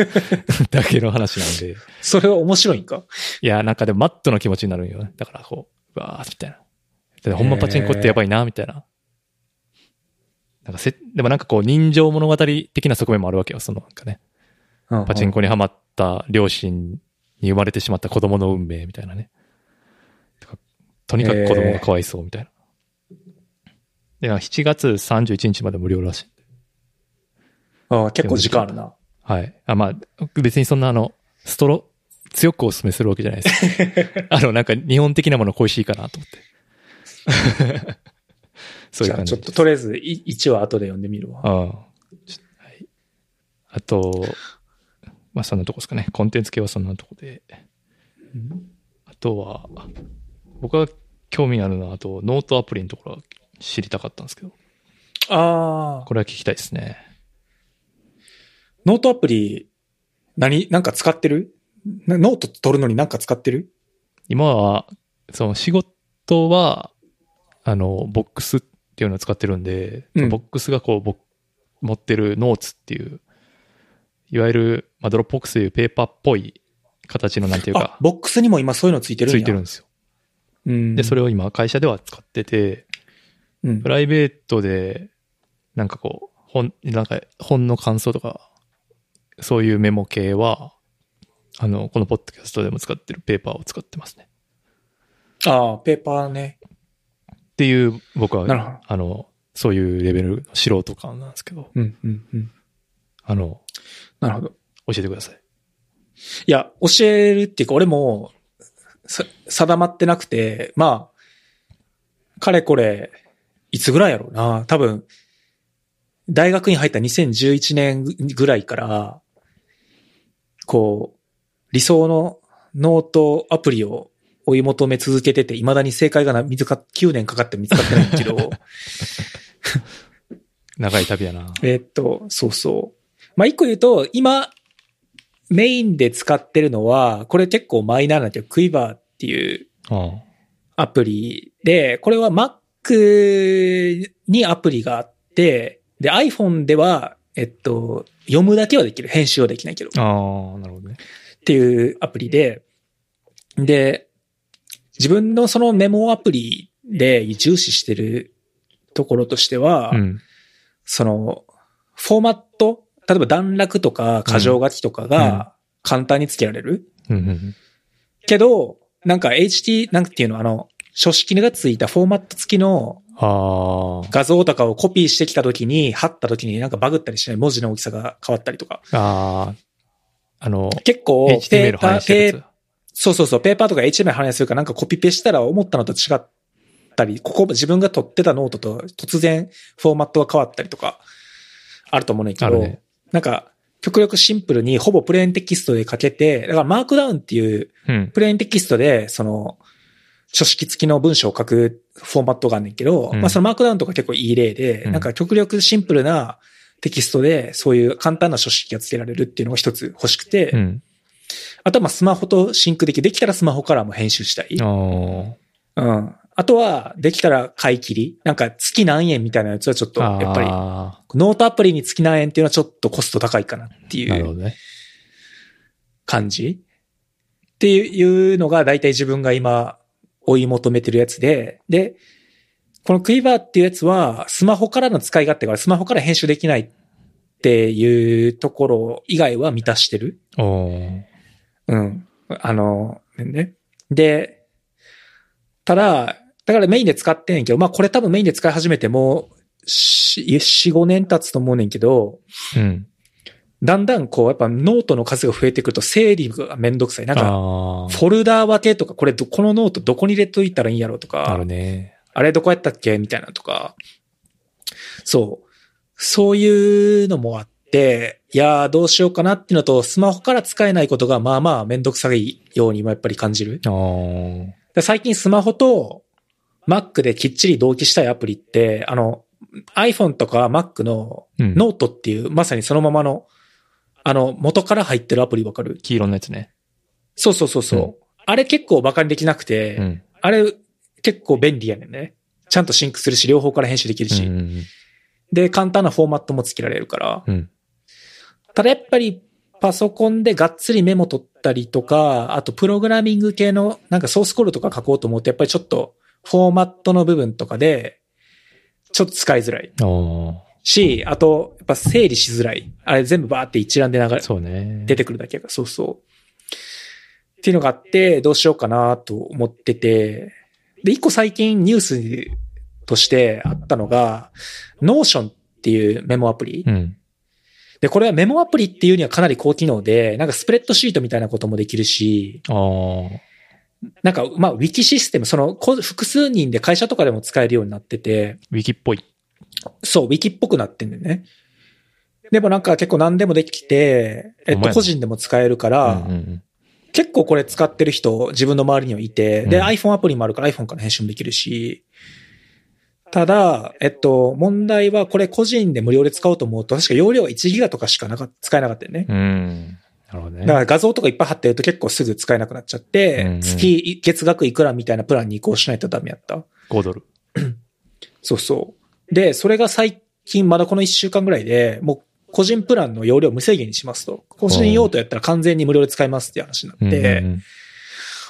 [laughs] だけの話なんで。それは面白いんか？いや、なんかでもマットな気持ちになるんよね。だからこう、うわーみたいな。でほんまパチンコってやばいな、みたいな。なんかせ、でもなんかこう人情物語的な側面もあるわけよ。そのなんかね。パチンコ。コにはまった両親に生まれてしまった子供の運命みたいなね。とにかく子供がかわいそうみたいな。で、なんか7月31日まで無料らしい。あ結構時間あるな。はい。あ、まあ、別にそんなあの、ストロ、強くお勧めするわけじゃないです。[laughs] あの、なんか日本的なもの恋しいかなと思って。[laughs] そういう感じじゃあちょっととりあえず1話後で読んでみるわ。ああ。はい。あと、まあそんなとこですかね。コンテンツ系はそんなとこで。あとは、僕が興味あるのは、あと、ノートアプリのところは知りたかったんですけど、ああ。これは聞きたいですね。ノートアプリ、何、なんか使ってる？なノート取るのになんか使ってる？今は、その仕事は、あの、ボックスっていうのを使ってるんで、うんボックスがこう、ぼ持ってる Notes っていう、いわゆる、まあ、 Dropbox でいう Paper っぽい形のなんていうあか、、ボックスにも今そういうのついてるんっす。いてるんですよ。うん。で、それを今会社では使ってて、うんプ。ライベートで、なんかこう、本、なんか本の感想とか、そういうメモ系は、あの、このポッドキャストでも使ってる Paper を使ってますね。ああ、ペーパーね。っていう、僕は、あの、そういうレベルの素人感なんですけど、うん、うん、うん。あの、なるほど。教えてください。いや、教えるっていうか、俺も、さ、定まってなくて、まあ、かれこれ、いつぐらいやろうな。多分、大学に入った2011年ぐらいから、こう、理想のノートアプリを追い求め続けてて、未だに正解がな見つかっ、9年かかって見つかってないけど、[laughs] 長い旅やな。えーっと、そうそう。まあ、一個言うと、今、メインで使ってるのは、これ結構マイナーなんだけど、クイバーっていううん。アプリで、これは Mac にアプリがあって、で、iPhone では、えっと、読むだけはできる。編集はできないけど。っああ、なるほどね。ていうアプリで、で、自分のそのメモアプリで重視してるところとしては、うん。その、フォーマット、例えば段落とか箇条書きとかが簡単につけられる。うんうんうん。けど、なんか HT、なんていうの、あの、書式がついたフォーマット付きのあ画像とかをコピーしてきた時に、貼った時になんかバグったりしない文字の大きさが変わったりとか。あ。ああ。あの、結構、映してるやつ。そうそうそう、 Paper とか HTML 反映するからなんかコピペしたら思ったのと違ったり、ここ自分が取ってたノートと突然フォーマットが変わったりとか、あると思うねんけど、ねなんか、極力シンプルにほぼプレーンテキストで書けて、だからマークダウンっていううん。プレーンテキストで、その、書式付きの文章を書くフォーマットがあんねんけど、うんまあそのマークダウンとか結構いい例で、うんなんか極力シンプルなテキストで、そういう簡単な書式が付けられるっていうのが一つ欲しくて、うん。あとはまあスマホとシンクでき、できたらスマホからも編集したい。あうん。あとは、できたら買い切り。なんか月何円みたいなやつはちょっと、あ。やっぱり、あノートアプリに月何円っていうのはちょっとコスト高いかなってあ。いう。感じっていうのが大体自分が今追い求めてるやつで、で、この Quiver っていうやつはスマホからの使い勝手がスマホから編集できないっていうところ以外は満たしてる。うん。あの、ね。で、ただ、だからメインで使ってんねんけど、まあこれ多分メインで使い始めてもう、し4、5年経つと思うねんけど、うん。だんだんこう、やっぱノートの数が増えてくると整理がめんどくさい。なんか、ああ。フォルダー分けとか、これど、このノートどこに入れといたらいいんやろうとあかる、ね。あれどこやったっけみたいなとか、そう。そういうのもあって、いやーどうしようかなっていうのと、スマホから使えないことがまあまあめんどくさいようにもやっぱり感じる。最近スマホと Mac できっちり同期したいアプリって、あの、iPhone とか Mac のうん。ノートっていう、まさにそのままの、あの、元から入ってるアプリわかる？黄色のやつね。そうそうそうそう。うんあれ結構バカにできなくて、うん。あれ結構便利やねんね。ちゃんとシンクするし、両方から編集できるし。うん。で、簡単なフォーマットもつけられるから。うん。ただやっぱりパソコンでがっつりメモ取ったりとか、あとプログラミング系のなんかソースコードとか書こうと思うと、やっぱりちょっとフォーマットの部分とかで、ちょっと使いづらい。あし、あと、やっぱ整理しづらい。あれ全部バーって一覧で流あ。れ、そうね。出てくるだけが、そうそう。っていうのがあって、どうしようかなと思ってて、で、一個最近ニュースとしてあったのが、 Notion っていうメモアプリ。うん。で、これはメモアプリっていうにはかなり高機能で、なんかスプレッドシートみたいなこともできるし。なんか、まあ、ウィキシステム、その、こ複数人で会社とかでも使えるようになってて、ウィキっぽい。そう、ウィキっぽくなってんだよね。でもなんか結構何でもできて、えっと、個人でも使えるから、うんうん結構これ使ってる人、自分の周りにはいて、で、うん iPhone アプリもあるから iPhone から編集もできるし、ただ、えっと、問題はこれ個人で無料で使おうと思うと、確か容量が1ギガとかしかなか使えなかったよね。うん。うん。なるほどね。だから画像とかいっぱい貼ってると結構すぐ使えなくなっちゃって、うんうん月、月額いくらみたいなプランに移行しないとダメやった。5ドル。そうそう。で、それが最近まだこの1週間ぐらいで、もう個人プランの容量無制限にしますと。個人用途やったら完全に無料で使えますって話になって、うんうん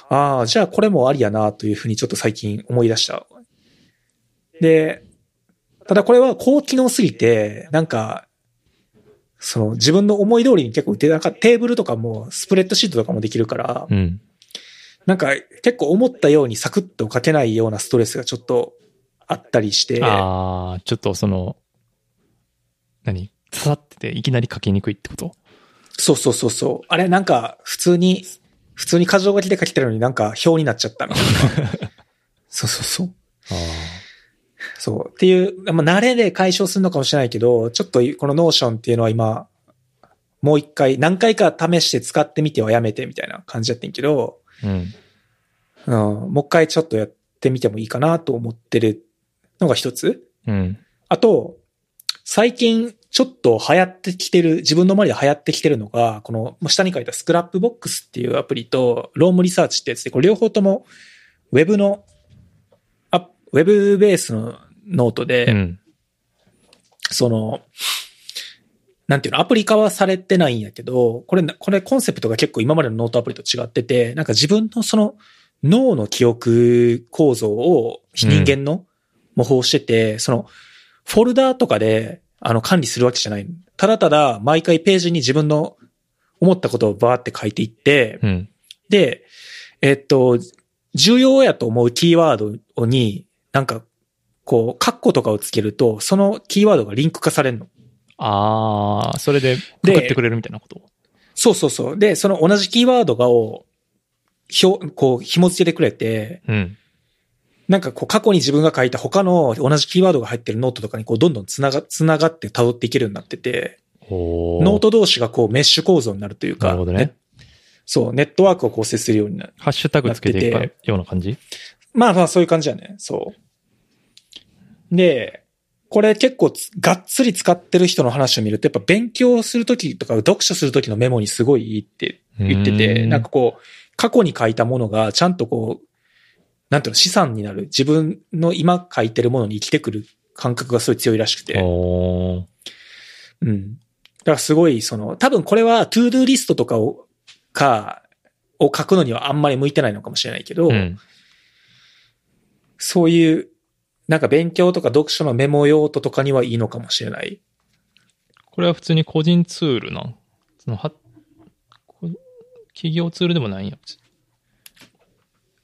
ああ、じゃあこれもありやなというふうにちょっと最近思い出した。で、ただこれは高機能すぎて、なんか、その自分の思い通りに結構打てな。テーブルとかもスプレッドシートとかもできるから、うん。なんか結構思ったようにサクッと書けないようなストレスがちょっとあったりして、ああ、ちょっとその、何？刺さってていきなり書きにくいってこと？そうそうそうそう。あれなんか普通に、普通に箇条書きで書きたのになんか表になっちゃったの。[laughs] そうそうそう。あそう。っていう、まあ、慣れで解消するのかもしれないけど、ちょっとこの Notion っていうのは今、もう一回、何回か試して使ってみてはやめてみたいな感じだったんやけど、あ。うん。うん、もう一回ちょっとやってみてもいいかなと思ってるのが一つ。うん。あと、最近ちょっと流行ってきてる、自分の周りで流行ってきてるのが、このまあ下に書いた Scrapbox っていうアプリと、 Roam Research ってやつで、これ両方ともウェブの、あウェブベースのノートで、うん。その、なんていうの、アプリ化はされてないんやけど、これ、これコンセプトが結構今までのノートアプリと違ってて、なんか自分のその脳の記憶構造を人間の模倣してて、そのフォルダーとかであの管理するわけじゃない。ただただ毎回ページに自分の思ったことをバーって書いていって、うん。で、えっと、重要やと思うキーワードに、なんか、こう、カッコとかをつけると、そのキーワードがリンク化されるの。ああ、それで、でくくってくれるみたいなこと？そうそうそう。で、その同じキーワードがを、ひょ、こう、紐付けてくれて、うん。なんかこう、過去に自分が書いた他の同じキーワードが入ってるノートとかにこう、どんどんつなが、つながって辿っていけるようになってて、おノート同士がこう、メッシュ構造になるというか、なるほどね。そう、ネットワークを構成するようになる。ハッシュタグつけていくような感じ？まあまあ、そういう感じだね。そう。で、これ結構つがっつり使ってる人の話を見ると、やっぱ勉強するときとか読書するときのメモにすごいいいって言ってうて、んなんかこう、過去に書いたものがちゃんとこう、なんていうの、資産になる。自分の今書いてるものに生きてくる感覚がすごい強いらしくて。うん。だからすごい、その、多分これは、トゥードゥーリストとかを、か、を書くのにはあんまり向いてないのかもしれないけど、うん。そういう、なんか勉強とか読書のメモ用途とかにはいいのかもしれない。これは普通に個人ツールなん？そのは、こ企業ツールでもないんや。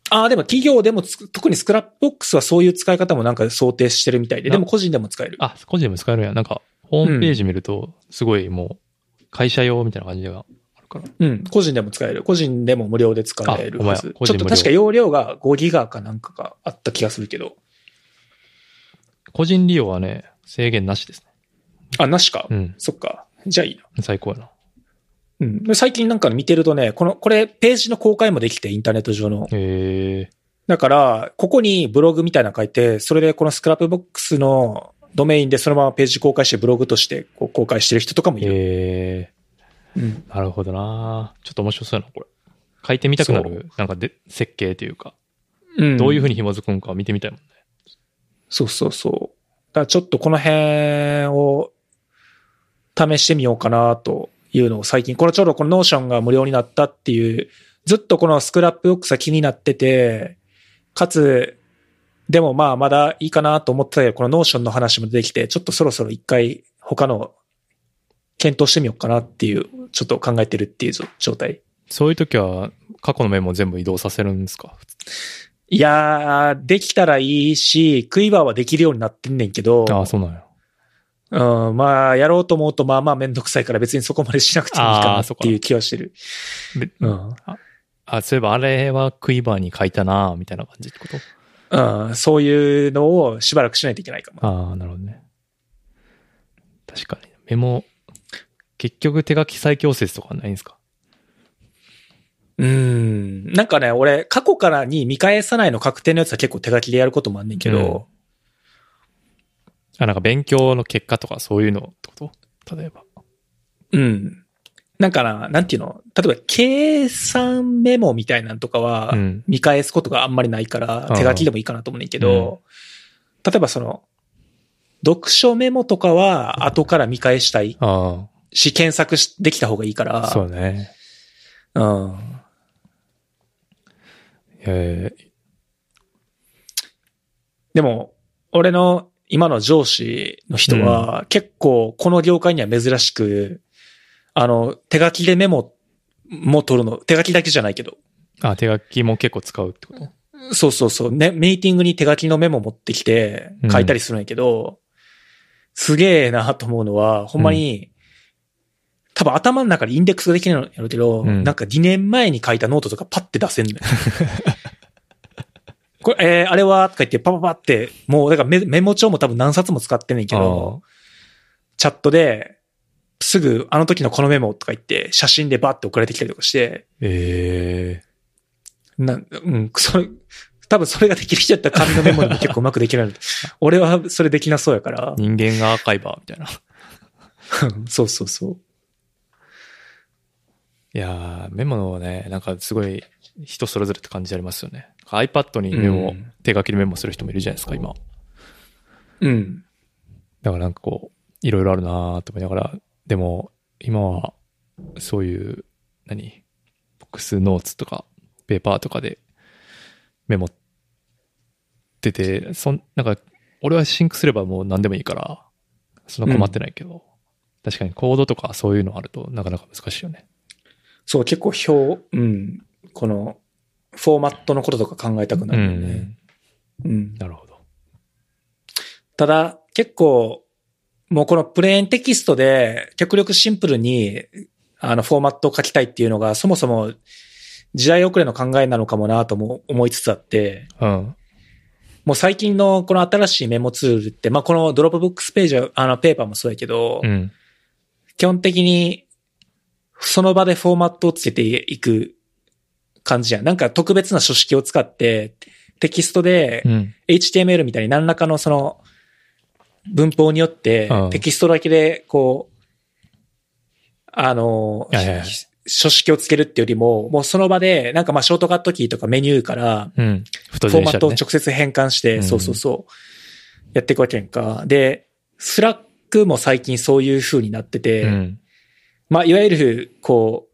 ああ、でも企業でも特に Scrapbox はそういう使い方もなんか想定してるみたいで、あでも個人でも使える。あ、個人でも使えるんや。なんか、ホームページ見ると、すごいもう、会社用みたいな感じがあるから。うん、個人でも使える。個人でも無料で使えるはず。ちょっと確か容量が5ギガかなんかがあった気がするけど。個人利用はね、制限なしですね。あ、なしか。うん。そっか。じゃあいいな。最高やな。うん。で最近なんか見てるとね、この、これページの公開もできて、インターネット上の。へえ。だから、ここにブログみたいなの書いて、それでこの Scrapbox のドメインでそのままページ公開してブログとしてこう公開してる人とかもいる。へえ。うん。なるほどなちょっと面白そうやな、これ。書いてみたくなそる、なんかで、設計というか、うん。どういうふうに紐づくんか見てみたいもんね。そうそうそう。だからちょっとこの辺を試してみようかなというのを最近、このちょうどこの Notion が無料になったっていう、ずっとこの Scrapbox が気になってて、かつ、でもまあまだいいかなと思ってたけど、この Notion の話も出てきて、ちょっとそろそろ一回他の検討してみようかなっていう、ちょっと考えてるっていう状態。そういう時は、過去のメモを全部移動させるんですか？いやー、できたらいいし、クイバーはできるようになってんねんけど、ああ、そうなんや。うん、まあ、やろうと思うと、まあまあめんどくさいから別にそこまでしなくてもいいかなっていう気はしてる。でうん。あ、そういえばあれはクイバーに書いたなみたいな感じってこと？うん、そういうのをしばらくしないといけないかも。ああ、なるほどね。確かに。メモ、結局手書き再強説とかないんですか？うん。なんかね、俺、過去からに見返さないの確定のやつは結構手書きでやることもあんねんけど、あ、なんか勉強の結果とかそういうのってこと？例えば。うん。なんかな、なんていうの？例えば、計算メモみたいなのとかはう、ん。見返すことがあんまりないから、うん手書きでもいいかなと思うねんけど、例えばその、読書メモとかは後から見返したいあし、検索しできた方がいいかあ、ら、そうね。うん。えー、でも、俺の今の上司の人は、結構この業界には珍しく、あの、手書きでメモも取るの、手書きだけじゃないけど。あ、手書きも結構使うってこと？そうそうそう。ね、ミーティングに手書きのメモ持ってきてうん書いたりするんやけど、すげえなと思うのは、ほんまに、多分頭の中でインデックスができないのやろうけど、うんなんか2年前に書いたノートとかパッて出せんのよ。[laughs] これ、えーあれはとか言ってパパパって、もう、だからメメモ帳も多分何冊も使ってんねんけど、チャットで、すぐあの時のこのメモとか言って、写真でバッて送られてきたりとかして、えな、うん、それ、多分それができる人やったら紙のメモでも結構うまくできる。[laughs] 俺はそれできなそうやからー、。人間がアーカイバーみたいな。[laughs] そうそうそう。いやー、メモのね、なんかすごい人それぞれって感じありますよね。iPad にメモ、うん手書きでメモする人もいるじゃないですか、今。うん。だからなんかこう、いろいろあるなーと思いながら、でも、今は、そういう、何？ボックスノーツとか、ペーパーとかでメモってて、そん、なんか、俺はシンクすればもう何でもいいから、そんな困ってないけど、確かにコードとかそういうのあるとなかなか難しいよね。そう、結構表、うん。この、フォーマットのこととか考えたくなうるよね。ん。うん。なるほど。ただ、結構、もうこのプレーンテキストで極力シンプルに、あの、フォーマットを書きたいっていうのが、そもそも時代遅れの考えなのかもなとも思いつつあって、うん。もう最近のこの新しいメモツールって、まあ、この Dropbox ページは、あの、 Paper もそうやけど、うん。基本的に、その場でフォーマットをつけていく感じやん。なんか特別な書式を使って、テキストでう、ん。HTML みたいに何らかのその、文法によってうん、テキストだけで、こう、あの、書式をつけるってよりも、もうその場で、なんかまあショートカットキーとかメニューから、フォーマットをね。直接変換して、うんそうそうそう、やっていくわけやんか。で、 Slack も最近そういう風になってて、うん。まあ、いわゆる、こう、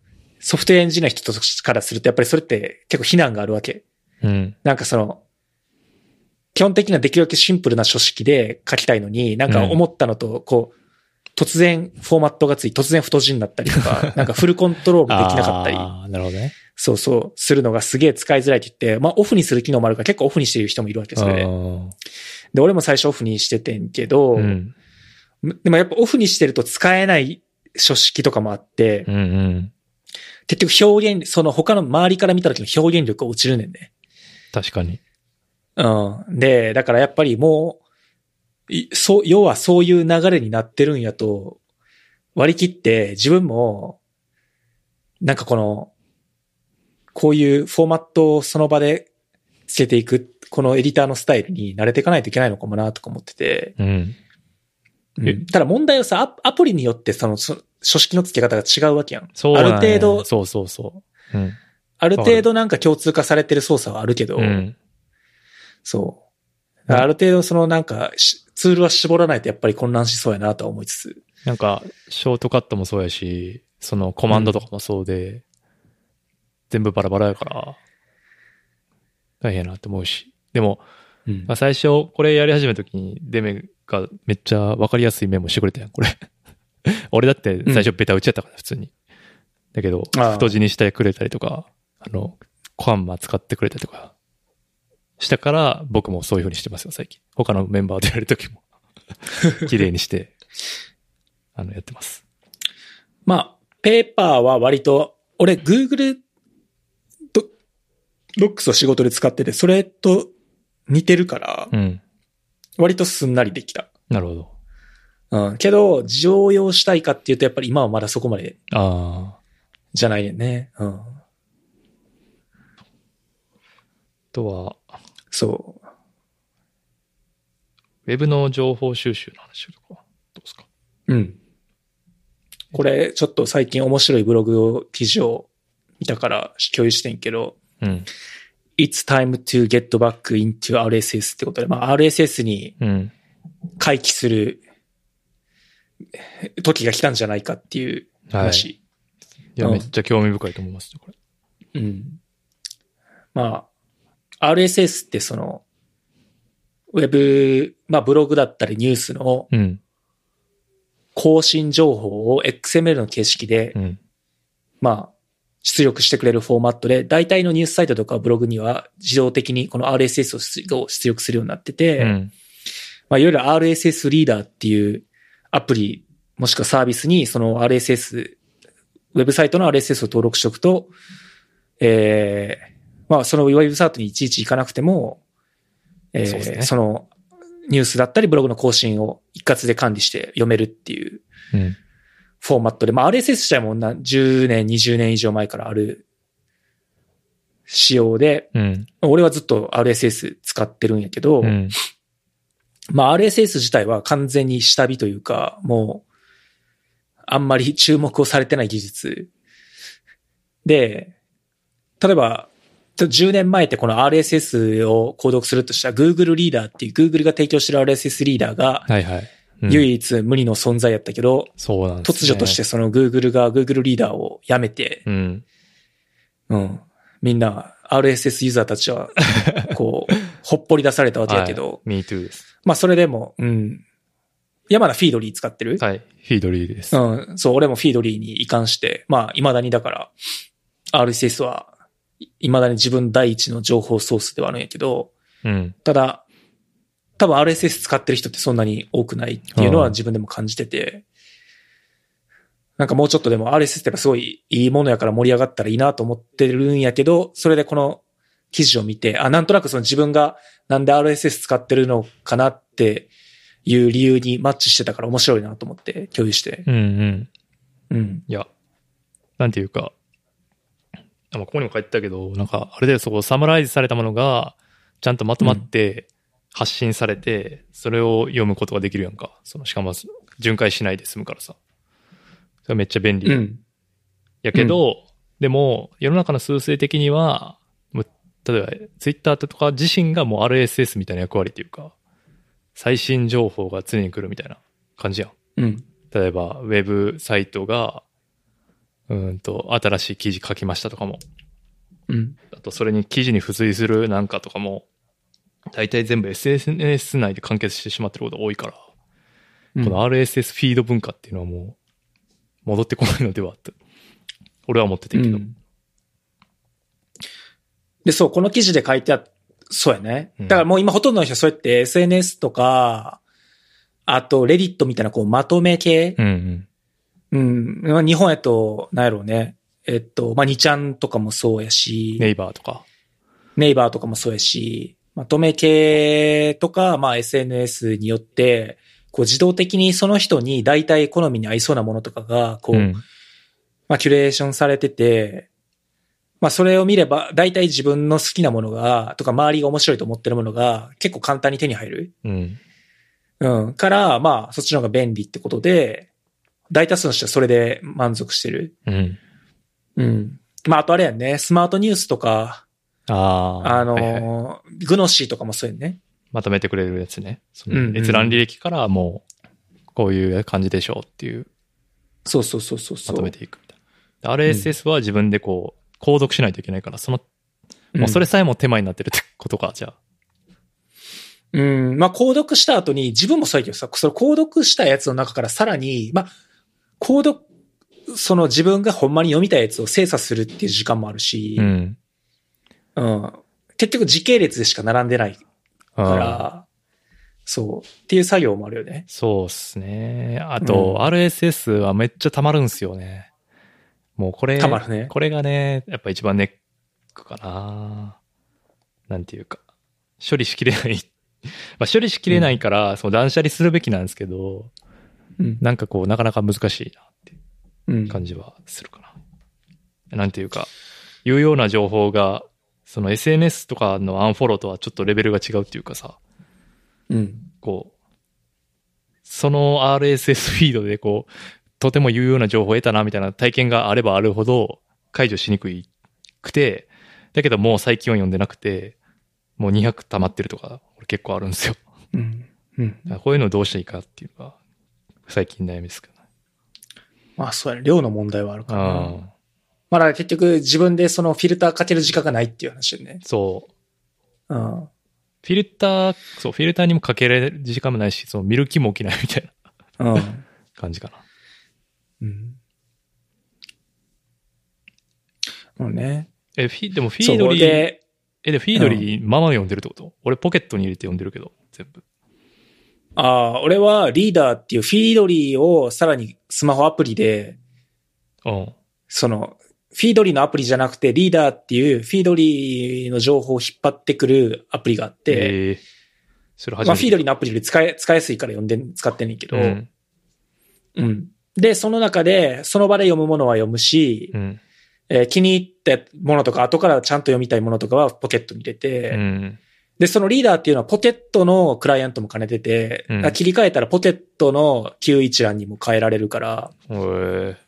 ソフトウェアエンジニアの人からすると、やっぱりそれって結構非難があるわけ。うん。なんかその、基本的なできるだけシンプルな書式で書きたいのに、なんか思ったのと、こう、突然フォーマットがつい、突然太字になったりとか、[laughs] なんかフルコントロールできなかったり、ああ、なるほどね。そうそう、するのがすげえ使いづらいって言って、まあオフにする機能もあるから結構オフにしてる人もいるわけ、それで。あで、俺も最初オフにしててんけど、ーうん。でもやっぱオフにしてると使えない書式とかもあって、うんうん。結局表現、その他の周りから見た時の表現力が落ちるねんね。確かに。うん。で、だからやっぱりもう、いそう、要はそういう流れになってるんやと、割り切って自分も、なんかこの、こういうフォーマットをその場でつけていく、このエディターのスタイルに慣れていかないといけないのかもなとか思ってて。うん。えうん、ただ問題はさ、アアプリによってその、そ書式の付け方が違うわけやん。そうある程度、そうそうそう。うん。ある程度なんか共通化されてる操作はあるけど、うん。そう。ある程度そのなんかし、ツールは絞らないとやっぱり混乱しそうやなとは思いつつ。なんか、ショートカットもそうやし、そのコマンドとかもそうで、全部バラバラやから、大変やなって思うし。でも、うんまあ、最初、これやり始めた時に、デメがめっちゃわかりやすいメモしてくれたやん、これ。[laughs] 俺だって最初ベタ打ちやったから、普通に。だけど、太字にしてくれたりとか、あの、コアンマ使ってくれたりとか、したから、僕もそういう風にしてますよ、最近。他のメンバーとやる時も。[laughs] 綺麗にして、あの、やってます。まあ、ペーパーは割と、俺 Google ドドックスを仕事で使ってて、それと似てるからう、ん。割とすんなりできた。なるほど。うん。けど、常用したいかっていうと、やっぱり今はまだそこまでああ。じゃないね。うん。あとは、そウェブの情報収集の話とか、どうですか？う。うん。これ、ちょっと最近面白いブログを、記事を見たから共有してんけど、うん。It's time to get back into RSS ってことで、まあ RSS にうん。回帰する時が来たんじゃないかっていう話。いや、うんめっちゃ興味深いと思いますね、これ。うん。まあ、RSS ってその、ウェブ、まあブログだったりニュースのうん。更新情報を XML の形式で、うん。まあ、出力してくれるフォーマットで、大体のニュースサイトとかブログには自動的にこの RSS を出力するようになってて、うん。まあ、いわゆる RSS リーダーっていうアプリ、もしくはサービスにその RSS、ウェブサイトの RSS を登録しておくと、ええまあ、そのウェブサイトにいちいち行かなくても、ええそねそのニュースだったりブログの更新を一括で管理して読めるっていううん。フォーマットで、まあ RSS 自体もな10年、20年以上前からある仕様で、うん。俺はずっと RSS 使ってるんやけど、うん。まあ RSS 自体は完全に下火というか、もう、あんまり注目をされてない技術。で、例えば、10年前ってこの RSS を購読するとしたら Google リーダーっていう Google が提供してる RSS リーダーがはいはい。うん唯一無二の存在やったけど、そうなんです、ね。突如として。その Google が Google リーダーをやめて、うん。うん。みんな RSS ユーザーたちは、[laughs] こう、ほっぽり出されたわけやけど、はい、Me too です。まあそれでも、うん。山田フィードリー使ってる、はい。フィードリーです。うん。そう、俺もフィードリーに移管して、まあ未だにだから、RSS は、い未だに自分第一の情報ソースではあるんやけど、うん。ただ、多分 RSS 使ってる人ってそんなに多くないっていうのはうん自分でも感じてて、なんかもうちょっとでも RSS ってやっぱすごいいいものやから盛り上がったらいいなと思ってるんやけど、それでこの記事を見て、あ、なんとなくその自分がなんで RSS 使ってるのかなっていう理由にマッチしてたから面白いなと思って共有して。うんうん。うん。いや、なんていうか、あまあここにも書いてたけど、なんか、あれでそこサムライズされたものが、ちゃんとまとまって発信されて、それを読むことができるやんか。その、しかも、巡回しないで済むからさ。それめっちゃ便利。うん。やけど、でも、世の中の数勢的には、例えば、ツイッターとか自身がもう RSS みたいな役割っていうか、最新情報が常に来るみたいな感じやん。うん。例えば、ウェブサイトが、うーんと、新しい記事書きましたとかも、うん。あとそれに記事に付随するなんかとかも、大体全部 SNS 内で完結してしまってることが多いから、この RSS フィード文化っていうのはもう、戻ってこないのではと、俺は思っててんけど。うんで、そう、この記事で書いてあっそうやね。うんだからもう今ほとんどの人そうやって SNS とか、あと、レディットみたいなこうまとめ系？うんうん。うん。まあ日本やと、なんやろうね。えっと、まあ、2ちゃんとかもそうやし、ネイバーとか。ネイバーとかもそうやし、まとめ系とか、まあ、SNS によって、こう自動的にその人に大体好みに合いそうなものとかが、こう、うん。まあ、キュレーションされてて、まあ、それを見れば、大体自分の好きなものが、とか周りが面白いと思ってるものが、結構簡単に手に入る。うん。うん。から、まあ、そっちの方が便利ってことで、大多数の人はそれで満足してる。うん。うん。まあ、あとあれやんね、スマートニュースとか、ああ。あのはいはいーグノシーとかもそうやんね。まとめてくれるやつね。その閲覧履歴からもう、こういう感じでしょうっていう、そうそうそうそうそう。まとめていくみたいな。で RSS は自分でこう、購読しないといけないから、その、うんもうそれさえも手間になってるってことか、じゃあ。うん。まあ、購読した後に、自分もそうやけどさ、その購読したやつの中からさらに、まあ、購読、その自分がほんまに読みたいやつを精査するっていう時間もあるし、うん。うん。結局時系列でしか並んでないから、そう。っていう作業もあるよね。そうっすね。あと、うん RSS はめっちゃ溜まるんすよね。もうこれ、たまるね。これがね、やっぱ一番ネックかな。なんていうか、処理しきれない。[laughs] まあ処理しきれないから、その断捨離するべきなんですけど、うん。なんかこう、なかなか難しいなって。感じはするかな。なんていうか、有用な情報が、その SNS とかのアンフォローとはちょっとレベルが違うっていうかさ、うん。こう、その RSS フィードでこう、とても有用な情報を得たなみたいな体験があればあるほど解除しにくいくて、だけどもう最近は読んでなくて、もう200溜まってるとか、俺結構あるんですよ。うん。うん。こういうのをどうしていいかっていうのが、最近悩みですけどね。まあ、そうやね。量の問題はあるからな。まあ、だ結局自分でそのフィルターかける時間がないっていう話よね。そう。うん。フィルター、そう、フィルターにもかけられる時間もないし、その見る気も起きないみたいな。うん。感じかな。うん。もうね。え、フィ、でもフィードリー、で、え、で、フィードリー、まま読んでるってこと？俺ポケットに入れて読んでるけど、全部。ああ、俺はリーダーっていうフィードリーをさらにスマホアプリで、うん。その、フィードリーのアプリじゃなくてリーダーっていうフィードリーの情報を引っ張ってくるアプリがあって、ええそれ初めて。まあフィードリーのアプリより使い、使いやすいから読んで、使ってんねんけど、ううん。ん。で、その中で、その場で読むものは読むし、うん。えー気に入ったものとか、後からちゃんと読みたいものとかはポケットに入れて、うん。で、そのリーダーっていうのはポケットのクライアントも兼ねてて、うん切り替えたらポケットの旧一覧にも変えられるから、ええ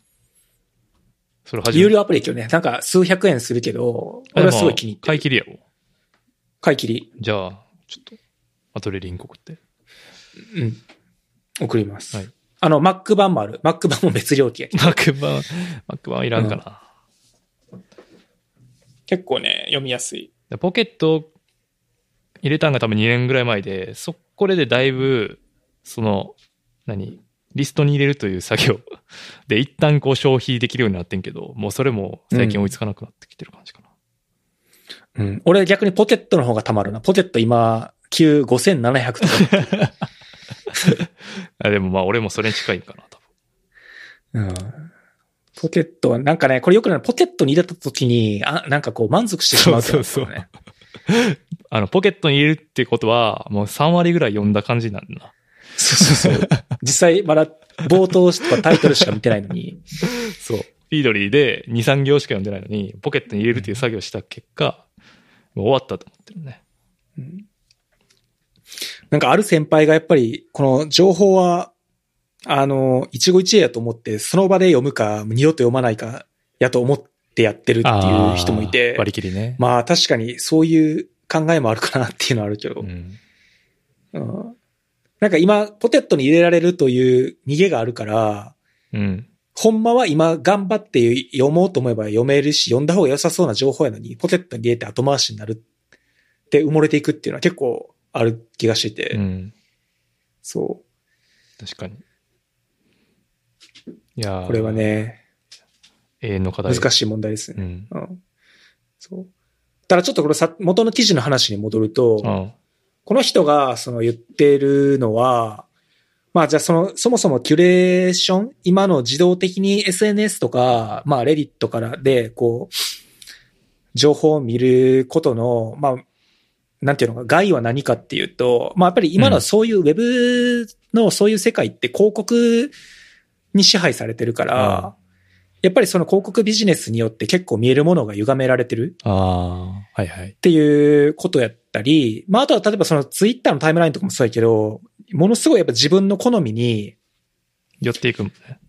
それ初めて。有料アプリやけどね、なんか数百円するけど、あ俺はすごい気に入ってる。買い切りやろ。買い切り。じゃあ、ちょっと、後でリンク送って。うん。送ります。はいあの、Mac 版もある。Mac 版も別料金やけどマック版、マック版いらんかな。結構ね、読みやすい。でポケット入れたんが多分2年ぐらい前で、そこれでだいぶ、その、何？リストに入れるという作業で一旦こう消費できるようになってんけど、もうそれも最近追いつかなくなってきてる感じかな。うん。俺逆にポケットの方がたまるな。ポケット今、旧5700とか。[laughs] あでもまあ俺もそれに近いんかな、多分。うん。ポケットは、なんかね、これよくない。ポケットに入れた時に、あ、なんかこう満足してしまうってことね。そうそうあの、ポケットに入れるってことは、もう3割ぐらい読んだ感じになるな。そうそうそう。実際まだ冒頭とかタイトルしか見てないのに。そう。フィードリーで2、3行しか読んでないのに、ポケットに入れるっていう作業をした結果、もう終わったと思ってるね。なんかある先輩がやっぱり、この情報は、あの、一期一会やと思って、その場で読むか、二度と読まないか、やと思ってやってるっていう人もいて割り切りね。まあ確かにそういう考えもあるかなっていうのはあるけど、うん。うんなんか今、ポテットに入れられるという逃げがあるから、うん。ほんまは今頑張って読もうと思えば読めるし、読んだ方が良さそうな情報やのに、ポテットに入れて後回しになるって埋もれていくっていうのは結構ある気がしてて、うん。そ確かに。いやこれは。ね、永遠の課題。難しい問題ですね。うん。うん。そう。ただちょっとこれさ、元の記事の話に戻ると、うん。この人がその言ってるのは、まあじゃあその、そもそもキュレーション今の自動的に SNS とか、まあレディットからで、こう、情報を見ることの、まあ、なんていうのか、害は何かっていうと、まあやっぱり今のはそういうウェブのそういう世界って広告に支配されてるから、やっぱりその広告ビジネスによって結構見えるものが歪められてる。ああ、はいはいっ。ていうことやったり、まあ、あとは例えばそのツイッターのタイムラインとかもそうやけど、ものすごいやっぱ自分の好みに寄っていくもんね。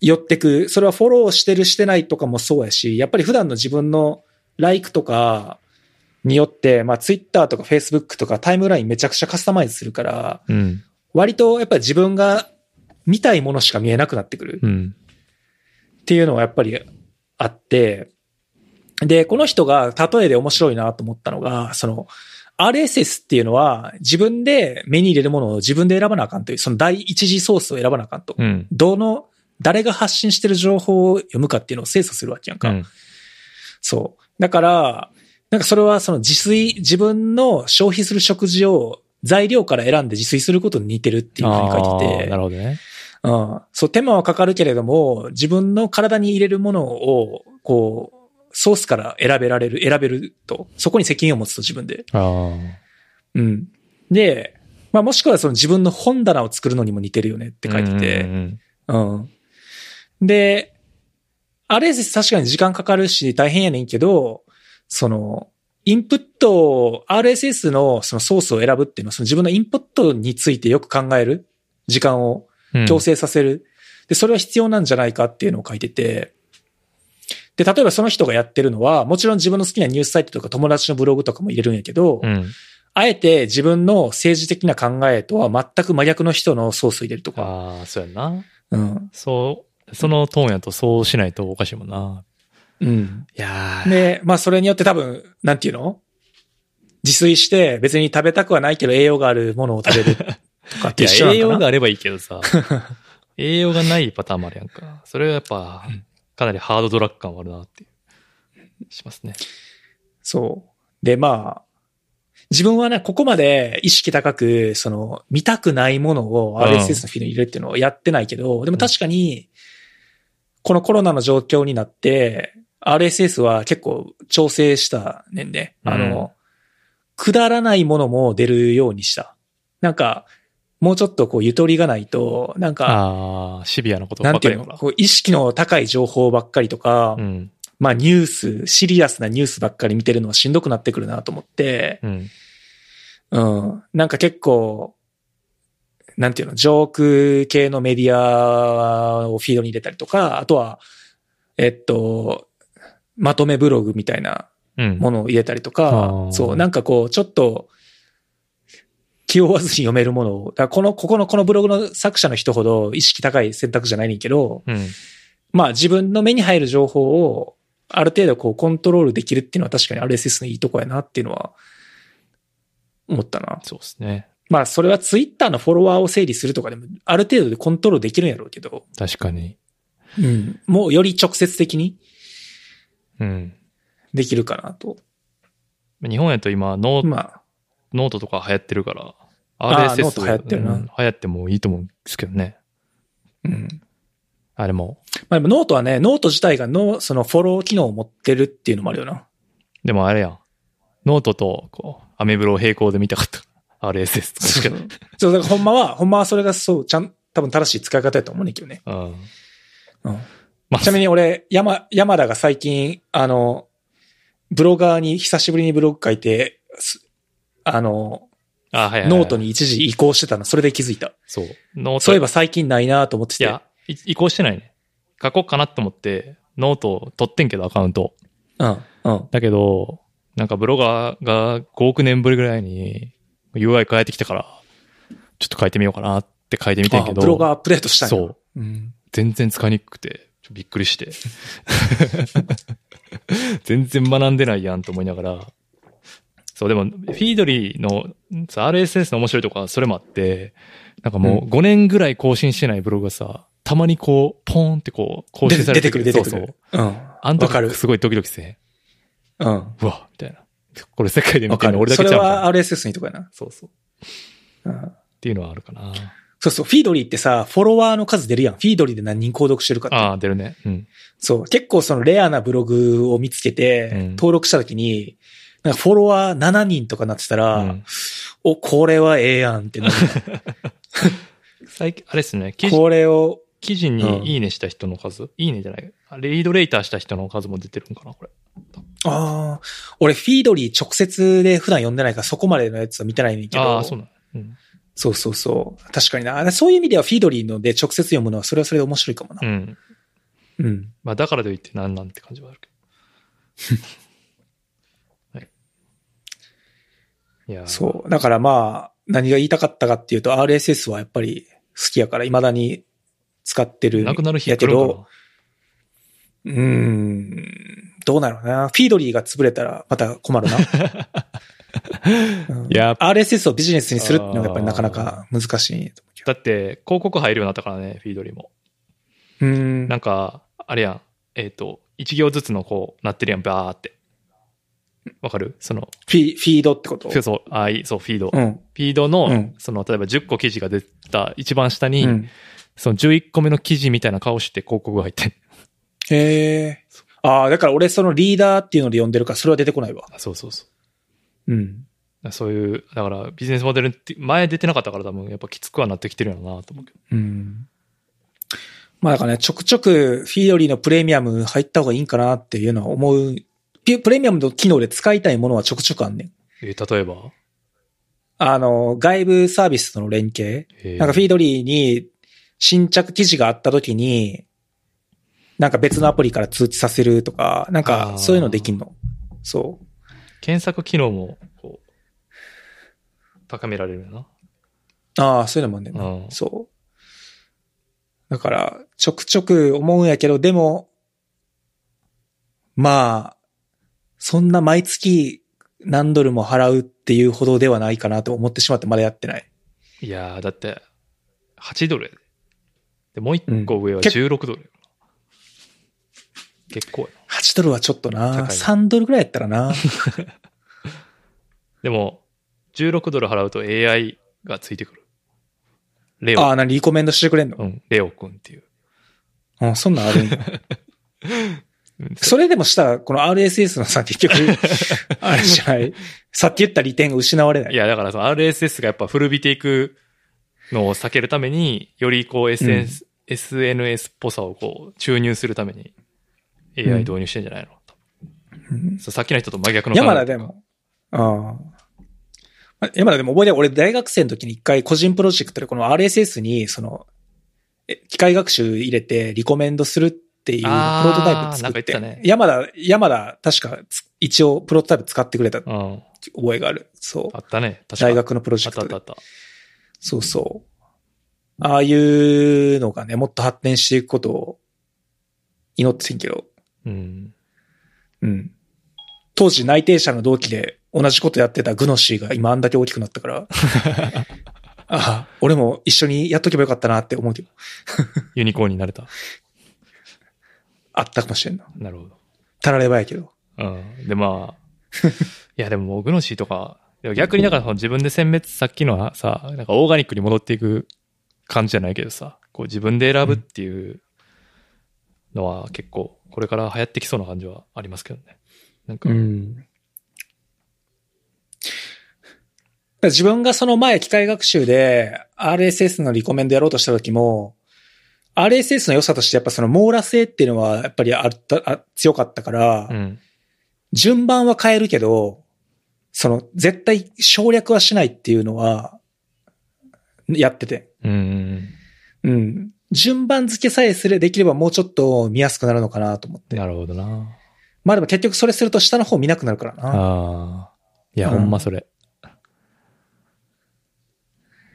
寄ってく、それはフォローしてるしてないとかもそうやし、やっぱり普段の自分のライクとかによって、まあツイッターとかフェイスブックとかタイムラインめちゃくちゃカスタマイズするから、うん。割とやっぱり自分が見たいものしか見えなくなってくる。うん。っていうのはやっぱりあって、で、この人が例えで面白いなと思ったのが、その、RSS っていうのは自分で目に入れるものを自分で選ばなあかんという、その第一次ソースを選ばなあかんと。うん。どの、誰が発信してる情報を読むかっていうのを精査するわけやんか。うん。そう。だから、なんかそれはその自炊、自分の消費する食事を材料から選んで自炊することに似てるっていうふうに書いてて。なるほどね。うん。そう、手間はかかるけれども、自分の体に入れるものを、こう、ソースから選べられる、選べると、そこに責任を持つと自分で。ああ。うん。で、まあもしくはその自分の本棚を作るのにも似てるよねって書いてうんて。うんうん。で、RSS 確かに時間かかるし大変やねんけど、その、インプットを、RSS のそのソースを選ぶっていうのは、その自分のインプットについてよく考える時間をうん。強制させる。で、それは必要なんじゃないかっていうのを書いてて、で、例えばその人がやってるのは、もちろん自分の好きなニュースサイトとか友達のブログとかも入れるんやけど、うん。あえて自分の政治的な考えとは全く真逆の人のソースを入れるとか。ああ、そうやな。うん。そう、そのトーンやとそうしないとおかしいもんな。うん。いやーで、まあそれによって多分、なんていうの？自炊して別に食べたくはないけど栄養があるものを食べる [laughs] とかって一緒なのかな？栄養があればいいけどさ。[laughs] 栄養がないパターンもあるやんか。それはやっぱうん、かなりハードドラッグ感はあるなっていう、しますね。そう。で、まあ、自分はね、ここまで意識高く、その、見たくないものを RSS のフィードに入れるっていうのをやってないけど、でも確かに、このコロナの状況になって、RSS は結構調整したねんで、あの、くだらないものも出るようにした。なんか、もうちょっとこうゆとりがないと、なんか、ああ、シビアなことなんていうの。こう意識の高い情報ばっかりとか、うん。まあニュース、シリアスなニュースばっかり見てるのはしんどくなってくるなと思って、うん。うん。なんか結構、なんていうの、ジョーク系のメディアをフィードに入れたりとか、あとは、えっと、まとめブログみたいなうん。ものを入れたりとあかー、そう、なんかこう、ちょっと、気負わずに読めるものを、だこの、ここの、このブログの作者の人ほど意識高い選択じゃないねんけど、うん。まあ自分の目に入る情報をある程度こうコントロールできるっていうのは確かに RSS のいいとこやなっていうのは思ったな。そうですね。まあそれはツイッターのフォロワーを整理するとかでもある程度でコントロールできるんやろうけど、確かに。うん。もうより直接的にうん。できるかなと。日本やと今、ノーまあ、ノートとか流行ってるから、RSS ノート流行ってるなうん流行ってもいいと思うんですけどね。うん。あれも。まあでもノートはね、ノート自体がの、そのフォロー機能を持ってるっていうのもあるよな。でもあれやん。ノートと、こう、アメブロを並行で見たかった。RSS とかしか。そう、だからほんまは、ほんまはそれがそう、ちゃん、多分正しい使い方やと思うねんけどね。うん。うん。まあ、ちなみに俺、山、山田が最近、あの、 Blogger に久しぶりにブログ書いて、すあの、あ、はいはいはい note。に一時移行してたの、それで気づいた。そう。 note。そういえば最近ないなと思ってて。いや、い移行してないね。書こうかなと思って、ノート取ってんけど、アカウント。うん、うん。だけど、なんか Blogger が5億年ぶりぐらいに UI 変えてきたから、ちょっと変えてみようかなって書いてみてんけど、あ Blogger アップデートしたんやそう。うん。全然使いにくくて、びっくりして。[laughs] 全然学んでないやんと思いながら。そう、でも、フィードリーの、さ RSS の面白いとこはそれもあって、なんかもう5年ぐらい更新してないブログがさ、たまにこう、ポーンってこう、更で新されて出てくる、出てくそうる。そう。うん。あんわかる時すごいドキドキせえへん。うん。うわ、みたいな。これ世界で見てる。るの俺だけちゃうかそれは RSS にとかやな。そうそう。っうん。ていうのはあるかな。そうそう、フィードリーってさ、フォロワーの数出るやん。フィードリーで何人購読してるかって。ああ、出るね。うん。そう。結構そのレアなブログを見つけて、うん登録した時に、なんかフォロワー7人とかなってたら、うんお、これはええやんってなる。[laughs] 最近、あれですね、これを、記事にいいねした人の数、いいねじゃない。レイドレーターした人の数も出てるんかな、これ。ああ、俺フィードリー直接で普段読んでないからそこまでのやつは見てないねんけど。ああ、そうなの。うん。そうそうそう。確かにな。そういう意味ではフィードリーので直接読むのはそれはそれで面白いかもな。うん。うん。まあ、だからといってなんなんって感じはあるけど。はい。いやーそう。だからまあ、何が言いたかったかっていうと RSS はやっぱり好きやから未だに使ってる。なくなる日やけど、うーん、どうなのな。フィードリーが潰れたらまた困るな。[laughs] うんいや RSS をビジネスにするっていうのがやっぱりなかなか難しい。だって、広告入るようになったからね、フィードリーも。ど。うーん。なんか、あれやん。えっ、と、一行ずつのこう、なってるやん、バーって。わかる？その、フィフィードってこと？そうそう、あいそう、フィード。フうん。ィードの、うんその、例えば10個記事が出た一番下に、うん。その11個目の記事みたいな顔して広告が入ってんへえ。ああ、だから俺そのリーダーっていうので読んでるからそれは出てこないわ。あそうそうそうん。う。そういう、だからビジネスモデルって、前出てなかったから多分やっぱきつくはなってきてるよなと思うけど。うん。まあだからね、ちょくちょくフィードリーのプレミアム入った方がいいんかなっていうのは思う。ピプレミアムの機能で使いたいものはちょくちょくあんねん。えー例えば？あの、外部サービスとの連携。えーなんかフィードリーに新着記事があった時に、なんか別のアプリから通知させるとか、なんかそういうのできんの。そう。検索機能も、こう、高められるよな。ああ、そういうのもあんねんな。うんそう。だから、ちょくちょく思うんやけど、でも、まあ、そんな毎月何ドルも払うっていうほどではないかなと思ってしまってまだやってない。いやー、だって、8ドルやで。で、もう一個上はけ16ドルやから。結構やな。8ドルはちょっとな。高いな3ドルぐらいやったらな。[laughs] でも、16ドル払うと AI がついてくる。レオ。ああ、なにリコメンドしてくれんの？うん、レオ君っていう。うん、そんなんあるんや。[laughs] うんそれでもしたら、この RSS のさ、結局、[laughs] あれじゃない。さっき言った利点が失われない。いや、だからその RSS がやっぱ古びていくのを避けるために、よりこう SNS、SNS っぽさをこう注入するために AI 導入してんじゃないの、うんさっきの人と真逆の山田でも。ああ。ま山田でも覚えてる俺大学生の時に一回個人プロジェクトでこの RSS に、その、え機械学習入れてリコメンドするっていうプロトタイプ作って。ね山田、山田確かつ一応プロトタイプ使ってくれたうん。覚えがある。そうあ。ったね。確か大学のプロジあェクトで。ったあったあった。そうそう。ああいうのがね、もっと発展していくことを祈ってんけど。うん。うん。当時内定者の同期で同じことやってたグノシーが今あんだけ大きくなったから。[laughs] ああ、俺も一緒にやっとけばよかったなって思うけど、ユニコーンになれた。あったかもしれんな。なるほど。たらればやけど。うん。で、まあ、[laughs] いや、でももうグノシーとか、逆にだからその自分で選別、さっきのはさ、なんかオーガニックに戻っていく感じじゃないけどさ、こう自分で選ぶっていうのは結構これから流行ってきそうな感じはありますけどね。なんか、ん。自分がその前機械学習で RSS のリコメンドやろうとした時も、RSS の良さとしてやっぱその網羅性っていうのはやっぱりあった、あ強かったから、うん。順番は変えるけど、その絶対省略はしないっていうのは、やってて。うん。うん。順番付けさえすれ、できればもうちょっと見やすくなるのかなと思って。なるほどな。まあでも結局それすると下の方見なくなるからな。ああ。いや、うんほんまそれ。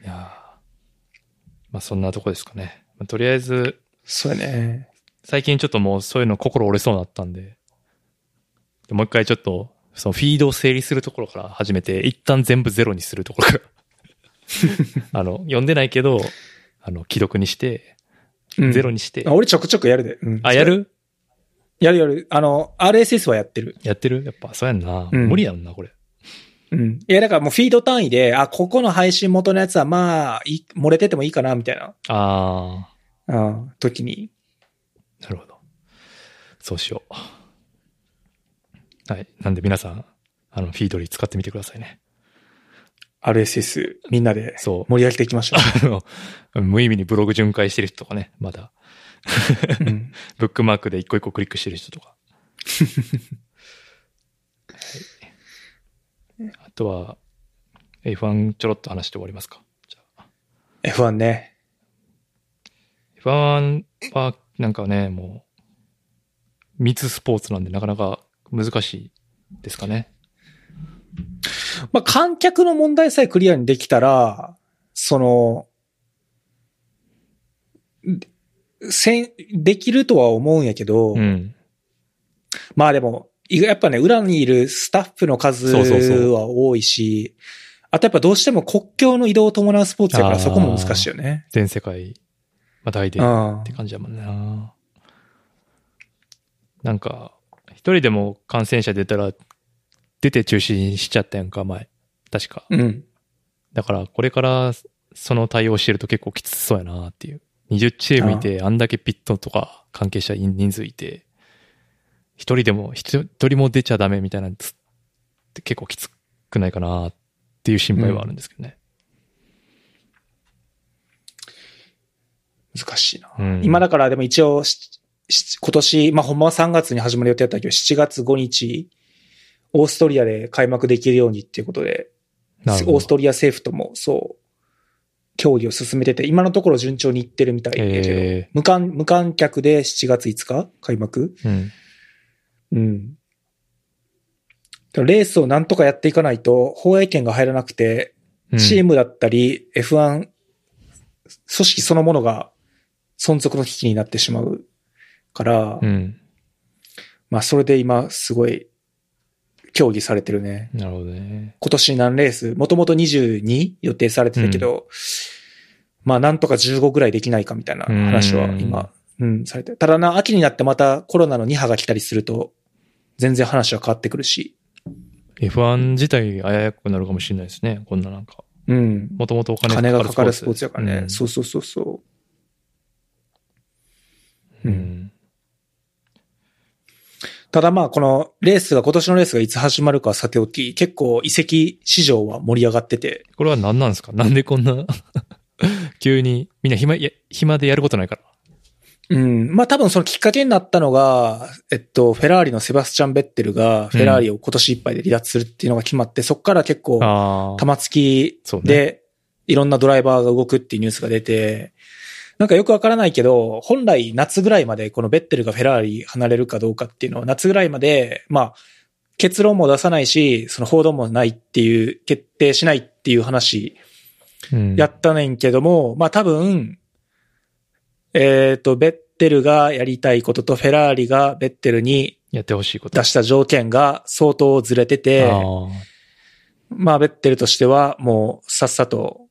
いやーまあそんなとこですかね。まあとりあえず、そうやね。最近ちょっともうそういうの心折れそうになったんで、でもう一回ちょっと、そのフィードを整理するところから始めて、一旦全部ゼロにするところから。[laughs] あの、読んでないけど、あの、既読にして、うんゼロにして。あ俺ちょくちょくやるで。うんあ、やる？やるやる。あの、RSS はやってる。やってる？やっぱそうやんな。うん無理やんな、これ。うん。いや、だからもうフィード単位で、あ、ここの配信元のやつはまあ、い漏れててもいいかな、みたいな、あうん、時に。ー、なるほど。そうしよう。はい。なんで皆さん、あの、フィードリー使ってみてくださいね。RSS、みんなでそう盛り上げていきましょ [laughs] あの、無意味にブログ巡回してる人とかね、まだ、う。うん。[laughs] ブックマークで一個一個クリックしてる人とか。[laughs] はい、あとは、F1 ちょろっと話して終わりますか？じゃあ F1 ね。F1 は、なんかね、もう、密スポーツなんでなかなか難しいですかね。まあ、観客の問題さえクリアにできたら、その、でせん、できるとは思うんやけど、うん。まあでも、いやっぱね、裏にいるスタッフの数は多いし、あとやっぱどうしても国境の移動を伴うスポーツだからそこも難しいよね。全世界、まあ大でうんって感じやもんな。なんか、一人でも感染者出たら、出て中止にしちゃったやんか、前。確か。うん。だから、これから、その対応してると結構きつそうやなっていう。20チームいて、あんだけピットとか関係者人数いて、一人でも、一人も出ちゃダメみたいなのって結構きつくないかなっていう心配はあるんですけどね。難しいな。うん今だからでも一応今年、まあほんまは3月に始まる予定だったけど、7月5日、オーストリアで開幕できるようにっていうことで、オーストリア政府ともそう、協議を進めてて、今のところ順調にいってるみたいだけど、え無観、無観客で7月5日開幕うん。うん。レースをなんとかやっていかないと、放映権が入らなくて、うんチームだったり、F1、組織そのものが存続の危機になってしまうから、うん。まあそれで今すごい協議されてるね。なるほどね。今年何レースもともと22予定されてたけど、まあなんとか15ぐらいできないかみたいな話は今、うん、されてる。ただな、秋になってまたコロナの2波が来たりすると、全然話は変わってくるし。F1 自体あややくなるかもしれないですね。こんななんか。うん。もともとお金金がかかるスポーツやからね。うんそうそうそうそう。ううんん。ただまあ、このレースが、今年のレースがいつ始まるかはさておき、結構移籍市場は盛り上がってて、これは何なんですか？なんでこんな、[laughs] 急に、みんな暇、暇でやることないから。うん。まあ多分そのきっかけになったのが、えっと、フェラーリのセバスチャン・ベッテルがフェラーリを今年いっぱいで離脱するっていうのが決まって、そこから結構。玉突きでいろんなドライバーが動くっていうニュースが出て、なんかよくわからないけど、本来夏ぐらいまでこのベッテルがフェラーリ離れるかどうかっていうのは夏ぐらいまで、まあ、結論も出さないし、その報道もないっていう、決定しないっていう話うんやったねんけども、まあ多分、えっ、と、ベッテルがやりたいこととフェラーリがベッテルにやってほしいこと。出した条件が相当ずれてて、あまあベッテルとしてはもうさっさと、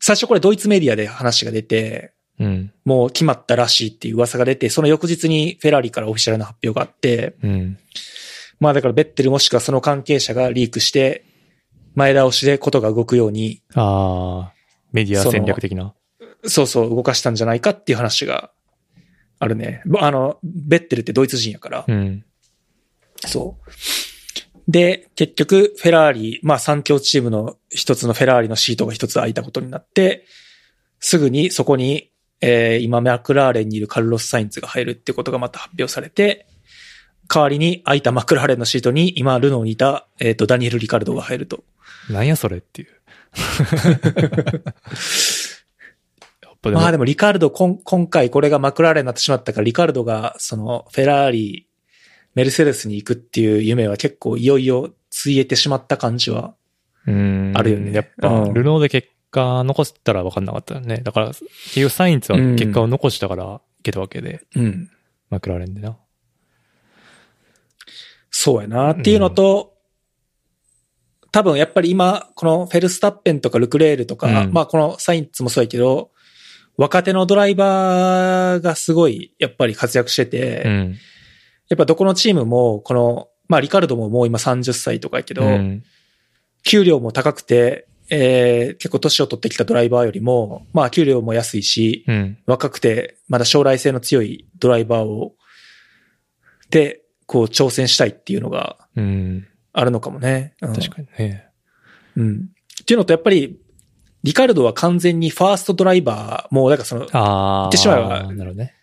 最初これドイツメディアで話が出て、あ。うん。もう決まったらしいっていう噂が出て、その翌日にフェラーリからオフィシャルな発表があって、うん。まあだからベッテルもしくはその関係者がリークして、前倒しでことが動くように、ああ。メディア戦略的な。そうそう動かしたんじゃないかっていう話があるね。ぼあの、ベッテルってドイツ人やから。うん。そう。で、結局、フェラーリ、まあ三強チームの一つのフェラーリのシートが一つ空いたことになって、すぐにそこに、えー今マクラーレンにいるカルロス・サインツが入るってことがまた発表されて、代わりに空いたマクラーレンのシートに今ルノーにいた、えっ、と、ダニエル・リカルドが入ると。なんやそれっていう。[laughs] でも、まあでもリカルド、こん今回これがマクラーレンになってしまったから、リカルドがそのフェラーリ、メルセデスに行くっていう夢は結構いよいよついえてしまった感じはうん。あるよねやっぱ、うんルノーで結果残したら分かんなかったよね。だから、結局サインツは結果を残したからいけたわけで、うん。マクラーレンでな。そうやなっていうのと、多分やっぱり今、このフェルスタッペンとかルクレールとか、うんまあこのサインツもそうやけど、若手のドライバーがすごいやっぱり活躍してて、うん。やっぱどこのチームも、この、まあリカルドももう今30歳とかやけど、うん給料も高くて、えー結構年を取ってきたドライバーよりも、まあ給料も安いし、うん。若くて、まだ将来性の強いドライバーを、で、こう挑戦したいっていうのがうん。あるのかもね。うん確かにね。うん。っていうのと、やっぱり、リカルドは完全にファーストドライバー、もう、だからその、ああ。言ってしまえばなるね。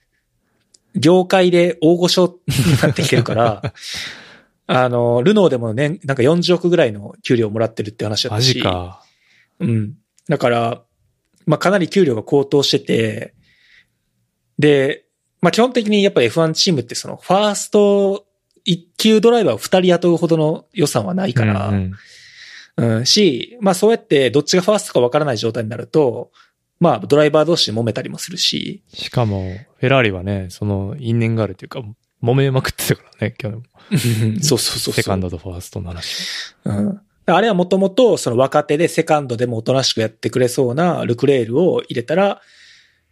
業界で大御所になってきてるから、[laughs] あの、ルノーでもね、なんか40億ぐらいの給料をもらってるって話だっマたし。ジか。うん。だから、まあ、かなり給料が高騰してて、で、まあ、基本的にやっぱり F1 チームってその、ファースト一級ドライバーを二人雇うほどの予算はないから、うんうん、し、まあそうやってどっちがファーストかわからない状態になると、まあドライバー同士で揉めたりもするし、しかも、フェラーリはね、その因縁があるというか、揉めまくってたからね、去年も。[laughs] そうそうそうそう。セカンドとファーストの話。うん。あれはもともとその若手でセカンドでもおとなしくやってくれそうなルクレールを入れたら、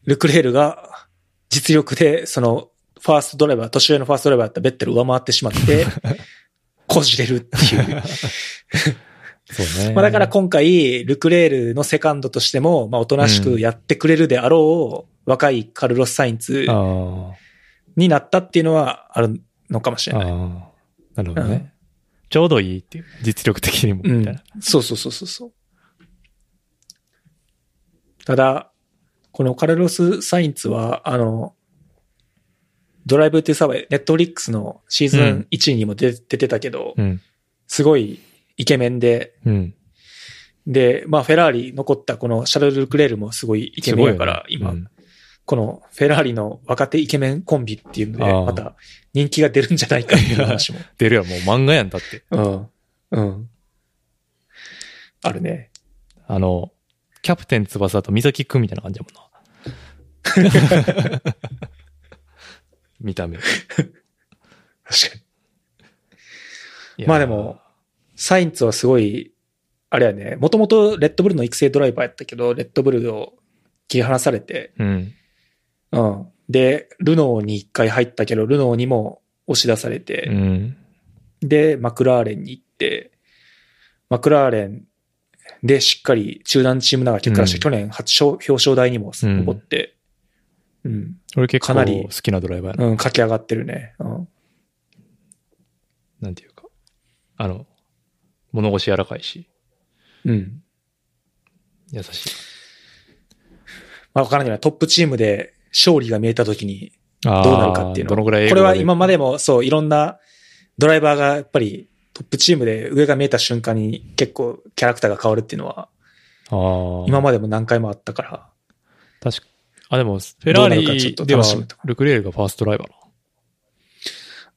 ルクレールが実力でそのファーストドライバー、年上のファーストドライバーだったベッテルを上回ってしまって、[laughs] こじれるっていう。そうね。まあだから今回、ルクレールのセカンドとしても、まあおとなしくやってくれるであろう、若いカルロス・サインツあになったっていうのはあるのかもしあ。れない。なるほどね。うんちょうどいいっていう。実力的にも、うんみたいな。。そうそうそうそうそう。ただ、このカルロス・サインツは、あの、ドライブっていうサーバー、ネットフリックスのシーズン1にも出,、出てたけど、うん。すごいイケメンで、うん。で、まあフェラーリ残ったこのシャルル・クレールもすごいイケメンやから、ねうんこのフェラーリの若手イケメンコンビっていうので、また人気が出るんじゃないかっていう話も。出るやん、もう漫画やんだって。うん。うん。あるね。あの、キャプテン翼と水木くんみたいな感じやもんな。[laughs] 見た目。確かに。まあでも、サインツはすごい、あれやね、もともとレッドブルの育成ドライバーやったけど、レッドブルを切り離されて、うん。うん。で、ルノーに一回入ったけど、ルノーにも押し出されうて、ん。で、マクラーレンに行って、マクラーレンでしっかり中団チームながら結果出して、うん去年初表彰台にも上って、うん、俺結構かなり好きなドライバー。うん、駆け上がってるね。うん。なんていうか。あの、物腰柔らかいし、うん。優しい。まあ、わからないけどトップチームで勝利が見えたときにどうなるかっていうのどのぐらいこれは今までもそう、いろんなドライバーがやっぱりトップチームで上が見えた瞬間に結構キャラクターが変わるっていうのはああ。今までも何回もあったから。確かあ、でも、フェラーどうなるかちょっとリと、ルクレールがファーストドライバーな。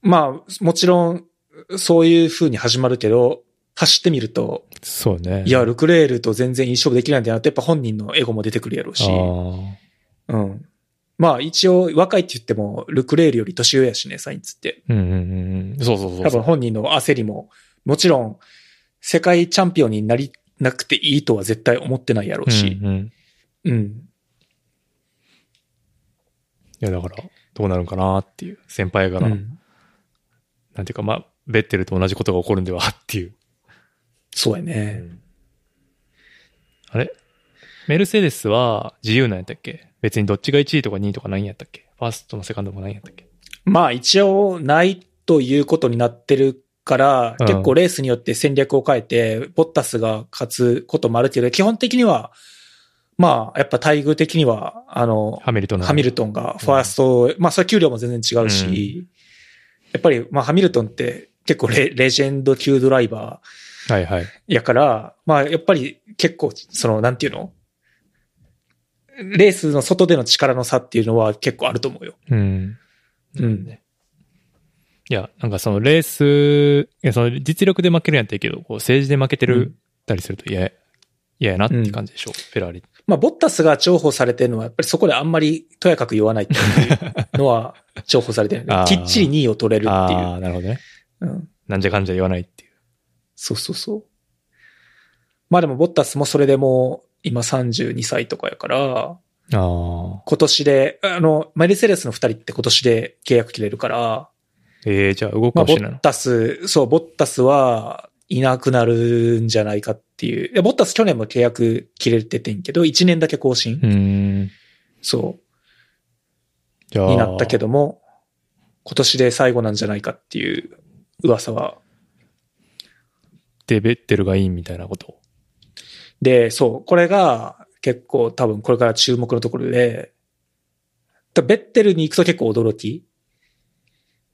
まあ、もちろんそういう風に始まるけど、走ってみると、そうね。いや、ルクレールと全然いい勝負できないんだなってやっぱ本人のエゴも出てくるやろうし。うん。まあ一応若いって言っても、ルクレールより年上やしね、サインツって。うんうんうんうん。そうそうそう。多分本人の焦りも、もちろん、世界チャンピオンになりなくていいとは絶対思ってないやろうし。うんうん。いうん。や、だから、どうなるんかなっていう。先輩が、うん。なんていうか、まあ、ベッテルと同じことが起こるんではっていう。そうやね。あれ？メルセデスは自由なんやったっけ？別にどっちが1位とか2位とかないんやったっけ？ファーストのセカンドもないんやったっけ？まあ一応ないということになってるから、うん。結構レースによって戦略を変えて、ボッタスが勝つこともあるけど、基本的には、まあ、やっぱ待遇的には、あの、ハミルトンの。ハミルトンがファースト、まあそれは給料も全然違うし、やっぱり、まあハミルトンって結構レレジェンド級ドライバはいはい。ーやから、まあやっぱり結構、その、なんていうの？レースの外での力の差っていうのは結構あると思うよ。うん。うん。いや、なんかそのレース、いや、その実力で負けるんやったらいいけど、こう政治で負けてるうんたりすると嫌や、嫌やなって感じでしょ、フェラーリ。まあ、ボッタスが重宝されてるのは、やっぱりそこであんまりとやかく言わないっていうのは重宝されてる。きっちり2位を取れるっていああ、なるほどね。う。うん。なんじゃかんじゃ言わないっていう。そうそうそう。まあでも、ボッタスもそれでもう今32歳とかやから、ああ。今年で、あの、マリセレスの2人って今年で契約切れるから、ええじゃあ動くかまあ、ボもしれないのッ。タス、そう、ボッタスはいなくなるんじゃないかっていう。いや、ボッタス去年も契約切れててんけど、1年だけ更新、うーん。そ。う、になったけども、今年で最後なんじゃないかっていう噂は。で、ベッテルがいいみたいなこと。で、そう、これが結構多分これから注目のところで、だベッテルに行くと結構驚き。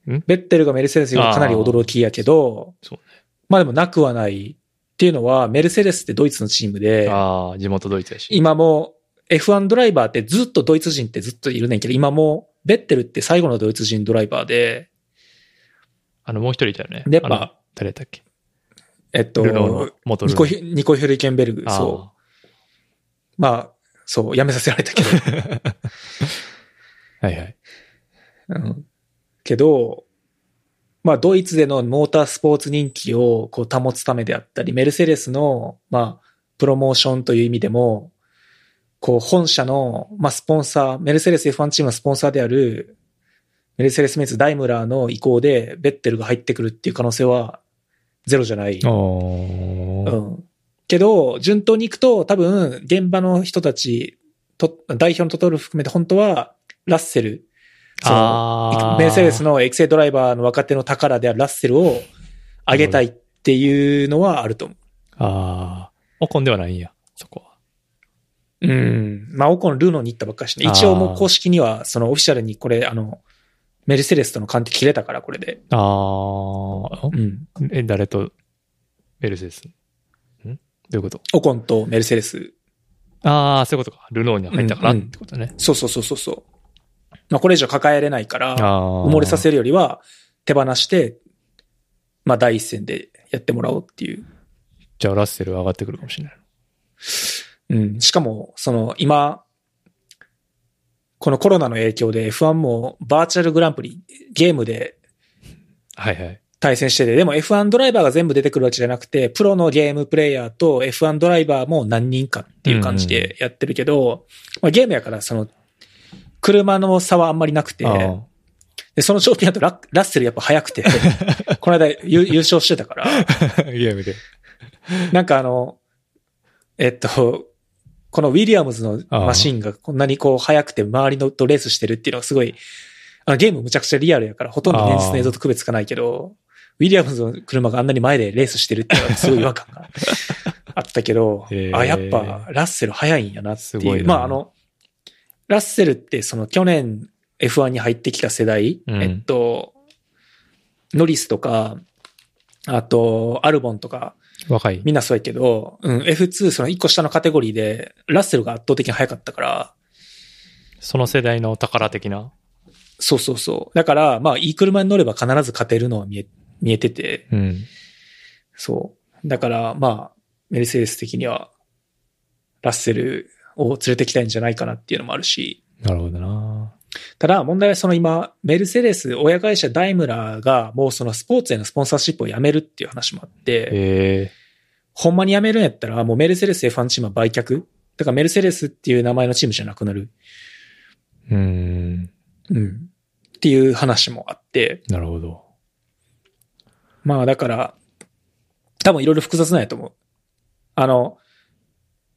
ん？ベッテルがメルセデスがかなり驚きやけど、そうね。まあでもなくはないっていうのは、メルセデスってドイツのチームで、ああ、地元ドイツやし。今も F1 ドライバーってずっとドイツ人ってずっといるねんけど、今もベッテルって最後のドイツ人ドライバーで、あの、もう一人いたよね。でやっぱ誰だっけ？えっと、ルノーの元ニコヒ、ニコヒュルケンベルグ、そう。まあ、そう、辞めさせられたけど。[laughs] はいはい。うんけど、まあ、ドイツでのモータースポーツ人気をこう保つためであったり、メルセデスの、まあ、プロモーションという意味でも、こう、本社の、まあ、スポンサー、メルセデス F1 チームのスポンサーである、メルセデス・メンツ・ダイムラーの意向で、ベッテルが入ってくるっていう可能性は、ゼロじゃない。うん。けど、順当に行くと、多分、現場の人たち、と代表のトトル含めて、本当は、ラッセル、そのメルセデスのエクセドライバーの若手の宝であるラッセルを上げたいっていうのはあると思ああ。オコンではないんや、そこは。う。うん。まあ、オコンルーノに行ったばっかりしてね、一応もう公式には、そのオフィシャルにこれ、あの、メルセデスとの関係切れたから、これで。ああ。うん。え、誰とメルセデス？ん？どういうこと？オコンとメルセデス。ああ、そういうことか。ルノーに入ったからっうんうんてことね。そうそうそうそうそう。まあ、これ以上抱えれないから、ああ。埋もれさせるよりは手放して、まあ第一線でやってもらおうっていう。じゃあラッセル上がってくるかもしれない。うん。しかも、その今、このコロナの影響で F1 もバーチャルグランプリ、ゲームではいはい。対戦してて、でも F1 ドライバーが全部出てくるわけじゃなくて、プロのゲームプレイヤーと F1 ドライバーも何人かっていう感じでやってるけど、まあ、ゲームやからその、車の差はあんまりなくて、あで、その条件だとララッセルやっぱ速くて、[laughs] この間優優勝してたから、あ。ゲームで。なんかあの、えっと、このウィリアムズのマシンがこんなにこう速くて周りのとレースしてるっていうのがすごい、あのゲームむちゃくちゃリアルやからほとんど現実の映像と区別つかないけど、ウィリアムズの車があんなに前でレースしてるっていうのはすごい違和感があったけどあ、やっぱラッセル速いんやなっていう。まああの、ラッセルってその去年 F1 に入ってきた世代、うん。えっと、ノリスとか、あと、アルボンとか、若い。みんなそうやけど、うん、F2 その1個下のカテゴリーで、ラッセルが圧倒的に速かったから、その世代の宝的な？そうそうそう。だから、まあ、いい車に乗れば必ず勝てるのは見え、見えてて、うん。そう。だから、まあ、メルセデス的には、ラッセルを連れてきたいんじゃないかなっていうのもあるし、なるほどな。ただ問題はその今、メルセデス、親会社ダイムラーがもうそのスポーツへのスポンサーシップをやめるっていう話もあって、えほんまにやめるんやったらもうメルセデス F1 チームは売却だからメルセデスっていう名前のチームじゃなくなる。えうん。うん。っていう話もあって、なるほど。まあだから、多分いろいろ複雑なんやと思う。あの、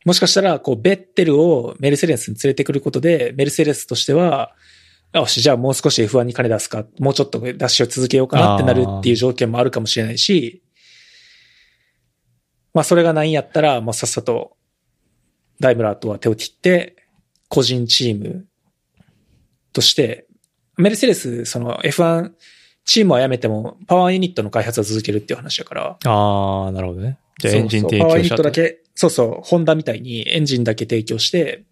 もしかしたら、こう、ベッテルをメルセデスに連れてくることで、メルセデスとしては、よし、じゃあもう少し F1 に金出すか、もうちょっと出しを続けようかなってなるっていう条件もあるかもしれないし、まあそれがないんやったら、もうさっさと、ダイムラーとは手を切って、個人チームとして、メルセデス、その F1 チームは辞めても、パワーユニットの開発は続けるっていう話だから、ああ、なるほどね。じゃあエンジン提そうそうパワーユニットだけ、そうそう、ホンダみたいにエンジンだけ提供して、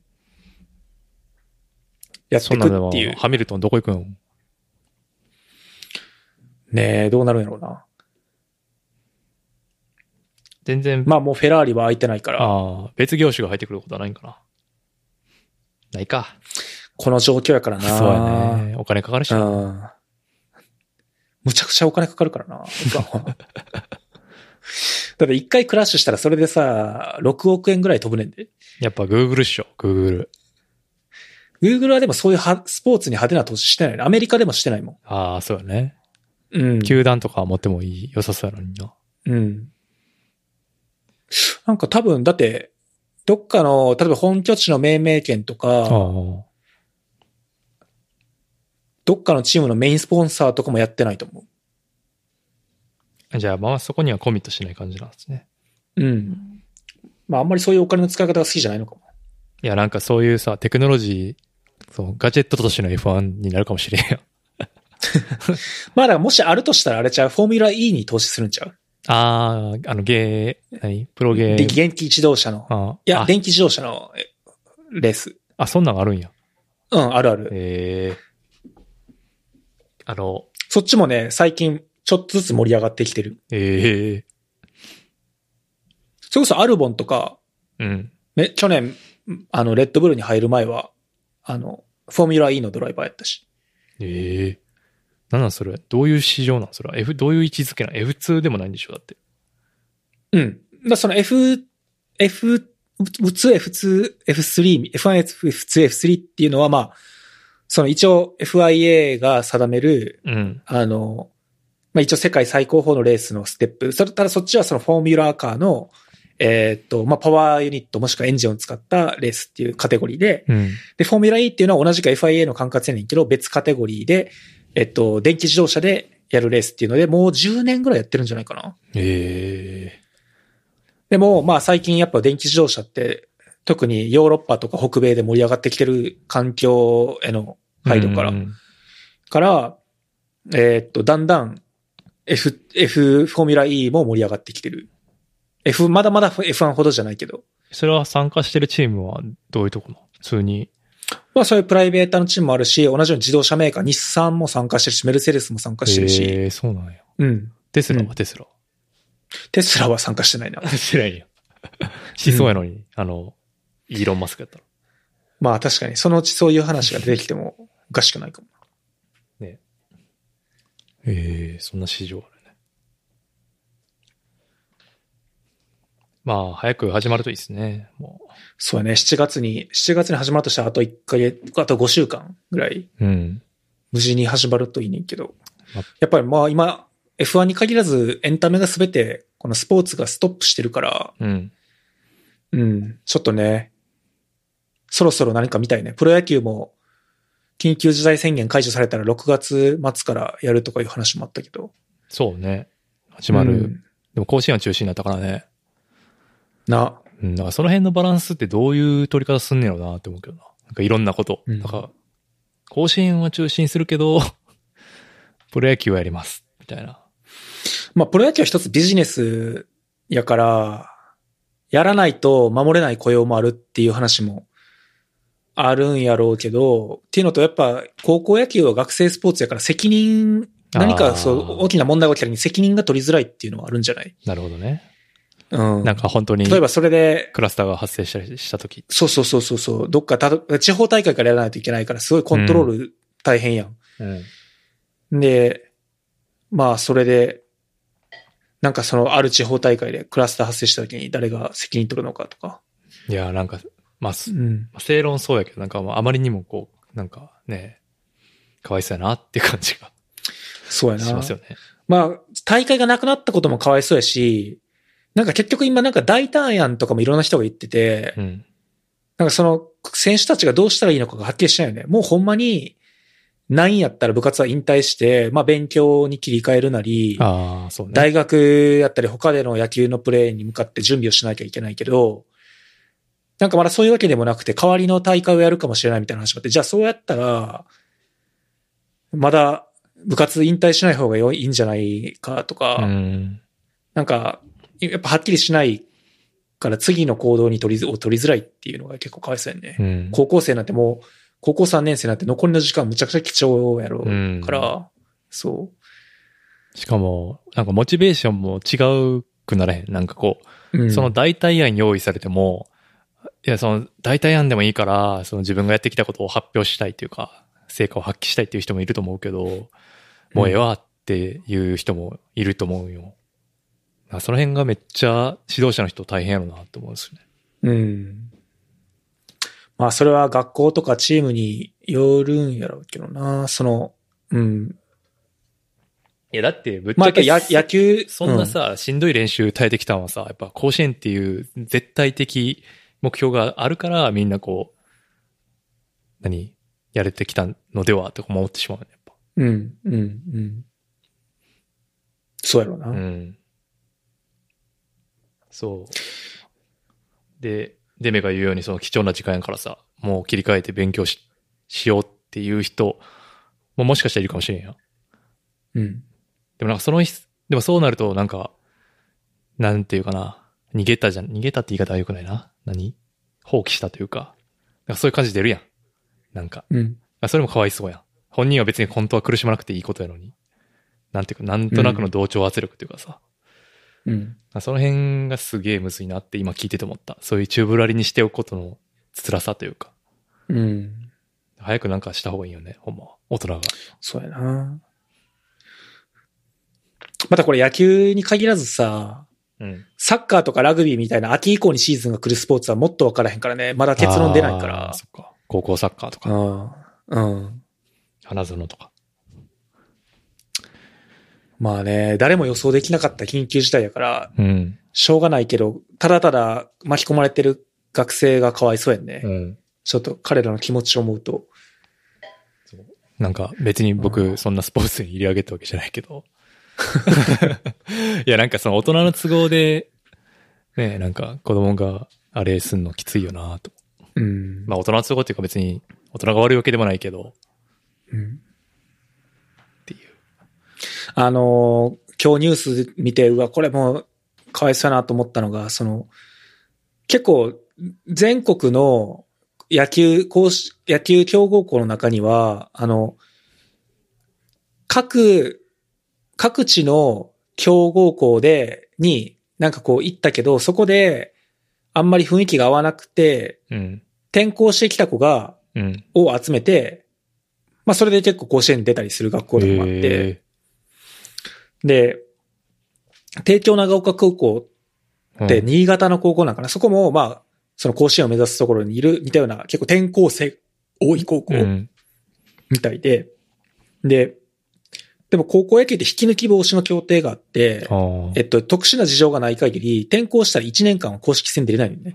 やっていくっていう。ハミルトンどこ行くのねえ、どうなるんやろうな。全然、まあもうフェラーリは空いてないから、ああ、別業種が入ってくることはないんかな。ないか。この状況やからな。そうやね。お金かかるしうな。ん。むちゃくちゃお金かかるからな。F1 はだって一回クラッシュしたらそれでさ、6億円ぐらい飛ぶねんで。やっぱ Google っしょ、Google。Google はでもそういうはスポーツに派手な投資してないの。アメリカでもしてないもん。ああ、そうやね。うん。球団とか持ってもいい、良さそうやのにな。うん。なんか多分、だって、どっかの、例えば本拠地の命名権とあか、あ。どっかのチームのメインスポンサーとかもやってないと思じゃあ、まあそこにはコミットしない感じなんですね。う。うん。まああんまりそういうお金の使い方が好きじゃないのかも。いや、なんかそういうさ、テクノロジー、そう、ガジェットとしての F1 になるかもしれんよ。[laughs] まあだからもしあるとしたらあれちゃう、フォーミュラ E に投資するんちゃう？ああ、あの、ゲー、何？プロゲで、ー。電気自動車の。あいや、あ電気自動車のえレース。あ、そんなんあるんや。うん、あるある。ええあの、そっちもね、最近ちょっとずつ盛り上がってきてる。ええそれこそアルボンとか、うん。ね、去年、あの、レッドブルに入る前は、あの、フォーミュラ E のドライバーやったし。ええなんなんそれ？どういう市場なんそれ？は ?F、どういう位置づけなん ?F2 でもないんでしょ？だって。うん。だからその F、F、2、F2、F3、F1、F2、F3 っていうのはまあ、その一応 FIA が定める、うん。あの、まあ一応世界最高峰のレースのステップ。それ、ただそっちはそのフォーミュラーカーの、えーっと、まあパワーユニットもしくはエンジンを使ったレースっていうカテゴリーで、うん。で、フォーミュラ E っていうのは同じく FIA の管轄やねんけど、別カテゴリーで、えっと、電気自動車でやるレースっていうので、もう10年ぐらいやってるんじゃないかな。ええでも、まあ最近やっぱ電気自動車って、特にヨーロッパとか北米で盛り上がってきてる環境への配慮から、うんから、えーっと、だんだん F、F フォーミュラ E も盛り上がってきてる。F、まだまだ F1 ほどじゃないけど。それは参加してるチームはどういうとこなの？普通に。まあそういうプライベートのチームもあるし、同じように自動車メーカー、日産も参加してるし、メルセデスも参加してるし、ええそうなんや。うん。テスラうんはテスラ？テスラは参加してないな。してないや。しそうやのに、あの、イーロン・マスクやったら。まあ確かに、そのうちそういう話が出てきてもおかしくないかも。ええそんな市場あるまあ、早く始まるといいですね。もそうやね、7月に、7月に始まるとしたらあと1ヶ月、あと5週間ぐらい、う。うん。無事に始まるといいねんけどま。やっぱりまあ今、F1 に限らずエンタメが全て、このスポーツがストップしてるから、うん。うん、ちょっとね、そろそろ何か見たいね。プロ野球も、緊急事態宣言解除されたら6月末からやるとかいう話もあったけど。そうね。始まる。うんでも甲子園は中止になったからね。な、うん。だからその辺のバランスってどういう取り方すんねやろうなって思うけどな。なんかいろんなこと。うんなんか、甲子園は中止にするけど、[laughs] プロ野球はやります。みたいな。まあ、プロ野球は一つビジネスやから、やらないと守れない雇用もあるっていう話もあるんやろうけど、っていうのとやっぱ高校野球は学生スポーツやから責任、何かそう大きな問題が起きた時に責任が取りづらいっていうのはあるんじゃない？なるほどね。うん。なんか本当に例えばそれで、クラスターが発生したりしたとき。そうそうそうそうそう、どっかたと地方大会からやらないといけないからすごいコントロール大変やん。うん。で、まあそれで、なんかそのある地方大会でクラスター発生した時に誰が責任取るのかとか。いや、なんか、まあ、すうん。まあ正論そうやけど、なんかまああまりにもこう、なんかね、かわいそうやなっていう感じがそうやな。しますよね。まあ、大会がなくなったこともかわいそうやし、なんか結局今なんか大胆案とかもいろんな人が言ってて、うん。なんかその選手たちがどうしたらいいのかがはっきりしないよね。もうほんまに、ないんやったら部活は引退して、まあ勉強に切り替えるなり、ああ、そうね。大学やったり他での野球のプレーに向かって準備をしなきゃいけないけど、なんかまだそういうわけでもなくて、代わりの大会をやるかもしれないみたいな話もあって、じゃあそうやったら、まだ部活引退しない方が良いいいんじゃないかとか、うん。なんか、やっぱはっきりしないから次の行動に取りを取りづらいっていうのが結構かわいそうやね。うん。高校生なんてもう、高校3年生なんて残りの時間むちゃくちゃ貴重やろうんから、そしかも、なんかモチベーションも違うくならへん。なんかこう。うう、んその代替案用意されても、いや、その代替案でもいいから、その自分がやってきたことを発表したいっていうか、成果を発揮したいっていう人もいると思うけど、もうええわっていう人もいると思うよ。その辺がめっちゃ指導者の人大変やろなって思うんですよね。うん。まあ、それは学校とかチームによるんやろうけどな。その、うん。いや、だってぶっちまあ、ゃけやっぱや野球、そんなさ、しんどい練習耐えてきたのはさ、やっぱ甲子園っていう絶対的目標があるから、みんなこう、何？やれてきたのではとか思ってしまうよね、やっぱ。うん、うん、うん。そうやろうな。うん。そう。で、デメが言うようにその貴重な時間やからさ、もう切り替えて勉強し、しようっていう人ももしかしたらいるかもしれんや。うん。でもなんかそのひ、でもそうなるとなんか、なんていうかな、逃げたじゃん、逃げたって言い方は良くないな。何？放棄したというか、なんかそういう感じ出るやん。なんか、うん。あそれもかわいそうやん。本人は別に本当は苦しまなくていいことやのに。なんていうか、なんとなくの同調圧力というかさ。うん。その辺がすげえむずいなって今聞いてて思った。そういうチューブラリにしておくことの辛さというか。うん。早くなんかした方がいいよね、ほんまは。大人が。そうやな。またこれ野球に限らずさ、うん。サッカーとかラグビーみたいな秋以降にシーズンが来るスポーツはもっと分からへんからね。まだ結論出ないから。そっか。高校サッカーとか、うん。うん。花園とか。まあね、誰も予想できなかった緊急事態やから、うん。しょうがないけど、ただただ巻き込まれてる学生がかわいそうやんね。うん。ちょっと彼らの気持ちを思うと。なんか別に僕そんなスポーツに入れ上げたわけじゃないけど。いやなんかその大人の都合で、ねなんか子供があれすんのきついよなと。うん。まあ大人の都合っていうか別に大人が悪いわけでもないけど、うん。あのー今日ニュース見て、うわ、これもう、かわいそうやなと思ったのが、その、結構、全国の野球、公式野球強豪校の中には、あの、各、各地の強豪校で、に、なんかこう行ったけど、そこで、あんまり雰囲気が合わなくて、うん。転校してきた子が、うん。を集めて、まあそれで結構甲子園に出たりする学校とかもあって、へで、帝京長岡高校って、うん新潟の高校なんかな。そこも、まあ、その甲子園を目指すところにいる似たような結構転校生多い高校うん。みたいで、で、でも高校野球って引き抜き防止の協定があって、えっと、特殊な事情がない限り、転校したら1年間は公式戦出れないのね。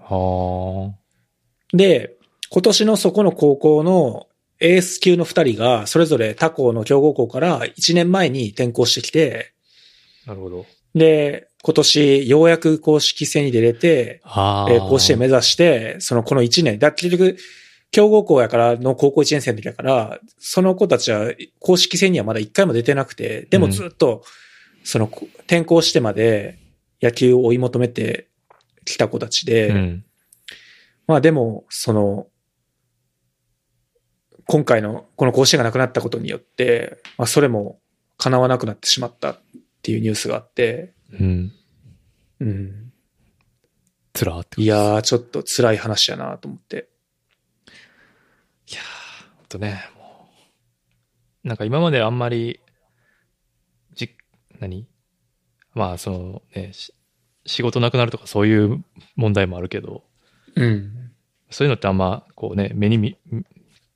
で、今年のそこの高校のエース級の2人が、それぞれ他校の強豪校から1年前に転校してきて、なるほど。で、今年ようやく公式戦に出れて。えー甲子園目指して、そのこの1年、だ結局、強豪校やからの高校1年生の時だから、その子たちは公式戦にはまだ1回も出てなくて、でもずっと、その転校してまで野球を追い求めてきた子たちで、うん。まあでも、その、今回のこの甲子園がなくなったことによって、まあそれも叶わなくなってしまったっていうニュースがあって、うん。うん。つらーっていやー、ちょっと辛い話やなと思って。いやー、ほんとね、もう、なんか今まであんまり、じ、何？まあ、そのね、し仕事なくなるとかそういう問題もあるけど、うん。そういうのってあんま、こうね、目に見、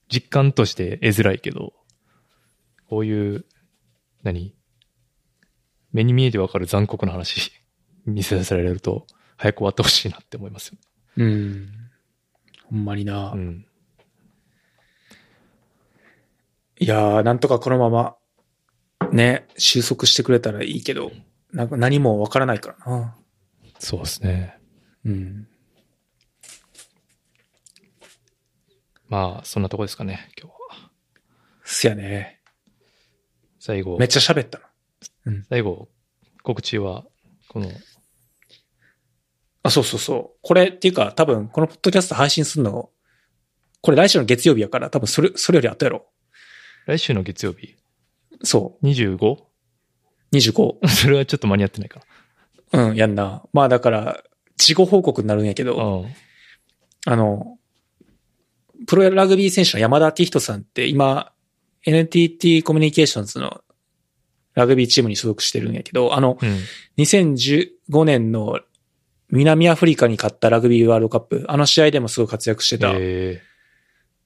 実感として得づらいけど、こういう、何？目に見えてわかる残酷な話 [laughs] 見せ出されると、早く終わってほしいなって思いますようん。ほんまにな。ね。うん。いやー、なんとかこのまま、ね、収束してくれたらいいけど、なんか何もわからないからな。そうですね。うん。まあ、そんなとこですかね、今日は。すやね。最後めっ、ちゃ喋ったな。最後、告知は、この、あ、そうそうそう。これっていうか、多分、このポッドキャスト配信するの、これ来週の月曜日やから、多分それ、それより後やろ。来週の月曜日、そ 25? う。25。それはちょっと間に合ってないかうん、やんな。まあだから、事後報告になるんやけな。ど、うん。あの、プロラグビー選手の山田明人さんって今、NTT コミュニケーションズのラグビーチームに所属してるんやけど、あの、うん。2015年の南アフリカに勝ったラグビーワールドカップ、あの試合でもすごい活躍してたえ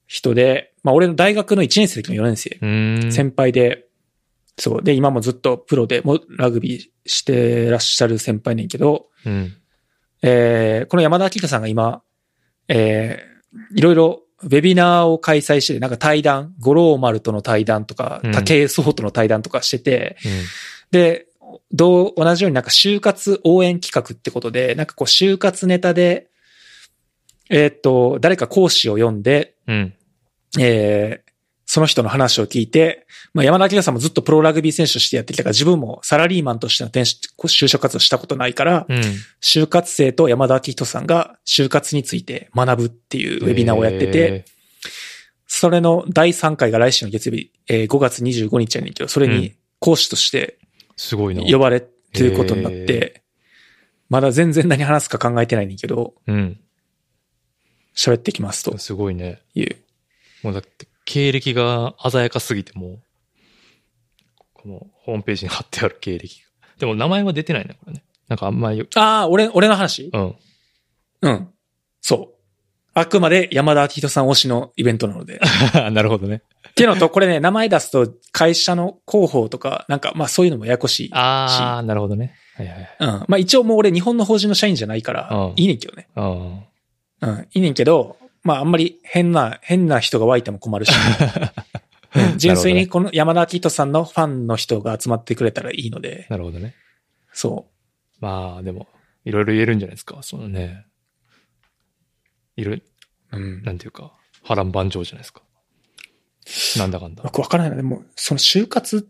人で、まあ俺の大学の1年生の時の4年生。先輩で、そう。で、今もずっとプロでもラグビーしてらっしゃる先輩ねんけど、うん。えーこの山田明人さんが今、えーいろいろウェビナーを開催してて、なんか対談、五郎丸との対談とかうん、武井壮との対談とかしてて、うん。で、どう、同じようになんか就活応援企画ってことで、なんかこう就活ネタで、えーっと、誰か講師を呼んで、うん。えーその人の話を聞いて、まあ、山田明さんもずっとプロラグビー選手としてやってきたから、自分もサラリーマンとしての転職就職活動したことないから、うん。就活生と山田明人さんが就活について学ぶっていうウェビナーをやってて、それの第3回が来週の月曜日、えー5月25日やねんけど、それうんに講師としてえー、すごいな。呼ばれることになっへて、まだ全然何話すか考えてないねんけど、うん。喋ってきますとすごいね。いう。もうだって、経歴が鮮やかすぎてもう、このホームページに貼ってある経歴が。でも名前は出てないね、これね。なんかあんまり、ああ、俺、俺の話？うん。うん。そう。あくまで山田明人さん推しのイベントなので。[laughs] なるほどね。っていうのと、これね、名前出すと会社の広報とか、なんか、まあそういうのもややこしい。あー、なるほどね。はいはいはい。うん。まあ一応もう俺日本の法人の社員じゃないからうん、いいねんけどね。あうん。いいねんけど、まああんまり変な、変な人が湧いても困るし。[laughs] うん純粋にこの山田明人さんのファンの人が集まってくれたらいいのでー、、なるほどね。そまあ、でも、いろいろ言えるんじゃないですか？そのね、いる、う。うん。なんていうか、波乱万丈じゃないですか？なんだかんだよ。くわからないな。でも、その就活っ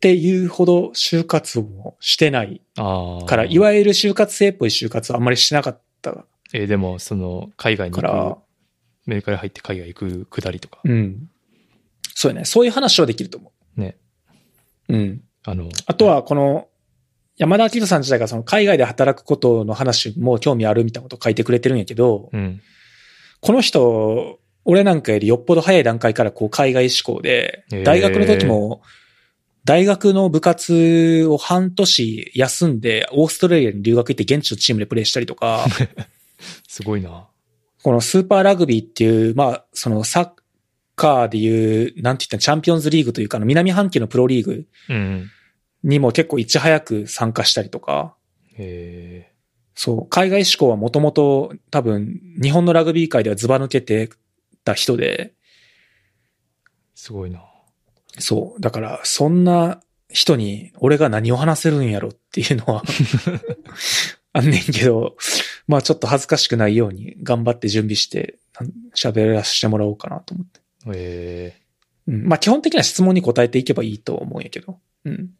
ていうほど就活をしてないああ。から、いわゆる就活生っぽい就活はあんまりしてなかったかえーでも、その、海外に行らく、、メーカーに入って海外行くくだりとか、うん。そうやね。そういう話はできると思ね。う。うん。あの、あとは、この、山田明人さん自体がその海外で働くことの話も興味あるみたいなことを書いてくれてるんやけど、うん。この人、俺なんかよりよっぽど早い段階からこう海外志向で大学の時も、大学の部活を半年休んで、オーストラリアに留学行って現地のチームでプレーしたりとか、[laughs] すごいな。このスーパーラグビーっていう、まあ、そのサッカーでいう、なんて言ったらチャンピオンズリーグというか、南半球のプロリーグうん。にも結構いち早く参加したりとか、へえ。そう、海外志向はもともと多分、日本のラグビー界ではズバ抜けてた人で、すごいな。そう、だから、そんな人に俺が何を話せるんやろっていうのは、[laughs] あんねんけど、まあちょっと恥ずかしくないように頑張って準備して、喋らせてもらおうかなと思って。へえ。うん、まあ基本的な質問に答えていけばいいと思うんやけど。うん。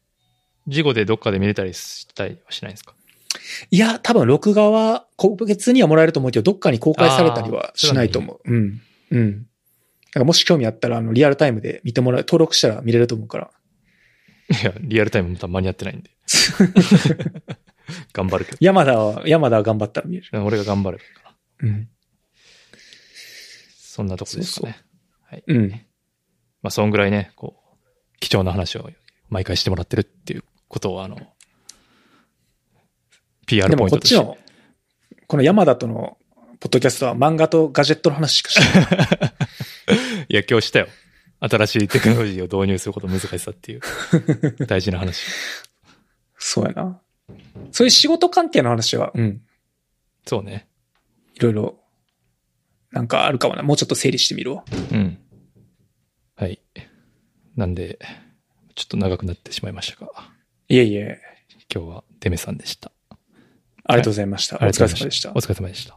事後でどっかで見れたりしたりはしないんですか？いや、多分録画は、個別にはもらえると思うけど、どっかに公開されたりはしないと思う。うん。うん。だからもし興味あったら、あの、リアルタイムで見てもらう、登録したら見れると思うから。いや、リアルタイムも多分間に合ってないんで。[laughs] [laughs] 頑張るけ山田は、山田は頑張ったら見れる。ど。俺が頑張ればいいかな。うん。そんなとこですかね。うん。まあ、そんぐらいね、こう、貴重な話を毎回してもらってるっていうことを、あの、PR でポイントとして。もこっちの、この山田との、ポッドキャストは漫画とガジェットの話しかしてない。[laughs] いや、今日したよ。新しいテクノロジーを導入することの難しさっていう、[laughs] 大事な話。そうやな。そういう仕事関係の話は、うん。そうね。いろいろ、なんかあるかもな。もうちょっと整理してみるわ。うん。はい。なんで、ちょっと長くなってしまいましたが、いえいえ、今日はデメさんでした。ありがとうございました。お疲れ様でしたお。疲れ様でした。